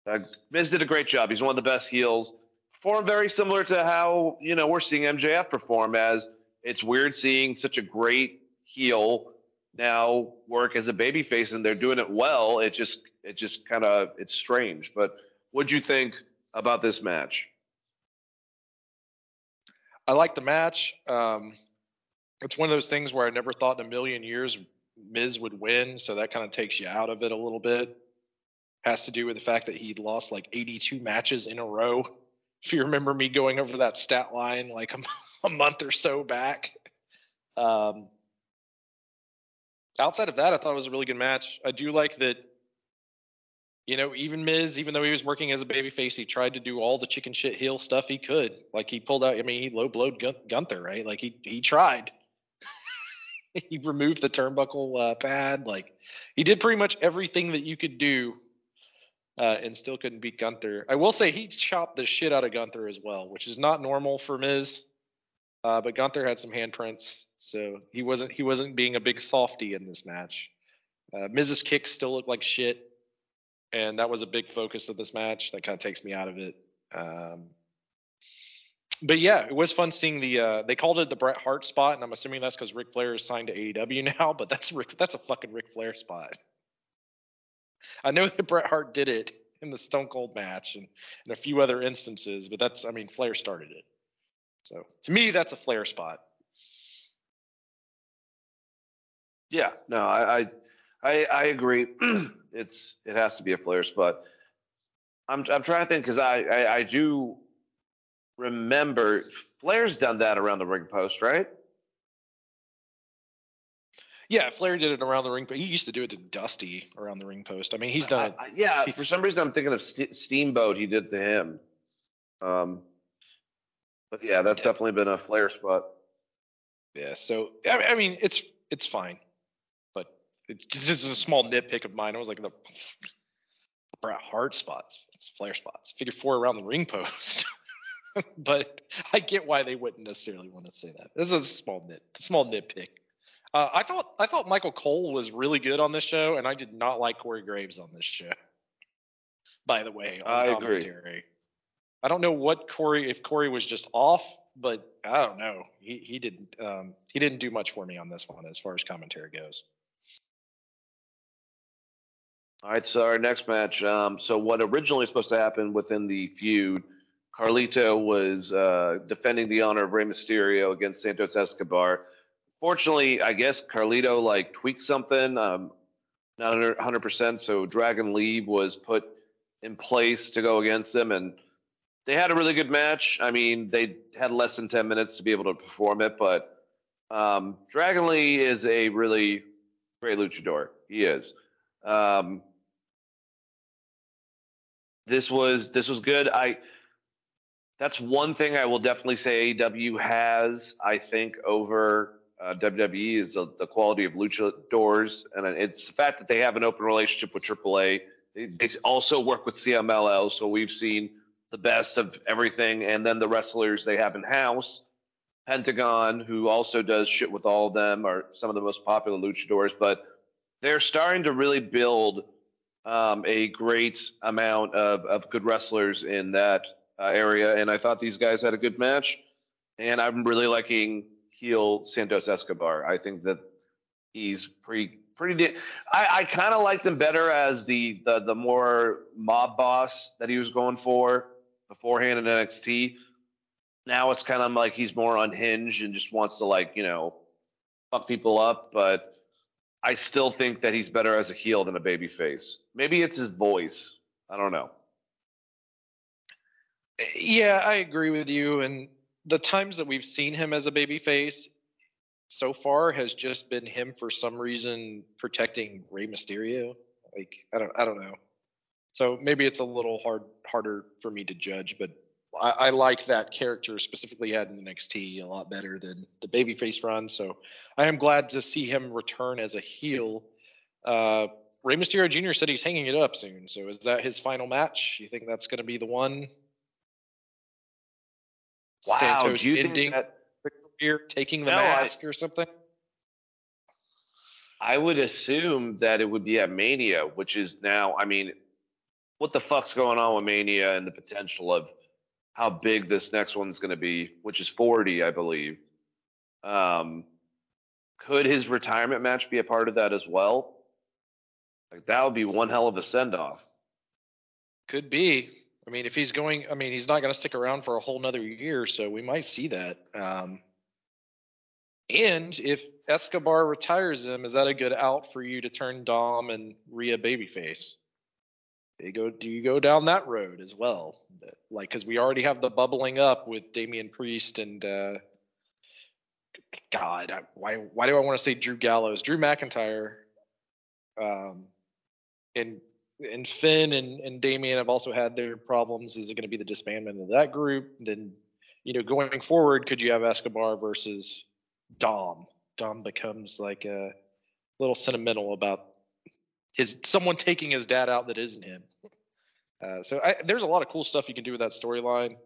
S1: uh, Miz did a great job. He's one of the best heels. Performed very similar to how you know we're seeing MJF perform. As it's weird seeing such a great heel now work as a babyface, and they're doing it well. It just it just kind of it's strange. But what'd you think about this match?
S2: I like the match. Um, it's one of those things where I never thought in a million years Miz would win, so that kind of takes you out of it a little bit. Has to do with the fact that he'd lost like 82 matches in a row. If you remember me going over that stat line like a, a month or so back. Um, outside of that, I thought it was a really good match. I do like that. You know, even Miz, even though he was working as a babyface, he tried to do all the chicken shit heel stuff he could. Like he pulled out. I mean, he low blowed Gun- Gunther, right? Like he he tried. he removed the turnbuckle uh, pad. Like he did pretty much everything that you could do, uh, and still couldn't beat Gunther. I will say he chopped the shit out of Gunther as well, which is not normal for Miz. Uh, but Gunther had some handprints, so he wasn't he wasn't being a big softy in this match. Uh, Miz's kicks still looked like shit, and that was a big focus of this match. That kind of takes me out of it. Um, but yeah, it was fun seeing the. Uh, they called it the Bret Hart spot, and I'm assuming that's because Ric Flair is signed to AEW now. But that's Rick. That's a fucking Ric Flair spot. I know that Bret Hart did it in the Stone Cold match and, and a few other instances, but that's. I mean, Flair started it. So to me, that's a Flair spot.
S1: Yeah, no, I I I, I agree. it's it has to be a Flair spot. I'm I'm trying to think because I, I I do remember Flair's done that around the ring post, right?
S2: Yeah, Flair did it around the ring, but he used to do it to Dusty around the ring post. I mean, he's done it.
S1: I- I- yeah, for some reason I'm thinking of Ste Steamboat. He did to him. Um, but yeah, that's definitely been a Flair spot.
S2: Yeah, so I, I mean, it's it's fine, but it, this is a small nitpick of mine. I was like the Bret Hart spots, it's Flair spots, figure four around the ring post. but I get why they wouldn't necessarily want to say that. This is a small nit, small nitpick. Uh, I thought I thought Michael Cole was really good on this show, and I did not like Corey Graves on this show. By the way, on
S1: I agree.
S2: I don't know what Corey if Corey was just off, but I don't know. He he didn't um, he didn't do much for me on this one as far as commentary goes.
S1: All right, so our next match. Um, so what originally was supposed to happen within the feud, Carlito was uh, defending the honor of Rey Mysterio against Santos Escobar. Fortunately, I guess Carlito like tweaked something. Um, not 100 percent. So Dragon Lee was put in place to go against them, and they had a really good match. I mean, they had less than 10 minutes to be able to perform it, but um, Dragon Lee is a really great luchador. He is. Um, this was this was good. I that's one thing I will definitely say AEW has, I think, over uh, WWE is the, the quality of luchadors, and it's the fact that they have an open relationship with AAA. They, they also work with CMLL, so we've seen the best of everything, and then the wrestlers they have in house. Pentagon, who also does shit with all of them, are some of the most popular luchadors, but they're starting to really build um, a great amount of, of good wrestlers in that uh, area, and I thought these guys had a good match. And I'm really liking heel Santos Escobar. I think that he's pretty pretty. I, I kind of liked him better as the, the the more mob boss that he was going for beforehand in NXT. Now it's kind of like he's more unhinged and just wants to like you know fuck people up, but. I still think that he's better as a heel than a baby face. Maybe it's his voice. I don't know.
S2: Yeah, I agree with you. And the times that we've seen him as a babyface so far has just been him for some reason protecting Rey Mysterio. Like I don't I don't know. So maybe it's a little hard harder for me to judge, but I, I like that character specifically had in NXT a lot better than the babyface run. So I am glad to see him return as a heel. Uh, Rey Mysterio Jr. said he's hanging it up soon. So is that his final match? You think that's going to be the one?
S1: Wow,
S2: Santos
S1: you
S2: ending
S1: think that?
S2: the career, taking the
S1: No, I-
S2: mask or something?
S1: I would assume that it would be at Mania, which is now. I mean, what the fuck's going on with Mania and the potential of how big this next one's going to be, which is 40, I believe. Um, could his retirement match be a part of that as well? Like that would be one hell of a send off.
S2: Could be. I mean, if he's going, I mean, he's not going to stick around for a whole nother year, so we might see that. Um, and if Escobar retires him, is that a good out for you to turn Dom and Rhea babyface? They go. Do you go down that road as well? Like, because we already have the bubbling up with Damian Priest and uh, God, why why do I want to say Drew Galloway? Drew McIntyre, um, and and Finn and, and Damian have also had their problems. Is it going to be the disbandment of that group? Then, you know, going forward, could you have Escobar versus Dom? Dom becomes like a little sentimental about his someone taking his dad out that isn't him. Uh, so I, there's a lot of cool stuff you can do with that storyline.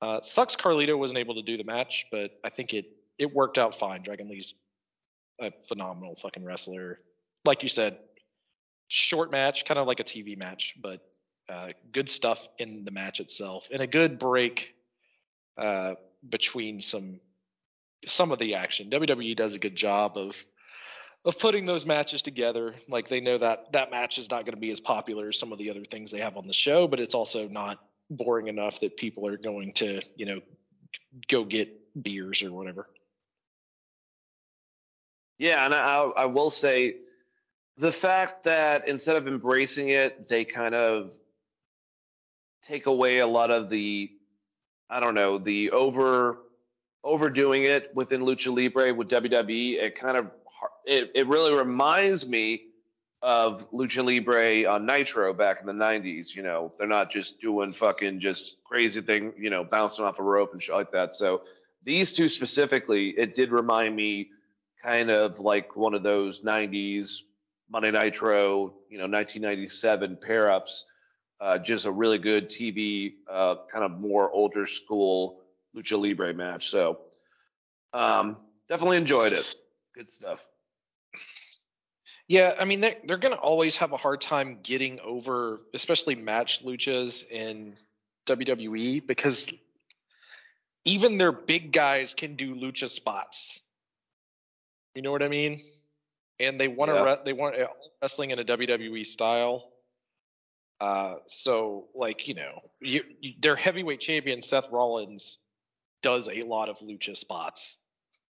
S2: Uh, sucks Carlito wasn't able to do the match, but I think it it worked out fine. Dragon Lee's a phenomenal fucking wrestler. Like you said, short match, kind of like a TV match, but uh, good stuff in the match itself, and a good break uh, between some some of the action. WWE does a good job of of putting those matches together. Like they know that that match is not going to be as popular as some of the other things they have on the show, but it's also not boring enough that people are going to, you know, go get beers or whatever.
S1: Yeah, and I, I will say the fact that instead of embracing it, they kind of take away a lot of the, I don't know, the over overdoing it within lucha libre with WWE. It kind of it, it really reminds me of lucha libre on Nitro back in the '90s. You know, they're not just doing fucking just crazy thing, you know, bouncing off a rope and shit like that. So these two specifically, it did remind me kind of like one of those 90s Monday Nitro, you know, 1997 pair ups. Uh, just a really good TV, uh, kind of more older school lucha libre match. So um, definitely enjoyed it. Good stuff.
S2: Yeah, I mean they're they're gonna always have a hard time getting over, especially match luchas in WWE because even their big guys can do lucha spots. You know what I mean? And they want to
S1: Yeah.
S2: re- they want uh, wrestling in a WWE style. Uh, so like you know, you, you, their heavyweight champion Seth Rollins does a lot of lucha spots.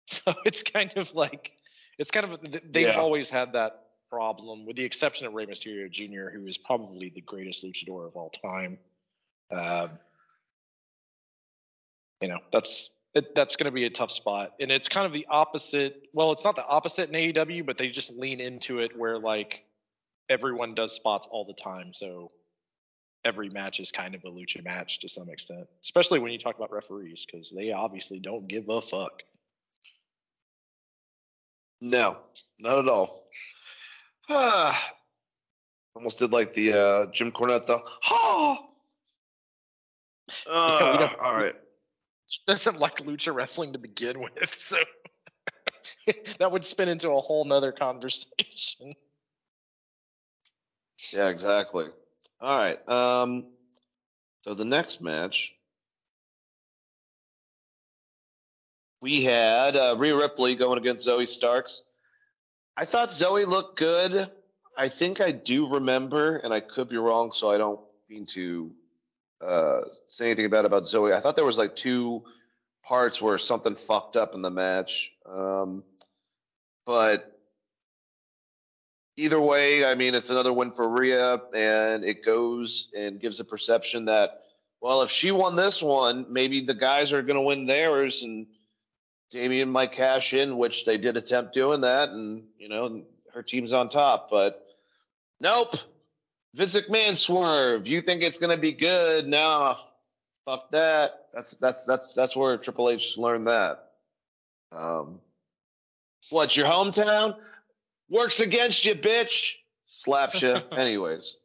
S2: So it's kind of like it's kind of they've
S1: Yeah.
S2: always had that problem, with the exception of Rey Mysterio Jr., who is probably the greatest luchador of all time. Um, you know, that's it, that's going to be a tough spot, and it's kind of the opposite. Well, it's not the opposite in AEW, but they just lean into it where like everyone does spots all the time. So every match is kind of a lucha match to some extent, especially when you talk about referees because they obviously don't give a fuck.
S1: No, not at all. Ah, almost did like the uh, Jim Cornette though. Ha! Uh,
S2: Yeah, we
S1: all right.
S2: Doesn't like lucha wrestling to begin with, so that would spin into a whole nother conversation.
S1: Yeah, exactly. All right. Um, so the next match, we had uh, Rhea Ripley going against Zoey Starks. I thought Zoey looked good. I think I do remember, and I could be wrong, so I don't mean to uh, say anything bad about Zoey. I thought there was like two parts where something fucked up in the match. Um, but either way, I mean, it's another win for Rhea, and it goes and gives the perception that, well, if she won this one, maybe the guys are going to win theirs, and Damian might cash in, which they did attempt doing that, and you know, her team's on top. But nope, Vince McMahon swerve. You think it's going to be good? No, fuck that. That's that's that's that's where Triple H learned that. Um, what's your hometown? Works against you, bitch. Slaps you. Anyways.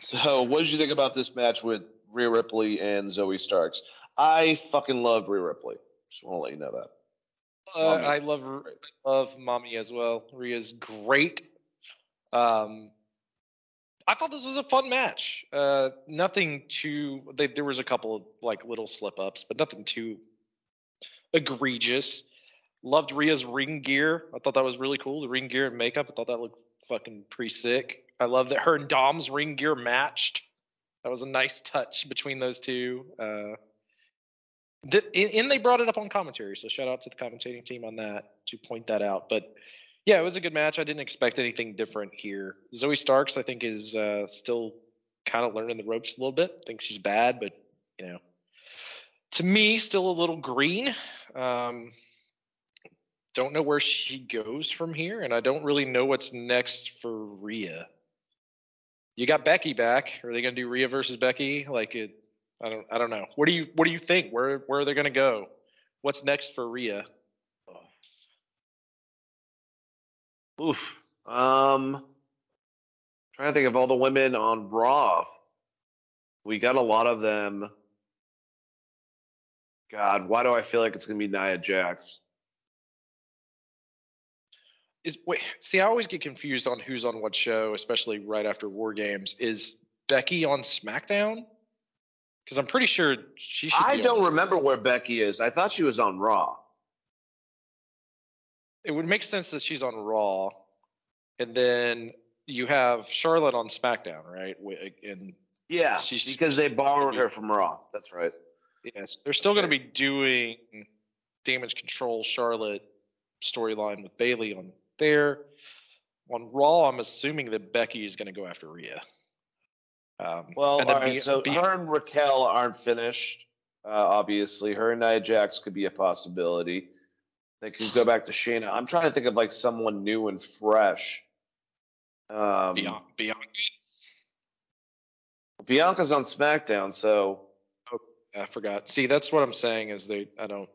S1: So, what did you think about this match with Rhea Ripley and Zoey Starks? I fucking love Rhea Ripley. Just want to let you know that.
S2: Uh, I love I love mommy as well. Rhea's great. Um, I thought this was a fun match. Uh, nothing too. They, there was a couple of like little slip ups, but nothing too egregious. Loved Rhea's ring gear. I thought that was really cool. The ring gear and makeup. I thought that looked fucking pretty sick. I love that her and Dom's ring gear matched. That was a nice touch between those two. Uh, the, and they brought it up on commentary, so shout out to the commentating team on that to point that out. But yeah, it was a good match. I didn't expect anything different here. Zoey Starks, I think, is uh, still kind of learning the ropes a little bit. I think she's bad, but you know, to me, still a little green. Um, don't know where she goes from here, and I don't really know what's next for Rhea. You got Becky back. Are they going to do Rhea versus Becky? Like it, I don't, I don't know. What do you, what do you think? Where, where are they going to go? What's next for Rhea?
S1: Oof. Um, trying to think of all the women on Raw. We got a lot of them. God, why do I feel like it's gonna be Nia Jax?
S2: Is wait, see, I always get confused on who's on what show, especially right after War Games. Is Becky on SmackDown? Because I'm pretty sure she should. Be I
S1: don't
S2: on,
S1: remember where Becky is. I thought she was on Raw.
S2: It would make sense that she's on Raw, and then you have Charlotte on SmackDown, right? And
S1: Yeah,
S2: She's-
S1: because they borrowed her from Raw. That's right.
S2: yes, they're still going to be doing Damage Control Charlotte storyline with Bayley on there. On Raw, I'm assuming that Becky is going to go after Rhea. Um,
S1: Well,
S2: and
S1: right.
S2: be-
S1: so
S2: be-
S1: her and Raquel aren't finished. Uh, obviously, her and Nia Jax could be a possibility. They could go back to Shayna. I'm trying to think of like someone new and fresh. Um,
S2: Bianca,
S1: Bianca's on SmackDown, so
S2: I forgot. See, that's what I'm saying is they. I don't.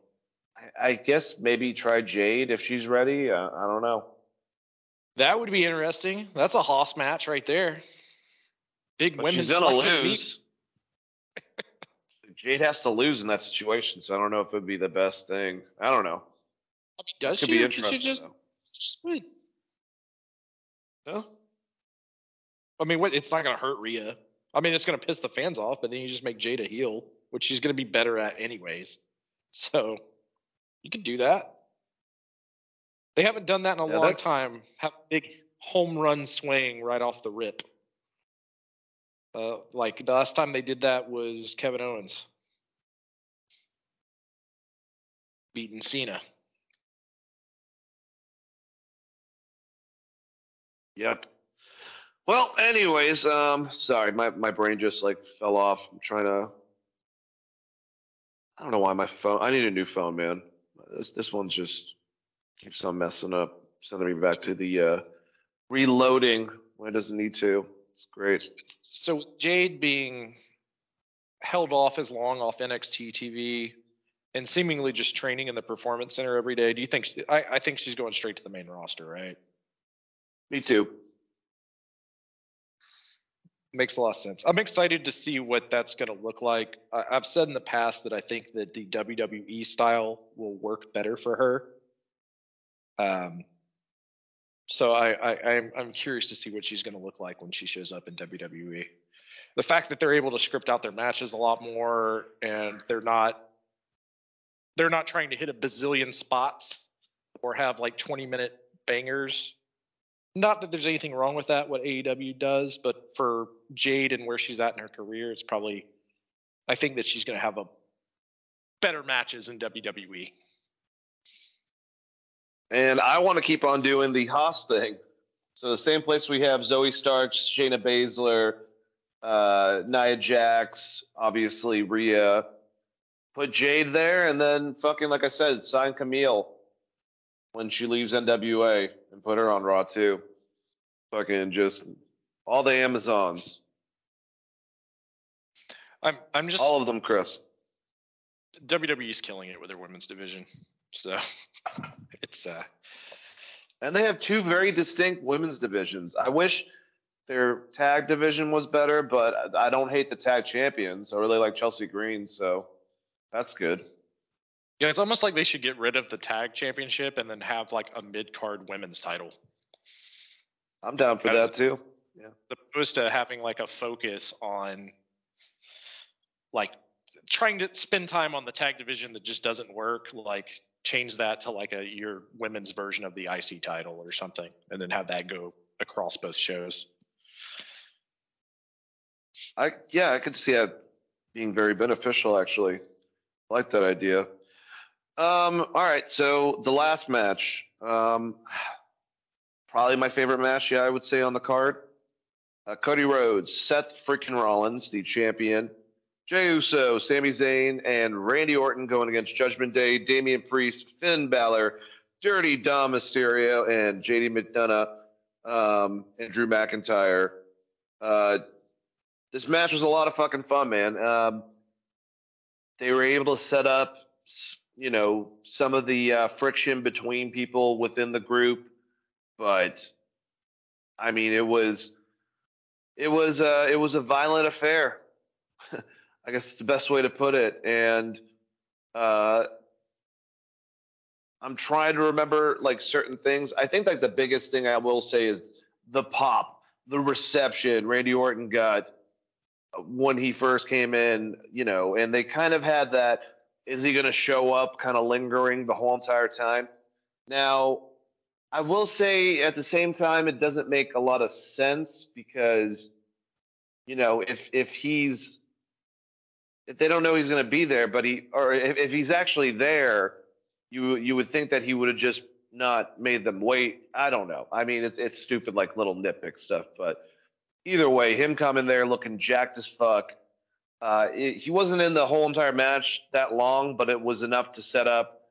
S1: I, I guess maybe try Jade if she's ready. Uh, I don't know.
S2: That would be interesting. That's a Hoss match right there. Big
S1: But
S2: women's
S1: she's gonna lose. Jade has to lose in that situation, so I don't know if it would be the best thing. I don't know.
S2: I mean, does
S1: Could
S2: she?
S1: be
S2: or does
S1: interesting.
S2: she just,
S1: though.
S2: just win?
S1: No?
S2: I mean, what? It's not gonna hurt Rhea. I mean, it's gonna piss the fans off, but then you just make Jade a heel, which she's gonna be better at anyways. So you could do that. They haven't done that in a
S1: Yeah,
S2: long
S1: that's-
S2: time. Have a big home run swing right off the rip. Uh, like the last time they did that was Kevin Owens beating Cena.
S1: Yep. Well, anyways, um, sorry, my, my brain just like fell off. I'm trying to. I don't know why my phone. I need a new phone, man. This this one's just keeps on messing up, sending me back to the uh, reloading when it doesn't need to. It's great.
S2: So Jade being held off as long off NXT TV and seemingly just training in the performance center every day, do you think? I, I think she's going straight to the main roster, right?
S1: Me too.
S2: Makes a lot of sense. I'm excited to see what that's going to look like. I've said in the past that I think that the WWE style will work better for her. Um, so I, I I'm I'm curious to see what she's going to look like when she shows up in WWE. The fact that they're able to script out their matches a lot more and they're not they're not trying to hit a bazillion spots or have like 20 minute bangers. Not that there's anything wrong with that, what AEW does, but for Jade and where she's at in her career, it's probably, I think that she's going to have a better matches in WWE.
S1: And I want to keep on doing the Hoss thing. So the same place we have Zoey Starks, Shayna Baszler, uh, Nia Jax, obviously Rhea. Put Jade there, and then fucking like I said, sign Kamille when she leaves NWA and put her on Raw too. Fucking just all the Amazons,
S2: I'm I'm just
S1: all of them, Chris.
S2: WWE's killing it with their women's division. So it's uh
S1: And they have two very distinct women's divisions. I wish their tag division was better, but I don't hate the tag champions. I really like Chelsea Green, so that's good.
S2: Yeah, it's almost like they should get rid of the tag championship and then have like a mid card women's title.
S1: I'm down for that too. Yeah.
S2: As opposed to having like a focus on like trying to spend time on the tag division that just doesn't work like change that to like a your women's version of the IC title or something and then have that go across both shows.
S1: I yeah, I could see that being very beneficial actually. I like that idea. Um, all right, so the last match, um, probably my favorite match, yeah, I would say on the card. Uh, Cody Rhodes, Seth freaking Rollins, the champion. Jey Uso, Sami Zayn, and Randy Orton going against Judgment Day, Damian Priest, Finn Balor, Dirty Dom Mysterio, and JD McDonagh, um, and Drew McIntyre. Uh, this match was a lot of fucking fun, man. Um, they were able to set up, you know, some of the uh, friction between people within the group, but I mean, it was, it was, uh, it was a violent affair. I guess it's the best way to put it. And uh, I'm trying to remember like certain things. I think like the biggest thing I will say is the pop, the reception Randy Orton got when he first came in, you know, and they kind of had that is he going to show up kind of lingering the whole entire time. Now, I will say at the same time, it doesn't make a lot of sense because, you know, if if he's if they don't know he's going to be there, but he or if, if he's actually there, you you would think that he would have just not made them wait. I don't know. I mean, it's it's stupid like little nitpick stuff, but either way, him coming there looking jacked as fuck. Uh, it, he wasn't in the whole entire match that long, but it was enough to set up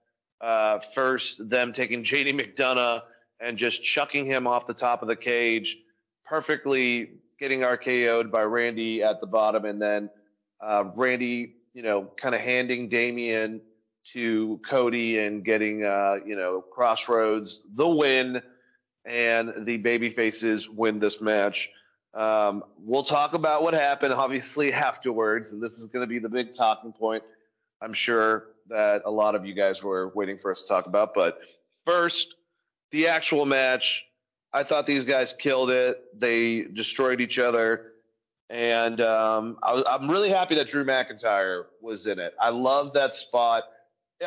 S1: uh, first them taking JD McDonagh and just chucking him off the top of the cage, perfectly getting RKO'd by Randy at the bottom, and then uh, Randy, you know, kind of handing Damian to Cody and getting, uh, you know, Cross Rhodes the win, and the baby faces win this match. Um, we'll talk about what happened, obviously, afterwards, and this is going to be the big talking point. I'm sure that a lot of you guys were waiting for us to talk about. But first, the actual match. I thought these guys killed it. They destroyed each other. And um, I I'm really happy that Drew McIntyre was in it. I love that spot.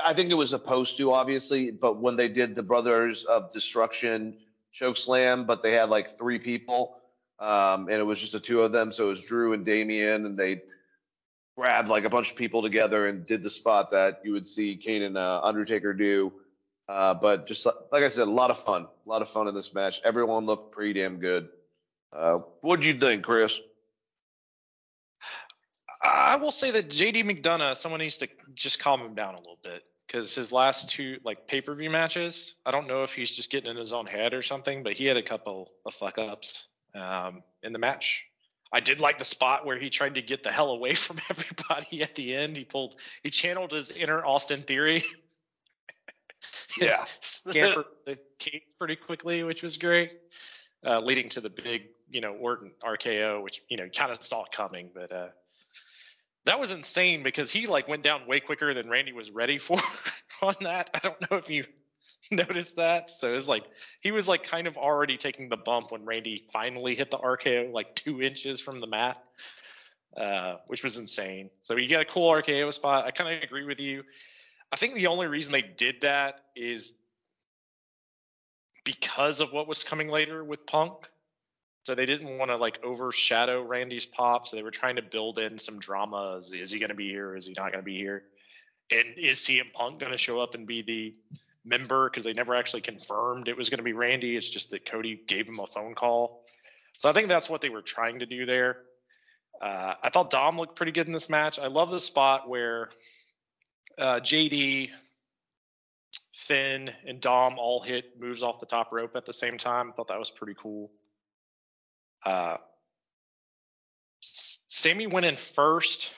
S1: I think it was supposed to, obviously, but when they did the Brothers of Destruction choke slam, but they had like three people, um, and it was just the two of them. So it was Drew and Damian, and they grabbed like a bunch of people together and did the spot that you would see Kane and uh, Undertaker do. Uh, but just li- like I said, a lot of fun, a lot of fun in this match. Everyone looked pretty damn good. Uh, what'd you think, Chris?
S2: I will say that JD McDonagh, someone needs to just calm him down a little bit because his last two like pay per view matches, I don't know if he's just getting in his own head or something, but he had a couple of fuck ups. Um, in the match. I did like the spot where he tried to get the hell away from everybody at the end. He pulled, he channeled his inner Austin Theory.
S1: Yeah.
S2: Scampered the cage pretty quickly, which was great, uh, leading to the big, you know, Orton RKO, which you know kind of saw coming, but uh, that was insane because he like went down way quicker than Randy was ready for on that. I don't know if you noticed that. So it was like he was like kind of already taking the bump when Randy finally hit the RKO like two inches from the mat, uh, which was insane. So you got a cool RKO spot. I kind of agree with you. I think the only reason they did that is because of what was coming later with Punk. So they didn't want to like overshadow Randy's pop. So they were trying to build in some drama. Is, is he going to be here? Is he not going to be here? And is CM Punk going to show up and be the member? Because they never actually confirmed it was going to be Randy. It's just that Cody gave him a phone call. So I think that's what they were trying to do there. Uh, I thought Dom looked pretty good in this match. I love the spot where uh, JD, Finn, and Dom all hit moves off the top rope at the same time. I thought that was pretty cool. Uh, Sami went in first.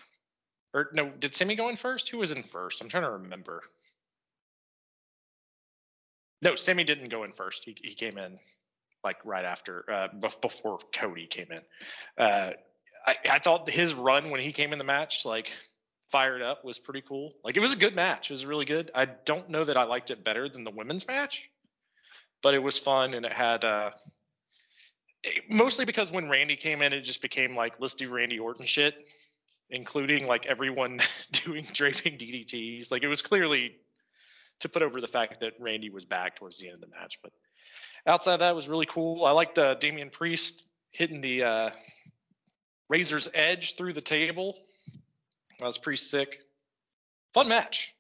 S2: Or no, did Sami go in first? Who was in first? I'm trying to remember. No, Sami didn't go in first. He he came in like right after, uh, before Cody came in. Uh, I, I thought his run when he came in the match, like fired up, was pretty cool. Like it was a good match. It was really good. I don't know that I liked it better than the women's match, but it was fun and it had uh, it- mostly because when Randy came in, it just became like let's do Randy Orton shit, including like everyone doing draping DDTs. Like it was clearly to put over the fact that Randy was back towards the end of the match. But outside of that, was really cool. I liked uh, Damian Priest hitting the uh, Razor's Edge through the table. That was pretty sick. Fun match.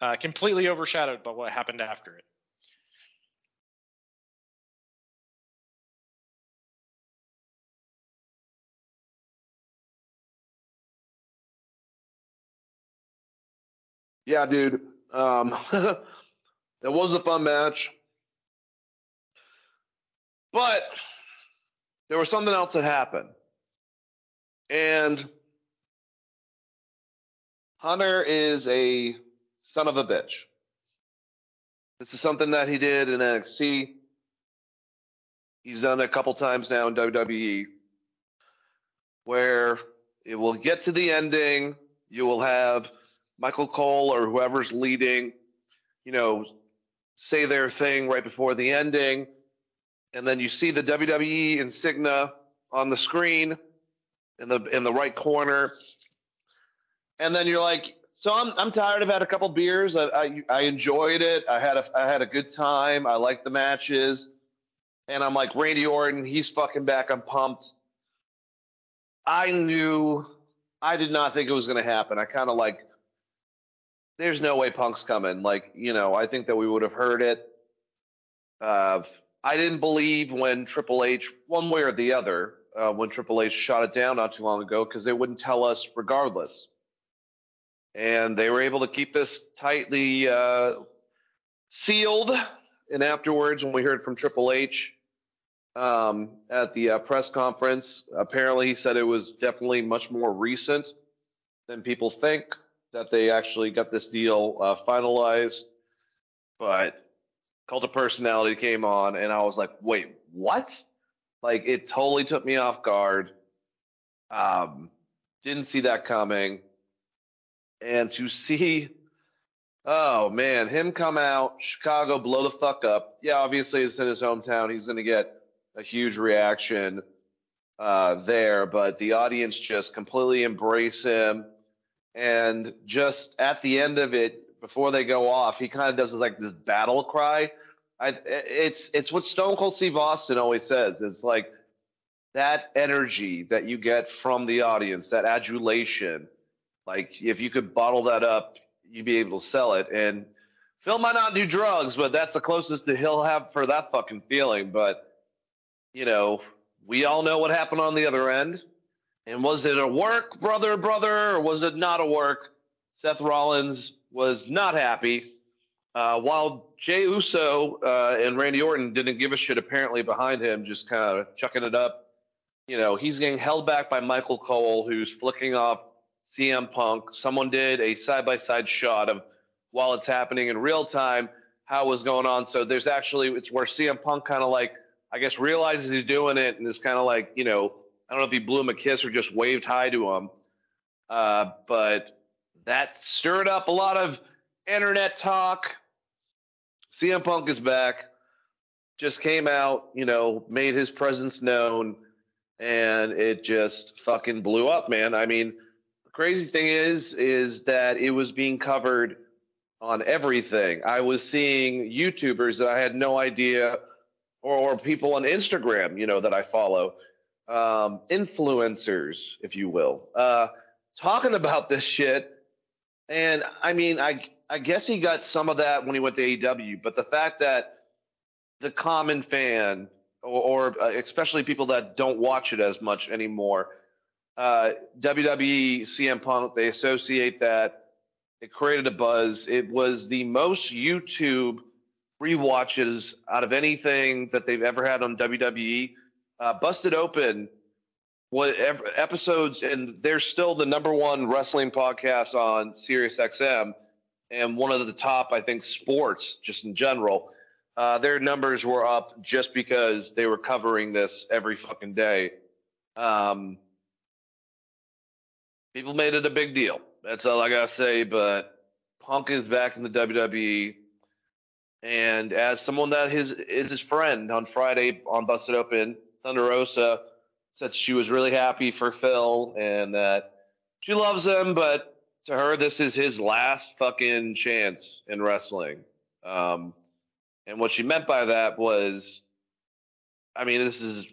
S2: Uh, completely overshadowed by what happened after it.
S1: Yeah, dude. Um, it was a fun match, but there was something else that happened, and Hunter is a son of a bitch. This is something that he did in NXT. He's done it a couple times now in WWE, where it will get to the ending. You will have Michael Cole or whoever's leading, you know, say their thing right before the ending, and then you see the WWE insignia on the screen in the in the right corner, and then you're like, so I'm I'm tired. I've had a couple beers. I I, I enjoyed it. I had a I had a good time. I liked the matches, and I'm like Randy Orton. He's fucking back. I'm pumped. I knew. I did not think it was going to happen. I kind of like there's no way Punk's coming. Like, you know, I think that we would have heard it. Uh, I didn't believe when Triple H, one way or the other, uh, when Triple H shot it down not too long ago, because they wouldn't tell us regardless. And they were able to keep this tightly uh, sealed. And afterwards, when we heard from Triple H um, at the uh, press conference, apparently he said it was definitely much more recent than people think that they actually got this deal uh, finalized. But Cult of Personality came on, and I was like, wait, what? Like, it totally took me off guard. Um, didn't see that coming. And to see, oh man, him come out, Chicago blow the fuck up. Yeah, obviously it's in his hometown. He's going to get a huge reaction uh, there, but the audience just completely embrace him and just at the end of it before they go off he kind of does like this battle cry. I, it's it's what stone cold steve austin always says it's like that energy that you get from the audience that adulation like if you could bottle that up you'd be able to sell it. And phil might not do drugs but that's the closest that he'll have for that fucking feeling. But you know we all know what happened on the other end and was it a work, brother, brother, or was it not a work? Seth Rollins was not happy. Uh, while Jey Uso uh, and Randy Orton didn't give a shit apparently behind him, just kind of chucking it up. You know, he's getting held back by Michael Cole, who's flicking off CM Punk. Someone did a side by side shot of while it's happening in real time, how it was going on. So there's actually, it's where CM Punk kind of like, I guess, realizes he's doing it and is kind of like, you know, I don't know if he blew him a kiss or just waved hi to him. Uh, but that stirred up a lot of internet talk. CM Punk is back. Just came out, you know, made his presence known, and it just fucking blew up, man. I mean, the crazy thing is, is that it was being covered on everything. I was seeing YouTubers that I had no idea, or, or people on Instagram, you know, that I follow, um, influencers, if you will, uh, talking about this shit. And I mean, I I guess he got some of that when he went to AEW, but the fact that the common fan, or, or uh, especially people that don't watch it as much anymore, uh, WWE CM Punk, they associate that. It created a buzz. It was the most YouTube rewatches out of anything that they've ever had on WWE. Uh, Busted Open what episodes and they're still the number one wrestling podcast on Sirius XM and one of the top I think sports just in general. Uh, their numbers were up just because they were covering this every fucking day. Um, people made it a big deal. That's all I gotta say. But Punk is back in the WWE, and as someone that his is his friend on Friday on Busted Open, Thunder Rosa said she was really happy for Phil and that she loves him, but to her this is his last fucking chance in wrestling. Um, and what she meant by that was, I mean, this is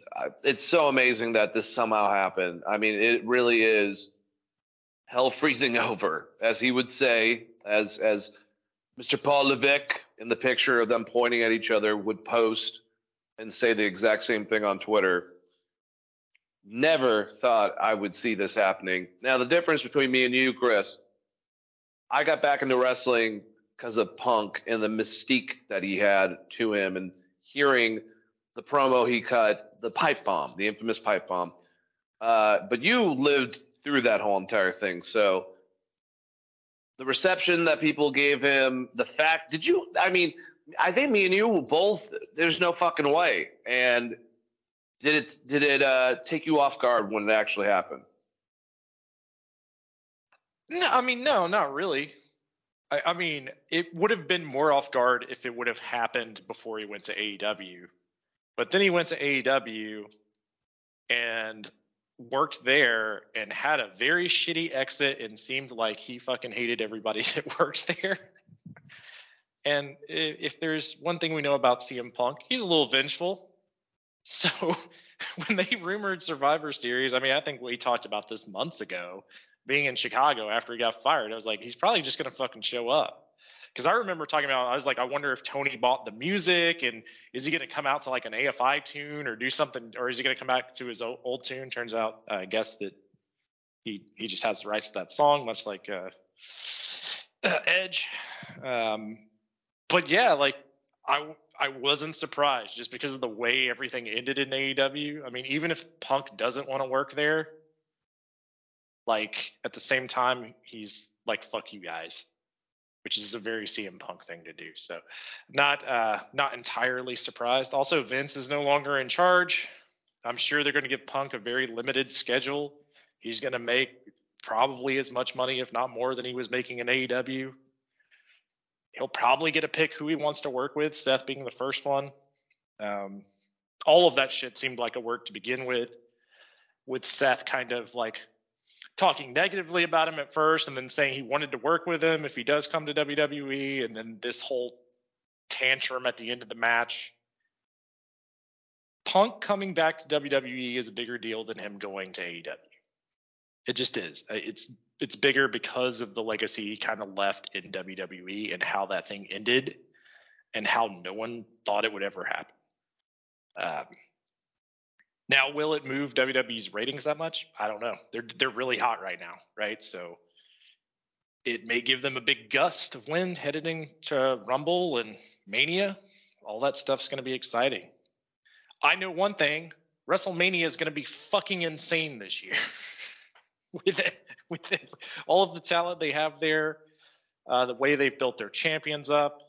S1: it's so amazing that this somehow happened. I mean, it really is hell freezing over, as he would say, as as Mr. Paul Levesque in the picture of them pointing at each other would post and say the exact same thing on Twitter. Never thought I would see this happening. Now, the difference between me and you, Chris, I got back into wrestling because of Punk and the mystique that he had to him and hearing the promo he cut, the pipe bomb, the infamous pipe bomb. Uh, but you lived through that whole entire thing. So the reception that people gave him, the fact, did you, I mean, I think me and you both, there's no fucking way. And did it, did it uh, take you off guard when it actually happened?
S2: No, I mean, no, not really. I, I mean, it would have been more off guard if it would have happened before he went to AEW. But then he went to AEW and worked there and had a very shitty exit and seemed like he fucking hated everybody that worked there. And if there's one thing we know about CM Punk, he's a little vengeful. So when they rumored Survivor Series, I mean, I think we talked about this months ago, being in Chicago after he got fired. I was like, he's probably just gonna fucking show up. Because I remember talking about, I was like, I wonder if Tony bought the music and is he going to come out to like an AFI tune or do something, or is he going to come back to his old, old tune? Turns out, uh, I guess that he he just has the rights to that song, much like uh, uh, Edge. Um, but yeah, like I I wasn't surprised just because of the way everything ended in AEW. I mean, even if Punk doesn't want to work there, like at the same time, he's like, "Fuck you guys." which is a very CM Punk thing to do. So, not uh, not entirely surprised. Also, Vince is no longer in charge. I'm sure they're going to give Punk a very limited schedule. He's going to make probably as much money, if not more, than he was making in AEW. He'll probably get to pick who he wants to work with. Seth being the first one. Um, all of that shit seemed like a work to begin with. With Seth kind of like talking negatively about him at first and then saying he wanted to work with him if he does come to WWE and then this whole tantrum at the end of the match. Punk coming back to WWE is a bigger deal than him going to AEW. It just is. It's it's bigger because of the legacy he kind of left in WWE and how that thing ended and how no one thought it would ever happen. Um, now, will it move WWE's ratings that much? I don't know. They're they're really hot right now, right? So it may give them a big gust of wind heading to Rumble and Mania. All that stuff's going to be exciting. I know one thing: WrestleMania is going to be fucking insane this year. with it, with it, all of the talent they have there, uh, the way they've built their champions up.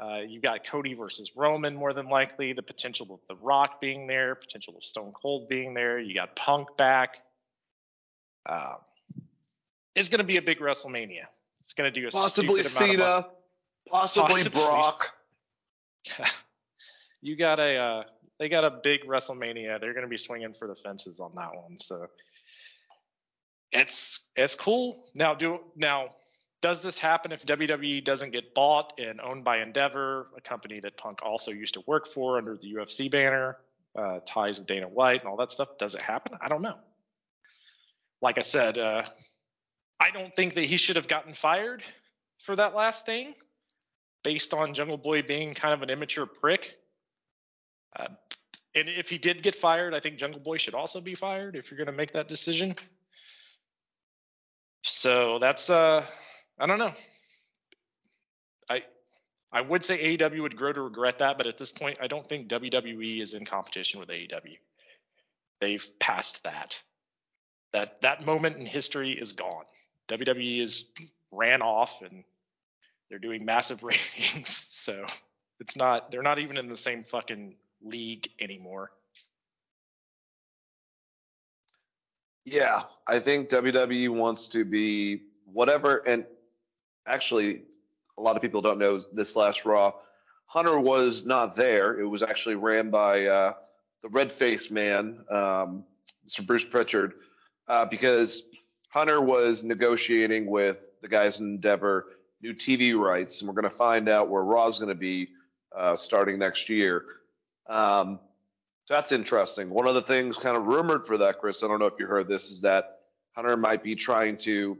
S2: Uh, you got Cody versus Roman more than likely. The potential of The Rock being there, potential of Stone Cold being there. You got Punk back. Um, it's going to be a big WrestleMania. It's going to do a
S1: Possibly
S2: stupid amount of money.
S1: Cena, possibly,
S2: Possibly
S1: Brock.
S2: you got a uh, they got a big WrestleMania. They're going to be swinging for the fences on that one. So it's it's cool. Now do now does this happen if WWE doesn't get bought and owned by Endeavor, a company that Punk also used to work for under the UFC banner, uh, ties with Dana White and all that stuff? Does it happen? I don't know. Like I said, uh, I don't think that he should have gotten fired for that last thing, based on Jungle Boy being kind of an immature prick. Uh, and if he did get fired, I think Jungle Boy should also be fired if you're going to make that decision. So that's uh I don't know. I I would say AEW would grow to regret that, but at this point, I don't think WWE is in competition with AEW. They've passed that. That that moment in history is gone. WWE is ran off and they're doing massive ratings, so it's not they're not even in the same fucking league anymore.
S1: Yeah, I think WWE wants to be whatever. And actually, a lot of people don't know this last Raw. Hunter was not there. It was actually ran by uh, the red faced man, um. Bruce Pritchard, uh, because Hunter was negotiating with the guys in Endeavor new TV rights, and we're going to find out where Raw's going to be uh, starting next year. Um, that's interesting. One of the things kind of rumored for that, Chris, I don't know if you heard this, is that Hunter might be trying to,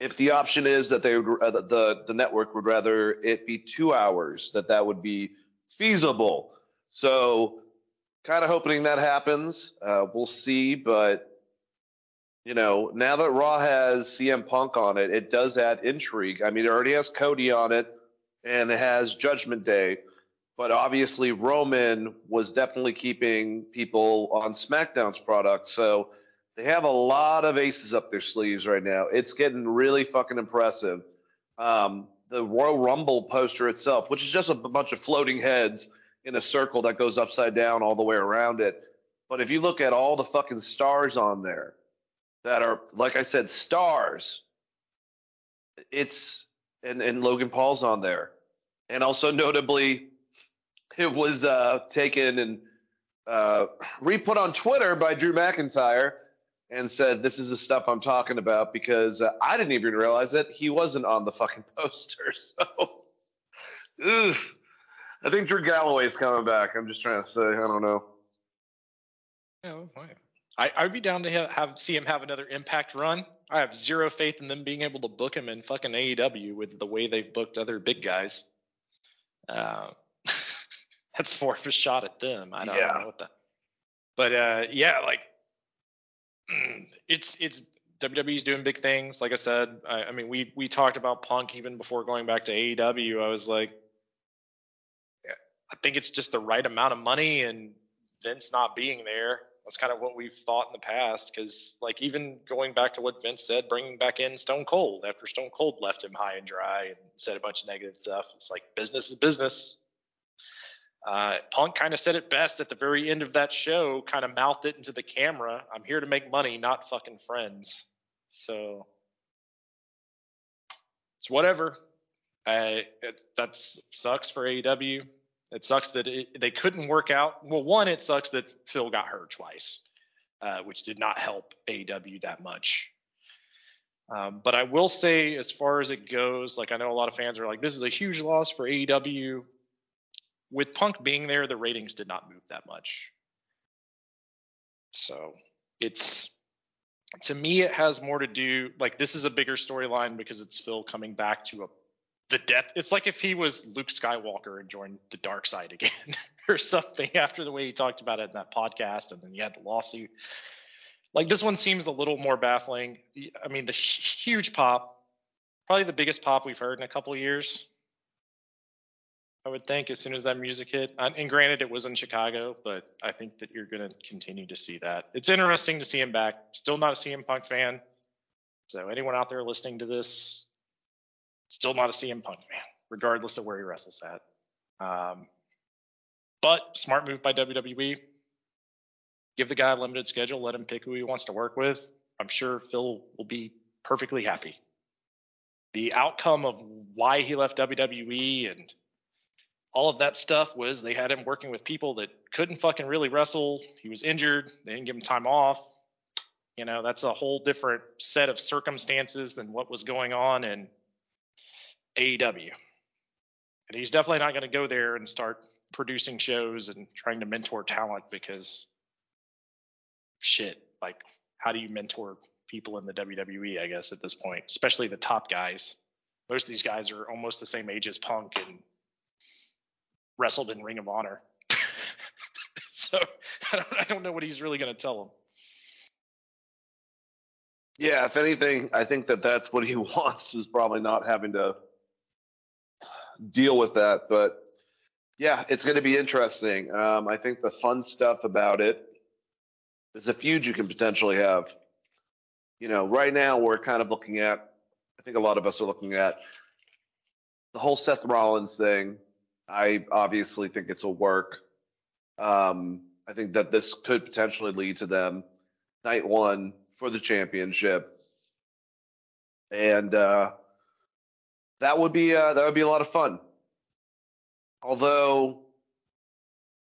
S1: if the option is that they would, uh, the the network would rather it be two hours, that that would be feasible. So, kind of hoping that happens. Uh, we'll see, but you know, now that Raw has CM Punk on it, it does add intrigue. I mean, it already has Cody on it, and it has Judgment Day but obviously Roman was definitely keeping people on SmackDown's product. So they have a lot of aces up their sleeves right now. It's getting really fucking impressive. Um, the Royal Rumble poster itself, which is just a bunch of floating heads in a circle that goes upside down all the way around it. But if you look at all the fucking stars on there that are, like I said, stars, it's, and, and Logan Paul's on there. And also notably, it was uh, taken and uh, re-put on Twitter by Drew McIntyre and said, "This is the stuff I'm talking about," because uh, I didn't even realize that he wasn't on the fucking poster. So. I think Drew Galloway's coming back. I'm just trying to say, I don't know.
S2: Yeah. I, I'd be down to have, have see him have another Impact run. I have zero faith in them being able to book him in fucking AEW with the way they've booked other big guys. Uh, that's more of a shot at them. I don't, I don't know what the. But uh, yeah, like it's it's WWE's doing big things. Like I said, I, I mean we we talked about Punk even before going back to AEW. I was like, yeah, I think it's just the right amount of money and Vince not being there. That's kind of what we've thought in the past. Because like even going back to what Vince said, bringing back in Stone Cold after Stone Cold left him high and dry and said a bunch of negative stuff. It's like business is business. Uh, Punk kind of said it best at the very end of that show, kind of mouthed it into the camera. I'm here to make money, not fucking friends. So it's whatever. It, that sucks for AEW. It sucks that it, they couldn't work out. Well, one, it sucks that Phil got hurt twice, uh, which did not help AEW that much. Um, but I will say, as far as it goes, like I know a lot of fans are like, this is a huge loss for AEW with Punk being there, the ratings did not move that much. So it's to me, it has more to do like this is a bigger storyline because it's Phil coming back to a the death. It's like if he was Luke Skywalker and joined the dark side again or something after the way he talked about it in that podcast, and then you had the lawsuit. Like this one seems a little more baffling. I mean, the huge pop probably the biggest pop we've heard in a couple years. I would think as soon as that music hit, and granted it was in Chicago, but I think that you're going to continue to see that. It's interesting to see him back. Still not a CM Punk fan, so anyone out there listening to this, still not a CM Punk fan, regardless of where he wrestles at. Um, but smart move by WWE. Give the guy a limited schedule. Let him pick who he wants to work with. I'm sure Phil will be perfectly happy. The outcome of why he left WWE and all of that stuff was they had him working with people that couldn't fucking really wrestle. He was injured. They didn't give him time off. You know, that's a whole different set of circumstances than what was going on in AEW. And he's definitely not going to go there and start producing shows and trying to mentor talent because shit, like how do you mentor people in the WWE, I guess, at this point, especially the top guys? Most of these guys are almost the same age as Punk and wrestled in Ring of Honor. so I don't, I don't know what he's really going to tell them.
S1: Yeah, if anything, I think that that's what he wants is probably not having to deal with that. But yeah, it's going to be interesting. Um, I think the fun stuff about it is a feud you can potentially have. You know, right now we're kind of looking at, I think a lot of us are looking at the whole Seth Rollins thing. I obviously think it's a work. Um, I think that this could potentially lead to them night one for the championship, and uh, that would be uh, that would be a lot of fun. Although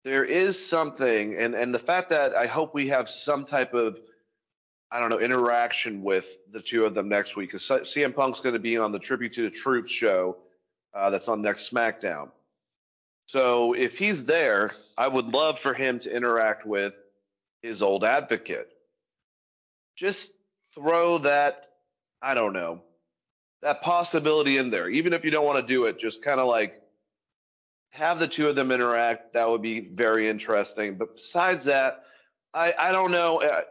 S1: there is something, and and the fact that I hope we have some type of I don't know interaction with the two of them next week, because CM Punk's going to be on the Tribute to the Troops show uh, that's on next SmackDown. So if he's there, I would love for him to interact with his old advocate. Just throw that, I don't know, that possibility in there. Even if you don't want to do it, just kind of like have the two of them interact. That would be very interesting. But besides that, I, I don't know uh,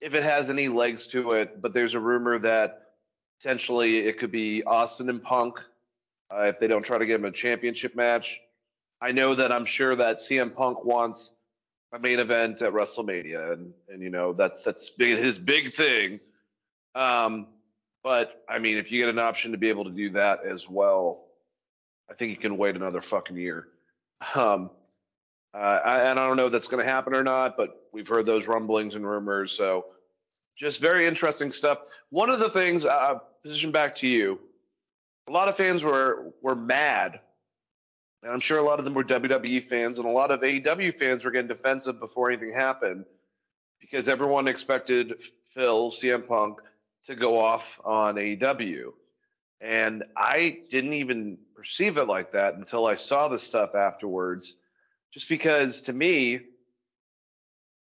S1: if it has any legs to it, but there's a rumor that potentially it could be Austin and Punk uh, if they don't try to get him a championship match. I know that I'm sure that CM Punk wants a main event at WrestleMania, and and you know that's that's big, his big thing. Um, but I mean, if you get an option to be able to do that as well, I think you can wait another fucking year. Um, uh, I, and I don't know if that's going to happen or not, but we've heard those rumblings and rumors. So just very interesting stuff. One of the things, uh, position back to you. A lot of fans were were mad and I'm sure a lot of them were WWE fans, and a lot of AEW fans were getting defensive before anything happened because everyone expected Phil, CM Punk, to go off on AEW. And I didn't even perceive it like that until I saw the stuff afterwards. Just because to me,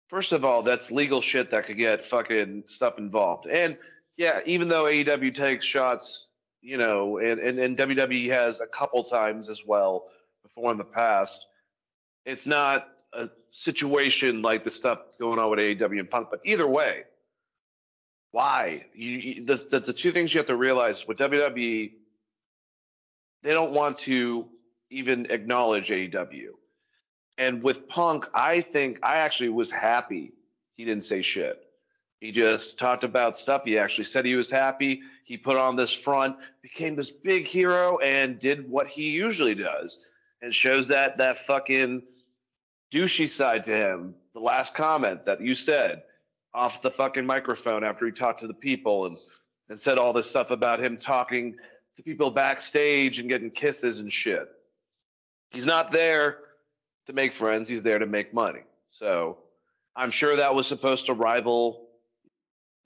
S1: first of all, that's legal shit that could get fucking stuff involved. And yeah, even though AEW takes shots, you know, and, and, and WWE has a couple times as well before in the past. It's not a situation like the stuff going on with AEW and Punk, but either way, why? You, you, the, the, the two things you have to realize with WWE, they don't want to even acknowledge AEW. And with Punk, I think I actually was happy he didn't say shit. He just talked about stuff. He actually said he was happy. He put on this front, became this big hero, and did what he usually does and shows that that fucking douchey side to him. The last comment that you said off the fucking microphone after he talked to the people and and said all this stuff about him talking to people backstage and getting kisses and shit. He's not there to make friends. He's there to make money. So I'm sure that was supposed to rival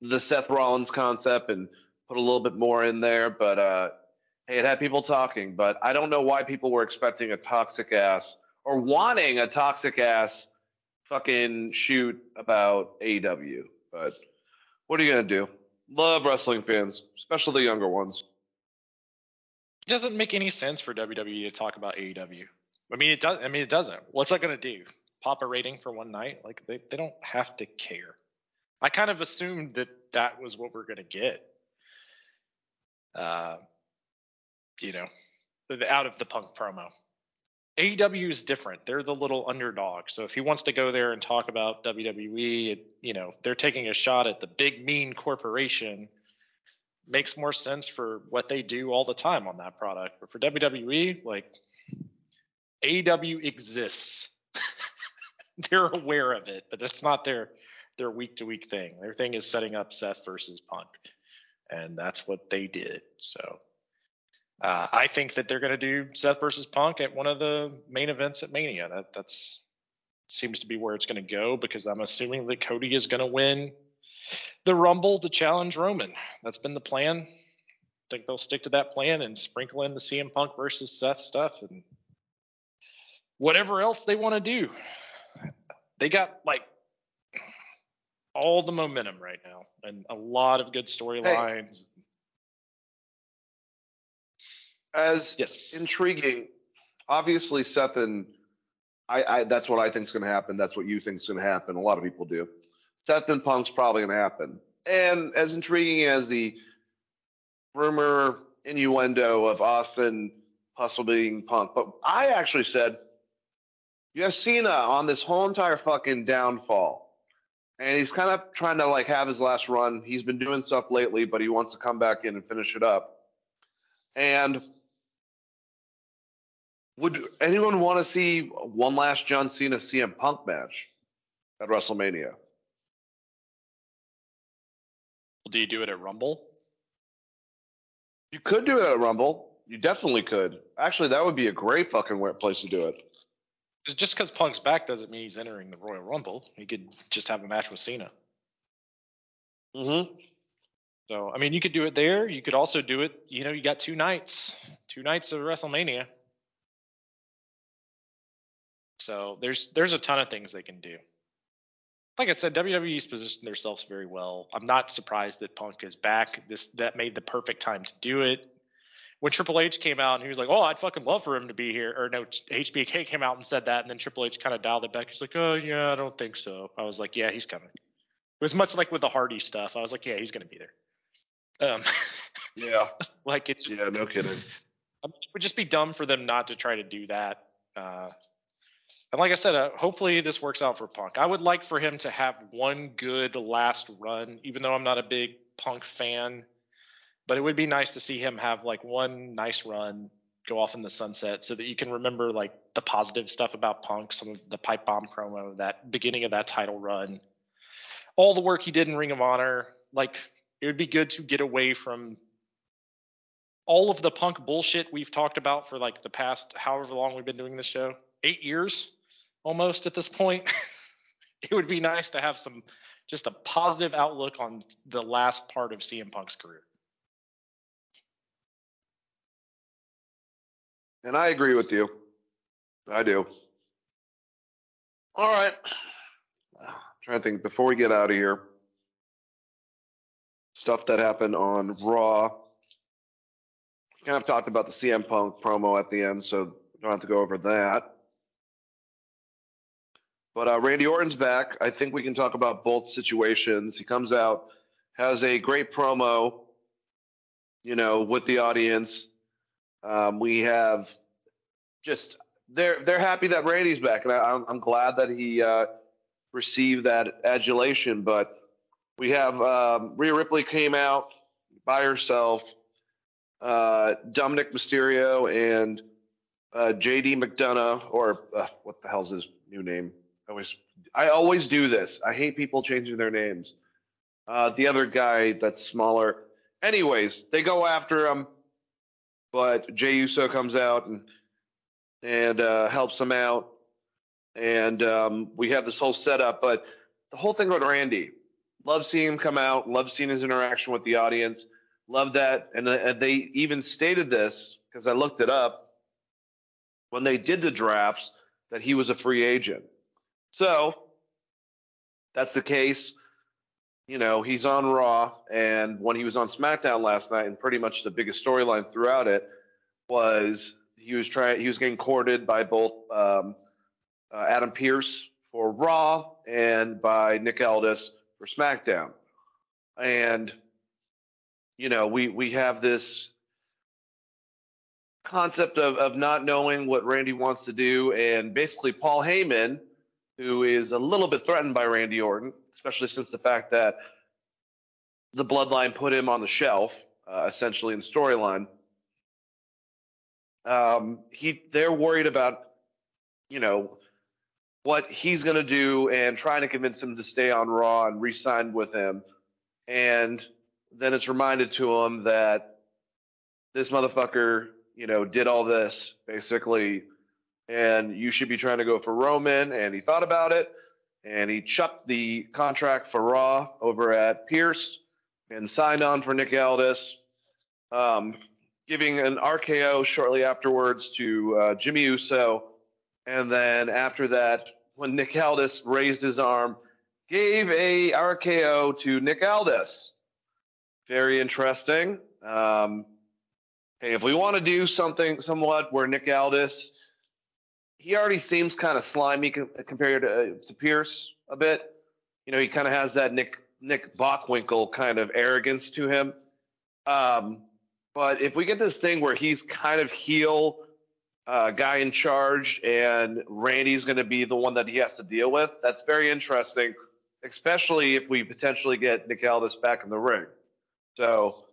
S1: the Seth Rollins concept and put a little bit more in there, but uh, it had people talking, but I don't know why people were expecting a toxic ass or wanting a toxic ass fucking shoot about AEW. But what are you gonna do? Love wrestling fans, especially the younger ones.
S2: It doesn't make any sense for WWE to talk about AEW. I mean, it does. I mean, it doesn't. What's that going to do? Pop a rating for one night? Like they, they don't have to care. I kind of assumed that that was what we're going to get. Uh, you know, out of the Punk promo. AEW is different. They're the little underdog. So if he wants to go there and talk about WWE, you know, they're taking a shot at the big mean corporation. Makes more sense for what they do all the time on that product. But for WWE, like AEW exists. they're aware of it, but that's not their their week to week thing. Their thing is setting up Seth versus Punk, and that's what they did. So uh, I think that they're going to do Seth versus Punk at one of the main events at Mania. That that's seems to be where it's going to go because I'm assuming that Cody is going to win the Rumble to challenge Roman. That's been the plan. I think they'll stick to that plan and sprinkle in the CM Punk versus Seth stuff and whatever else they want to do. They got like all the momentum right now and a lot of good storylines.
S1: As
S2: Yes.
S1: intriguing, obviously Seth and I, I that's what I think is going to happen. That's what you think is going to happen. A lot of people do. Seth and Punk's probably going to happen. And as intriguing as the rumor innuendo of Austin possibly being Punk, but I actually said you have Cena on this whole entire fucking downfall. And he's kind of trying to like have his last run. He's been doing stuff lately, but he wants to come back in and finish it up. And would anyone want to see one last John Cena CM Punk match at WrestleMania?
S2: Do you do it at Rumble?
S1: You could do it at Rumble. You definitely could. Actually, that would be a great fucking place to do it.
S2: just because Punk's back doesn't mean he's entering the Royal Rumble. He could just have a match with Cena.
S1: Mm-hmm.
S2: So I mean, you could do it there. You could also do it. You know, you got two nights, two nights of WrestleMania. So there's there's a ton of things they can do. Like I said, WWE's positioned themselves very well. I'm not surprised that Punk is back. This that made the perfect time to do it. When Triple H came out and he was like, "Oh, I'd fucking love for him to be here," or no, HBK came out and said that, and then Triple H kind of dialed it back. He's like, "Oh yeah, I don't think so." I was like, "Yeah, he's coming." It was much like with the Hardy stuff. I was like, "Yeah, he's gonna be there." Um,
S1: Yeah.
S2: like it's just
S1: Yeah. No kidding.
S2: it would just be dumb for them not to try to do that. Uh, and like I said, uh, hopefully this works out for Punk. I would like for him to have one good last run, even though I'm not a big Punk fan. But it would be nice to see him have like one nice run, go off in the sunset, so that you can remember like the positive stuff about Punk, some of the pipe bomb promo, that beginning of that title run, all the work he did in Ring of Honor. Like it would be good to get away from all of the punk bullshit we've talked about for like the past however long we've been doing this show eight years almost at this point it would be nice to have some just a positive outlook on the last part of cm punk's career
S1: And I agree with you. I do. All right. trying to think before we get out of here. Stuff that happened on Raw. Kind of talked about the CM Punk promo at the end, so don't have to go over that. But uh, Randy Orton's back. I think we can talk about both situations. He comes out, has a great promo, you know, with the audience. Um, we have just they're they're happy that Randy's back, and I, I'm I'm glad that he uh, received that adulation. But we have um, Rhea Ripley came out by herself, uh, Dominik Mysterio and uh, JD McDonagh, or uh, what the hell's his new name? I always I always do this. I hate people changing their names. Uh, the other guy that's smaller. Anyways, they go after him, but Jey Uso comes out and and uh, helps him out, and um, we have this whole setup. But the whole thing with Randy, love seeing him come out, love seeing his interaction with the audience, love that, and, uh, and they even stated this because I looked it up when they did the drafts that he was a free agent. So that's the case. You know, he's on Raw, and when he was on SmackDown last night, and pretty much the biggest storyline throughout it was he was trying, he was getting courted by both um, uh, Adam Pearce for Raw and by Nick Aldis for SmackDown. And you know, we we have this concept of of not knowing what Randy wants to do, and basically Paul Heyman, who is a little bit threatened by Randy Orton, especially since the fact that the Bloodline put him on the shelf, uh, essentially in storyline. Um, he they're worried about, you know, what he's going to do and trying to convince him to stay on Raw and re-sign with him. And then it's reminded to him that this motherfucker, you know, did all this basically, and you should be trying to go for Roman. And he thought about it, and he chucked the contract for Raw over at Pearce and signed on for Nick Aldis, um, giving an RKO shortly afterwards to uh, Jimmy Uso. And then after that, when Nick Aldis raised his arm, gave a RKO to Nick Aldis. Very interesting. Um, hey, if we want to do something somewhat where Nick Aldis, he already seems kind of slimy compared to, uh, to Pearce a bit. You know, he kind of has that Nick Nick Bockwinkel kind of arrogance to him. Um, but if we get this thing where he's kind of heel uh, guy in charge and Randy's going to be the one that he has to deal with, that's very interesting, especially if we potentially get Nick Aldis back in the ring. So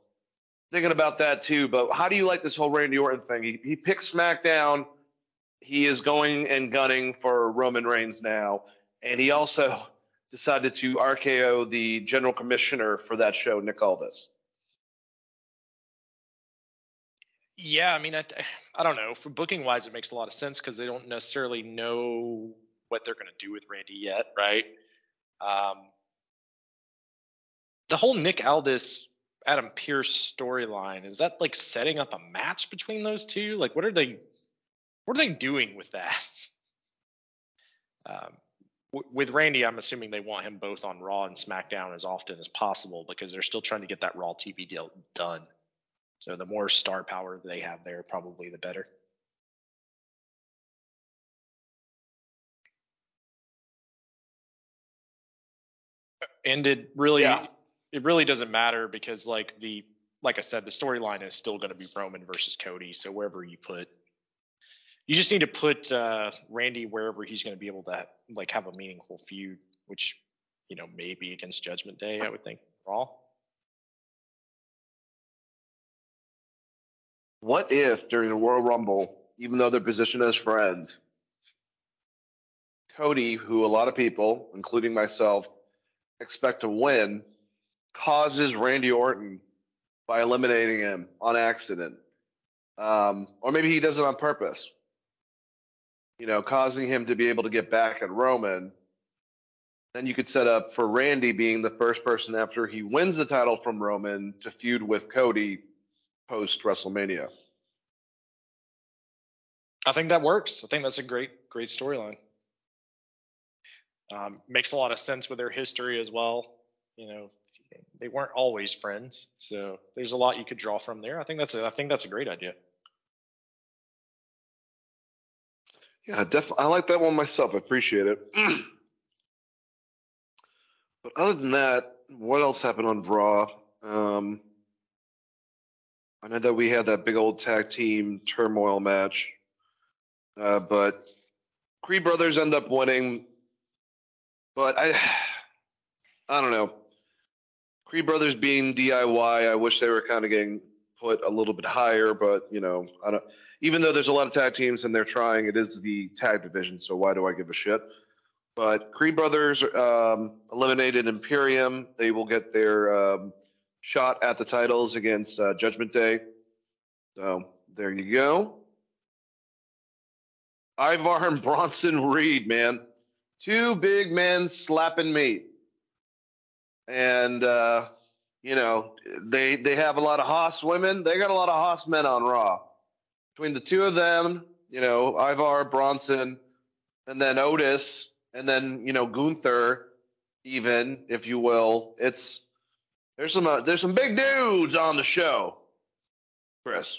S1: thinking about that too. But how do you like this whole Randy Orton thing? He, he picked SmackDown. He is going and gunning for Roman Reigns now, and he also decided to RKO the general commissioner for that show, Nick Aldis.
S2: Yeah, I mean, I, I don't know. For booking wise, it makes a lot of sense because they don't necessarily know what they're going to do with Randy yet, right? Um, the whole Nick Aldis Adam Pearce storyline is that like setting up a match between those two? Like, what are they? What are they doing with that? Um, w- with Randy, I'm assuming they want him both on Raw and SmackDown as often as possible because they're still trying to get that Raw TV deal done. So the more star power they have there, probably the better. And it really,
S1: Yeah.
S2: it really doesn't matter because like the, like I said, the storyline is still going to be Roman versus Cody. So wherever you put, you just need to put uh, Randy wherever he's going to be able to like have a meaningful feud, which you know maybe against Judgment Day, I would think Raw.
S1: What if during the Royal Rumble, even though they're positioned as friends, Cody, who a lot of people, including myself, expect to win, causes Randy Orton by eliminating him on accident. Um, or maybe he does it on purpose, you know, causing him to be able to get back at Roman. Then you could set up for Randy being the first person after he wins the title from Roman to feud with Cody post WrestleMania.
S2: I think that works. I think that's a great, great storyline. Um, makes a lot of sense with their history as well. You know, they weren't always friends, so there's a lot you could draw from there. I think that's a, I think that's a great idea.
S1: Yeah, definitely. I like that one myself. I appreciate it. but other than that, what else happened on Raw? Um, I know that we had that big old tag team turmoil match, uh, but Creed Brothers end up winning. But I, I don't know. Creed Brothers being DIY, I wish they were kind of getting put a little bit higher. But you know, I don't. Even though there's a lot of tag teams and they're trying, it is the tag division. So why do I give a shit? But Creed Brothers um, eliminated Imperium. They will get their um, shot at the titles against uh, Judgment Day. So there you go. Ivar and Bronson Reed, man. Two big men slapping meat. And uh, you know, they they have a lot of Hoss women. They got a lot of Hoss men on Raw. Between the two of them, you know, Ivar, Bronson, and then Otis, and then, you know, Gunther, even, if you will. It's there's some uh, there's some big dudes on the show. Chris.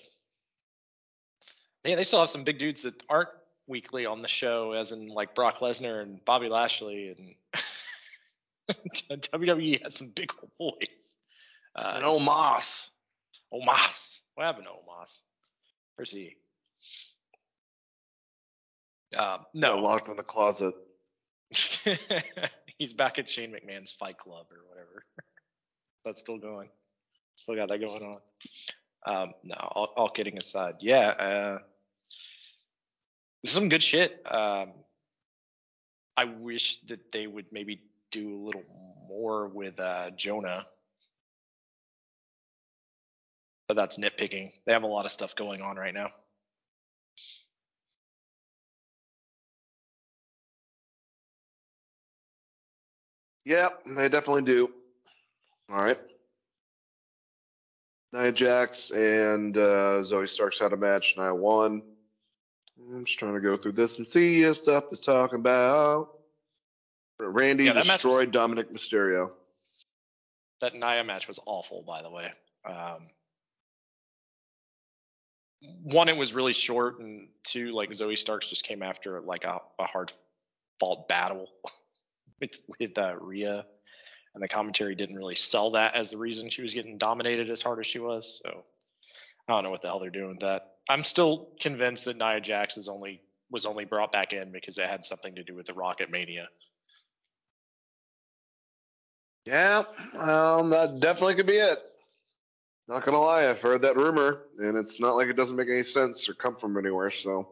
S2: Yeah, they still have some big dudes that aren't weekly on the show, as in like Brock Lesnar and Bobby Lashley, and WWE has some big old boys. Uh,
S1: And Omos.
S2: Omas. What happened to Omos? Where's he? Um,
S1: No,
S2: no,
S1: locked in the closet.
S2: he's back at Shane McMahon's Fight Club or whatever. That's still going. Still got that going on. Um, no, all, all kidding aside, yeah, uh, this is some good shit. Um, I wish that they would maybe do a little more with uh, Jonah, but that's nitpicking. They have a lot of stuff going on right now.
S1: Yeah, they definitely do. All right. Nia Jax and uh, Zoey Starks had a match, and I won. I'm just trying to go through this and see if stuff to talk about. Randy
S2: Yeah, match was-
S1: destroyed Dominik Mysterio.
S2: That Nia match was awful, by the way. Um, one, it was really short, and two, like Zoey Starks just came after like a, a hard fought battle with with uh, Rhea, and the commentary didn't really sell that as the reason she was getting dominated as hard as she was. So I don't know what the hell they're doing with that. I'm still convinced that Nia Jax is only was only brought back in because it had something to do with the Rocket Mania.
S1: Yeah, um, that definitely could be it. Not gonna lie, I've heard that rumor, and it's not like it doesn't make any sense or come from anywhere. So,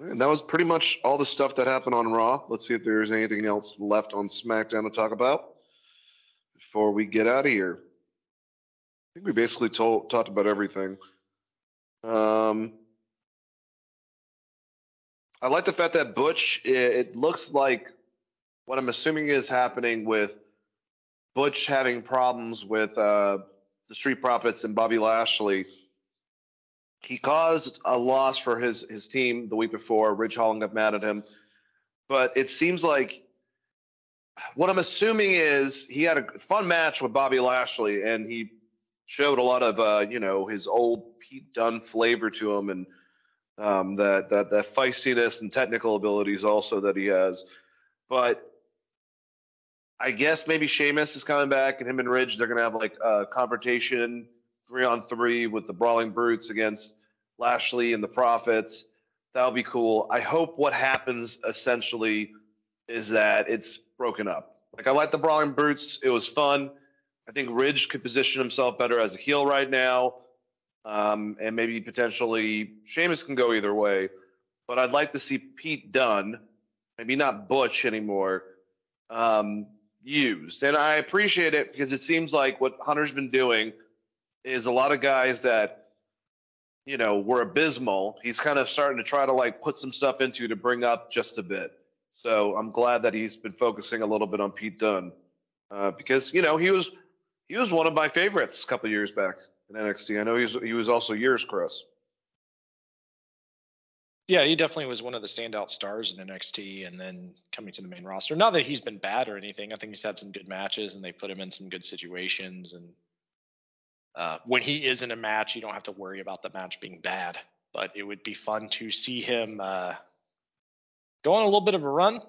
S1: and that was pretty much all the stuff that happened on Raw. Let's see if there's anything else left on SmackDown to talk about before we get out of here. I think we basically told, talked about everything. Um, I like the fact that Butch. It, it looks like what I'm assuming is happening with Butch having problems with uh, the Street Profits and Bobby Lashley. He caused a loss for his his team the week before. Ridge Holland got mad at him, but it seems like what I'm assuming is he had a fun match with Bobby Lashley, and he showed a lot of uh, you know his old Pete Dunne flavor to him, and um, that that that feistiness and technical abilities also that he has. But I guess maybe Sheamus is coming back, and him and Ridge they're gonna have like a confrontation three on three with the Brawling Brutes against Lashley and the Profits. That'll be cool. I hope what happens essentially is that it's broken up. Like I like the Brawling Brutes. It was fun. I think Ridge could position himself better as a heel right now. Um, and maybe potentially Sheamus can go either way. But I'd like to see Pete Dunne, maybe not Butch anymore, um, used. And I appreciate it because it seems like what Hunter's been doing is a lot of guys that, you know, were abysmal. He's kind of starting to try to like put some stuff into to bring up just a bit. So I'm glad that he's been focusing a little bit on Pete Dunne uh, because you know he was he was one of my favorites a couple years back in NXT. I know he's he was also yours, Chris.
S2: Yeah, he definitely was one of the standout stars in NXT and then coming to the main roster. Not that he's been bad or anything. I think he's had some good matches and they put him in some good situations. And uh, when he is in a match, you don't have to worry about the match being bad. But it would be fun to see him uh, go on a little bit of a run.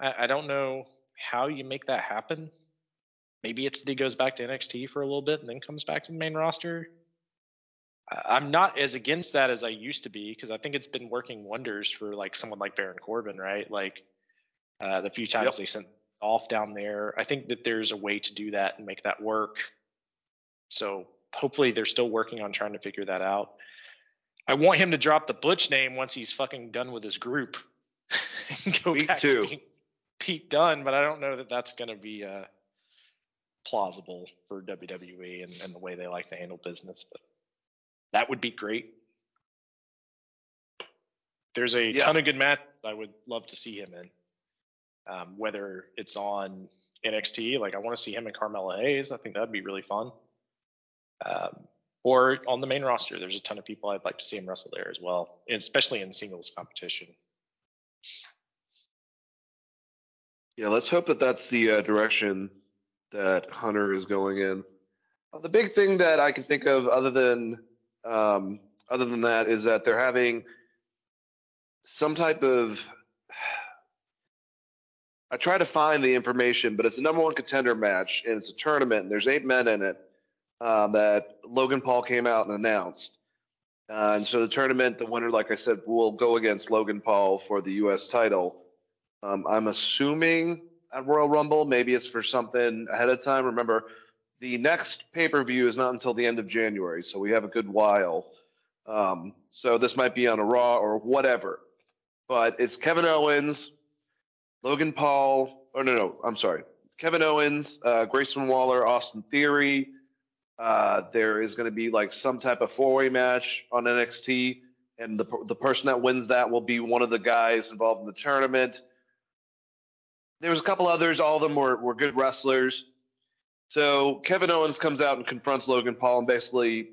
S2: I, I don't know how you make that happen. Maybe it's that he goes back to NXT for a little bit and then comes back to the main roster. I'm not as against that as I used to be because I think it's been working wonders for like someone like Baron Corbin, right? Like uh, the few times
S1: Yep.
S2: they sent off down there. I think that there's a way to do that and make that work. So hopefully they're still working on trying to figure that out. I want him to drop the Butch name once he's fucking done with his group and go
S1: Me
S2: back
S1: too.
S2: to being Pete Dunne, but I don't know that that's going to be uh, plausible for WWE and, and the way they like to handle business. But that would be great. There's a
S1: Yeah.
S2: ton of good matches I would love to see him in. Um, whether it's on NXT, like I want to see him and Carmelo Hayes. I think that'd be really fun. Um, or on the main roster, there's a ton of people I'd like to see him wrestle there as well, especially in singles competition.
S1: Yeah, let's hope that that's the uh, direction that Hunter is going in. The big thing that I can think of, other than um, other than that, is that they're having some type of. I try to find the information, but it's a number one contender match, and it's a tournament, and there's eight men in it. uh, that Logan Paul came out and announced. Uh, and so the tournament, the winner, like I said, will go against Logan Paul for the U.S. title. Um, I'm assuming at Royal Rumble, maybe it's for something ahead of time. Remember, the next pay per view is not until the end of January, so we have a good while. Um, so this might be on a Raw or whatever. But it's Kevin Owens, Logan Paul, or no, no, I'm sorry. Kevin Owens, uh, Grayson Waller, Austin Theory. Uh, there is going to be like some type of four way match on NXT, and the, the person that wins that will be one of the guys involved in the tournament. There was a couple others. All of them were, were good wrestlers. So Kevin Owens comes out and confronts Logan Paul and basically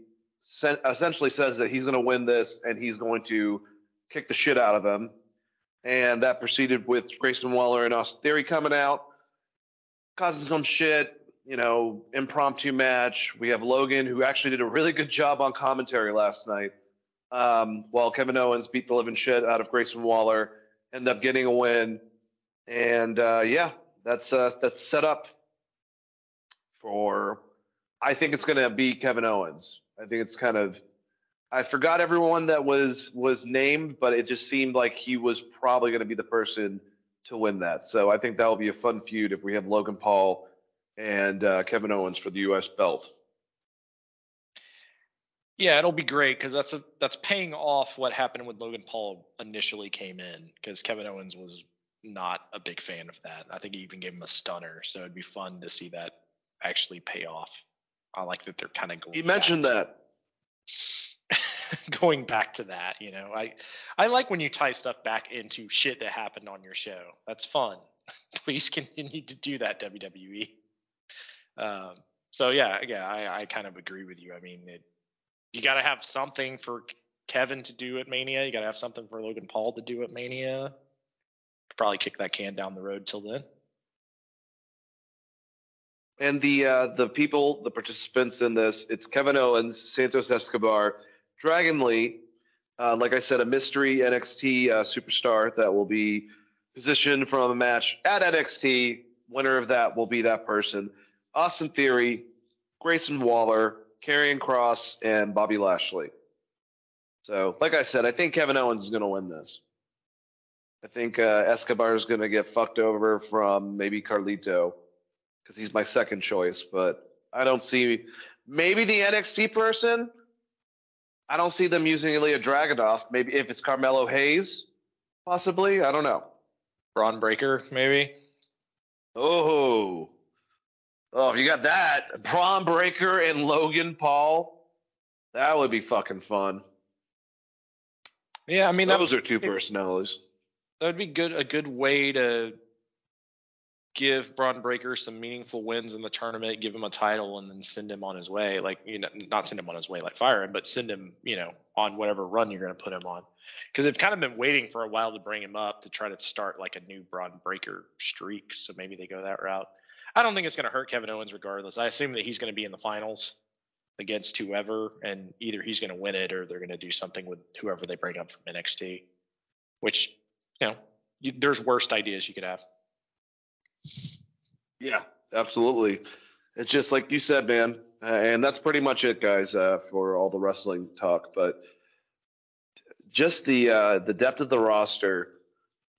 S1: essentially says that he's going to win this and he's going to kick the shit out of him. And that proceeded with Grayson Waller and Austin Theory coming out, causing some shit, you know, impromptu match. We have Logan, who actually did a really good job on commentary last night, um, while Kevin Owens beat the living shit out of Grayson Waller, ended up getting a win. And uh, yeah, that's uh, that's set up for. I think it's going to be Kevin Owens. I think it's kind of. I forgot everyone that was was named, but it just seemed like he was probably going to be the person to win that. So I think that will be a fun feud if we have Logan Paul and uh, Kevin Owens for the U.S. belt.
S2: Yeah, it'll be great because that's a that's paying off what happened when Logan Paul initially came in because Kevin Owens was not a big fan of that. I think he even gave him a stunner, so it'd be fun to see that actually pay off. I like that they're kind of going.
S1: He mentioned that.
S2: going back to that, you know, I I like when you tie stuff back into shit that happened on your show. That's fun. Please continue to do that, WWE. Um, so yeah, yeah, I, I kind of agree with you. I mean, it, you got to have something for Kevin to do at Mania. You got to have something for Logan Paul to do at Mania. Probably kick that can down the road till then.
S1: And the uh, the people, the participants in this, it's Kevin Owens, Santos Escobar, Dragon Lee, uh, like I said, a mystery NXT uh, superstar that will be positioned from a match at NXT. Winner of that will be that person. Austin Theory, Grayson Waller, Karrion Kross, and Bobby Lashley. So, like I said, I think Kevin Owens is going to win this. I think uh, Escobar is going to get fucked over from maybe Carlito because he's my second choice, but I don't see maybe the NXT person. I don't see them using Ilja Dragunov. Maybe if it's Carmelo Hayes, possibly. I don't know.
S2: Bron Breakker, maybe.
S1: Oh, oh, you got that Bron Breakker and Logan Paul. That would be fucking fun.
S2: Yeah, I mean that
S1: Those are two
S2: it-
S1: personalities.
S2: that would be good a good way to give Bron Breakker some meaningful wins in the tournament, give him a title, and then send him on his way. Like you know, not send him on his way like fire him, but send him you know on whatever run you're going to put him on. Because they've kind of been waiting for a while to bring him up to try to start like a new Bron Breakker streak. So maybe they go that route. I don't think it's going to hurt Kevin Owens regardless. I assume that he's going to be in the finals against whoever, and either he's going to win it or they're going to do something with whoever they bring up from NXT. Which you know, you, there's worst ideas you could have.
S1: Yeah, absolutely. It's just like you said, man. Uh, and that's pretty much it, guys, uh, for all the wrestling talk. But just the uh, the depth of the roster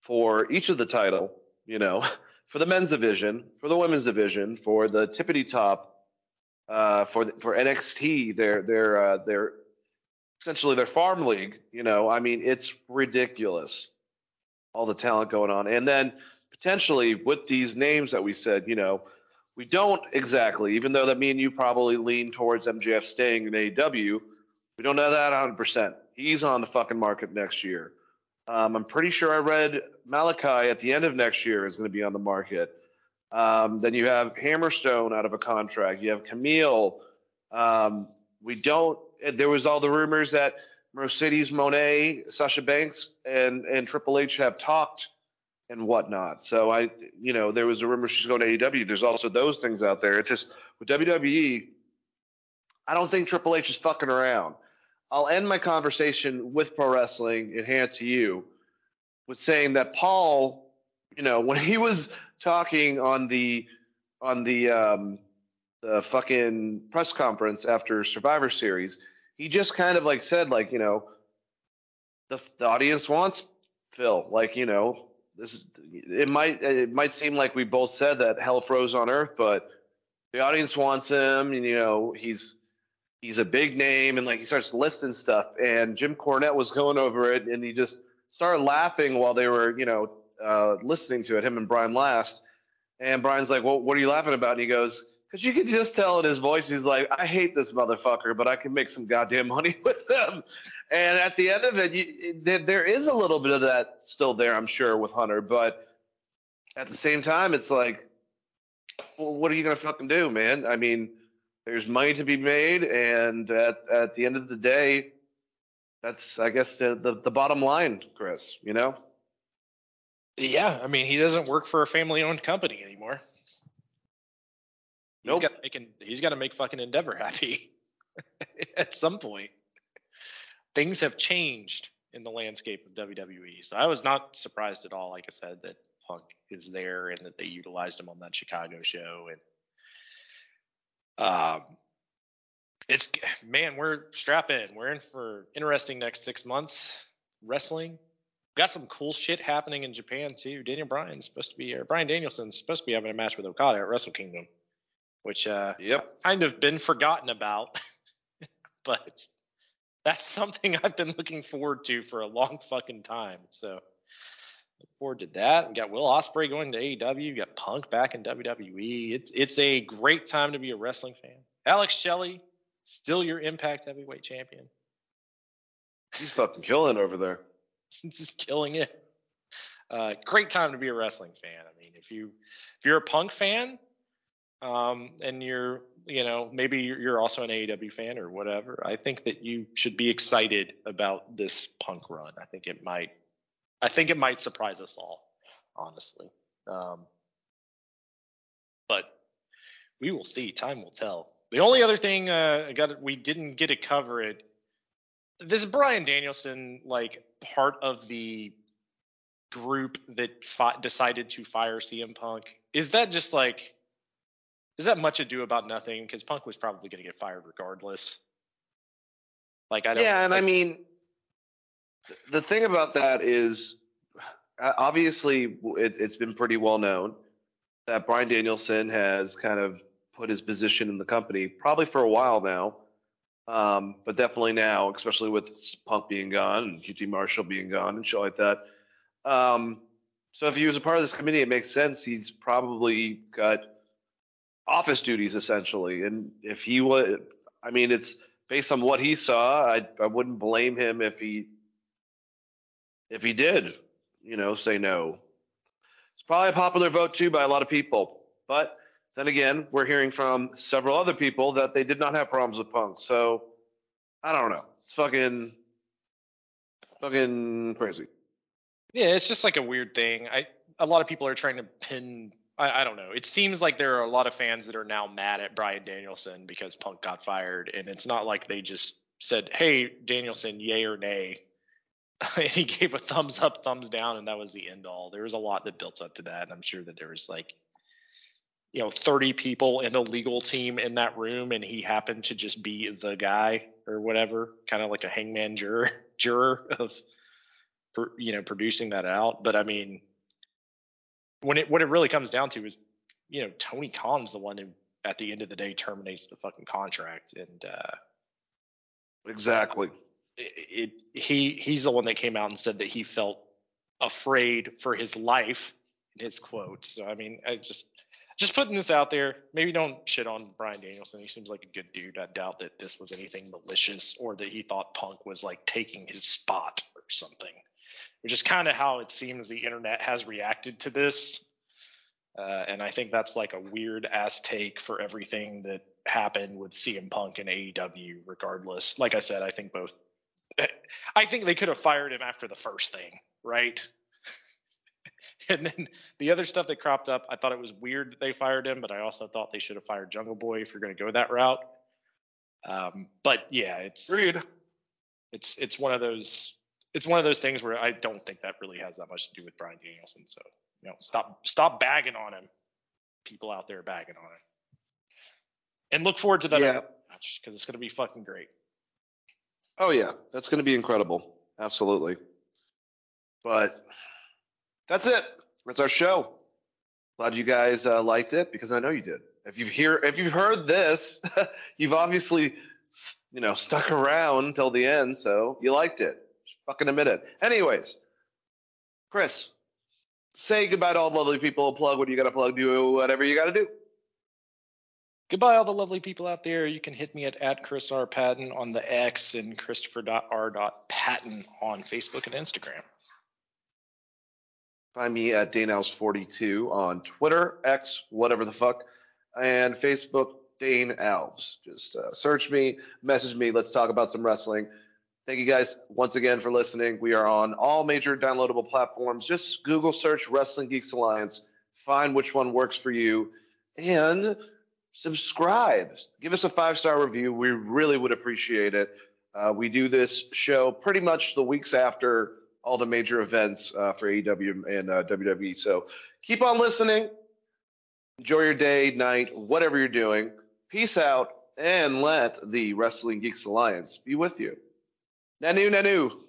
S1: for each of the title, you know, for the men's division, for the women's division, for the tippity top, uh, for the, for NXT, their their uh, their essentially their farm league. You know, I mean, it's ridiculous, all the talent going on, and then potentially with these names that we said, you know, we don't exactly, even though that me and you probably lean towards MJF staying in AEW, we don't know that 100%. He's on the fucking market next year. Um, I'm pretty sure I read Malakai at the end of next year is going to be on the market. Um, then you have Hammerstone out of a contract. You have Kamille. Um, we don't. There was all the rumors that Mercedes Moné, Sasha Banks, and and Triple H have talked and whatnot. So I, you know, there was a rumor she's going to AEW. There's also those things out there. It's just with WWE, I don't think Triple H is fucking around. I'll end my conversation with pro wrestling and hand to you with saying that Paul, you know, when he was talking on the on the um, the fucking press conference after Survivor Series, he just kind of like said like you know the the audience wants Phil like you know this it might it might seem like we both said that hell froze on earth, but the audience wants him and you know he's he's a big name and like he starts listing stuff and Jim Cornette was going over it and he just started laughing while they were you know uh, listening to it him and Brian Last. And Brian's like well what are you laughing about? And he goes because you could just tell in his voice he's like I hate this motherfucker but I can make some goddamn money with him and at the end of it you, there, there is a little bit of that still there I'm sure with Hunter but at the same time it's like well, what are you gonna fucking do man I mean there's money to be made and at, at the end of the day that's i guess the, the, the bottom line chris you know
S2: Yeah, I mean, he doesn't work for a family-owned company anymore. He's
S1: Nope.
S2: got to make he's got to make fucking Endeavor happy at some point. Things have changed in the landscape of WWE, so I was not surprised at all. Like I said, that Punk is there and that they utilized him on that Chicago show, and um, it's man, we're strap in. We're in for interesting next six months wrestling got some cool shit happening in Japan too. Daniel Bryan's supposed to be, or Bryan Danielson's supposed to be having a match with Okada at Wrestle Kingdom, which uh,
S1: yep
S2: kind of been forgotten about, but that's something I've been looking forward to for a long fucking time. So look forward to that. We got Will Ospreay going to AEW. You got Punk back in WWE. It's it's a great time to be a wrestling fan. Alex Shelley, still your Impact Heavyweight Champion.
S1: he's fucking killing over there He's
S2: just killing it. Uh, great time to be a wrestling fan. I mean, if you if you're a punk fan, um, and you're you know maybe you're also an AEW fan or whatever, I think that you should be excited about this punk run. I think it might, I think it might surprise us all, honestly. Um, but we will see. Time will tell. The only other thing uh, I got we didn't get to cover it this Bryan Danielson like part of the group that fi- decided to fire CM Punk? Is that just like is that much ado about nothing? Because Punk was probably going to get fired regardless. Like I don't.
S1: yeah and i mean the thing about that is uh, obviously it, it's been pretty well known that bryan danielson has kind of put his position in the company probably for a while now um, but definitely now especially with punk being gone and qt marshall being gone and shit like that um, so if he was a part of this committee it makes sense he's probably got office duties essentially. And if he would i mean it's based on what he saw i i wouldn't blame him if he if he did you know say no. It's probably a popular vote too by a lot of people. But then again we're hearing from several other people that they did not have problems with punk. So i don't know. It's fucking fucking crazy.
S2: Yeah, it's just like a weird thing. I a lot of people are trying to pin. I, I don't know. It seems like there are a lot of fans that are now mad at Bryan Danielson because Punk got fired, and it's not like they just said, "Hey, Danielson, yay or nay," and he gave a thumbs up, thumbs down, and that was the end all. There was a lot that built up to that, and I'm sure that there was like, you know, 30 people in a legal team in that room, and he happened to just be the guy or whatever, kind of like a hangman juror, juror of you know producing that out. But I mean, when it what it really comes down to is, you know, Tony Khan's the one who at the end of the day terminates the fucking contract, and uh,
S1: exactly
S2: it, it he he's the one that came out and said that he felt afraid for his life in his quotes. So I mean, I just just putting this out there. Maybe don't shit on Bryan Danielson. He seems like a good dude. I doubt that this was anything malicious or that he thought Punk was like taking his spot or something. Which is kind of how it seems the internet has reacted to this. Uh, and I think that's like a weird ass take for everything that happened with CM Punk and AEW, regardless. Like I said, I think both. I think they could have fired him after the first thing, right? and then the other stuff that cropped up, I thought it was weird that they fired him, but I also thought they should have fired Jungle Boy if you're going to go that route. Um, but yeah, it's
S1: agreed
S2: it's it's one of those it's one of those things where I don't think that really has that much to do with Bryan Danielson. So you know, stop stop bagging on him. People out there bagging on him. And look forward to that
S1: Yeah.
S2: match because it's going to be fucking great.
S1: Oh yeah, that's going to be incredible. Absolutely. But that's it. That's our show. Glad you guys uh, liked it because I know you did. If you've hear if you've heard this, you've obviously you know stuck around until the end, so you liked it. Fucking admit it. Anyways, Chris, say goodbye to all the lovely people. Plug what you got to plug. Do whatever you got to do.
S2: Goodbye, all the lovely people out there. You can hit me at, at Chris R. Patton on the X and Christopher.R. on Facebook and Instagram.
S1: Find me at DaneAlves42 on Twitter, X, whatever the fuck, and Facebook, Dane Alves. Just uh, search me, message me. Let's talk about some wrestling. Thank you guys once again for listening. We are on all major downloadable platforms. Just Google search Wrestling Geeks Alliance, find which one works for you, and subscribe. Give us a five star review. We really would appreciate it. Uh, we do this show pretty much the weeks after all the major events uh, for AEW and uh, WWE. So keep on listening. Enjoy your day, night, whatever you're doing. Peace out, and let the Wrestling Geeks Alliance be with you. Nanu, nanu.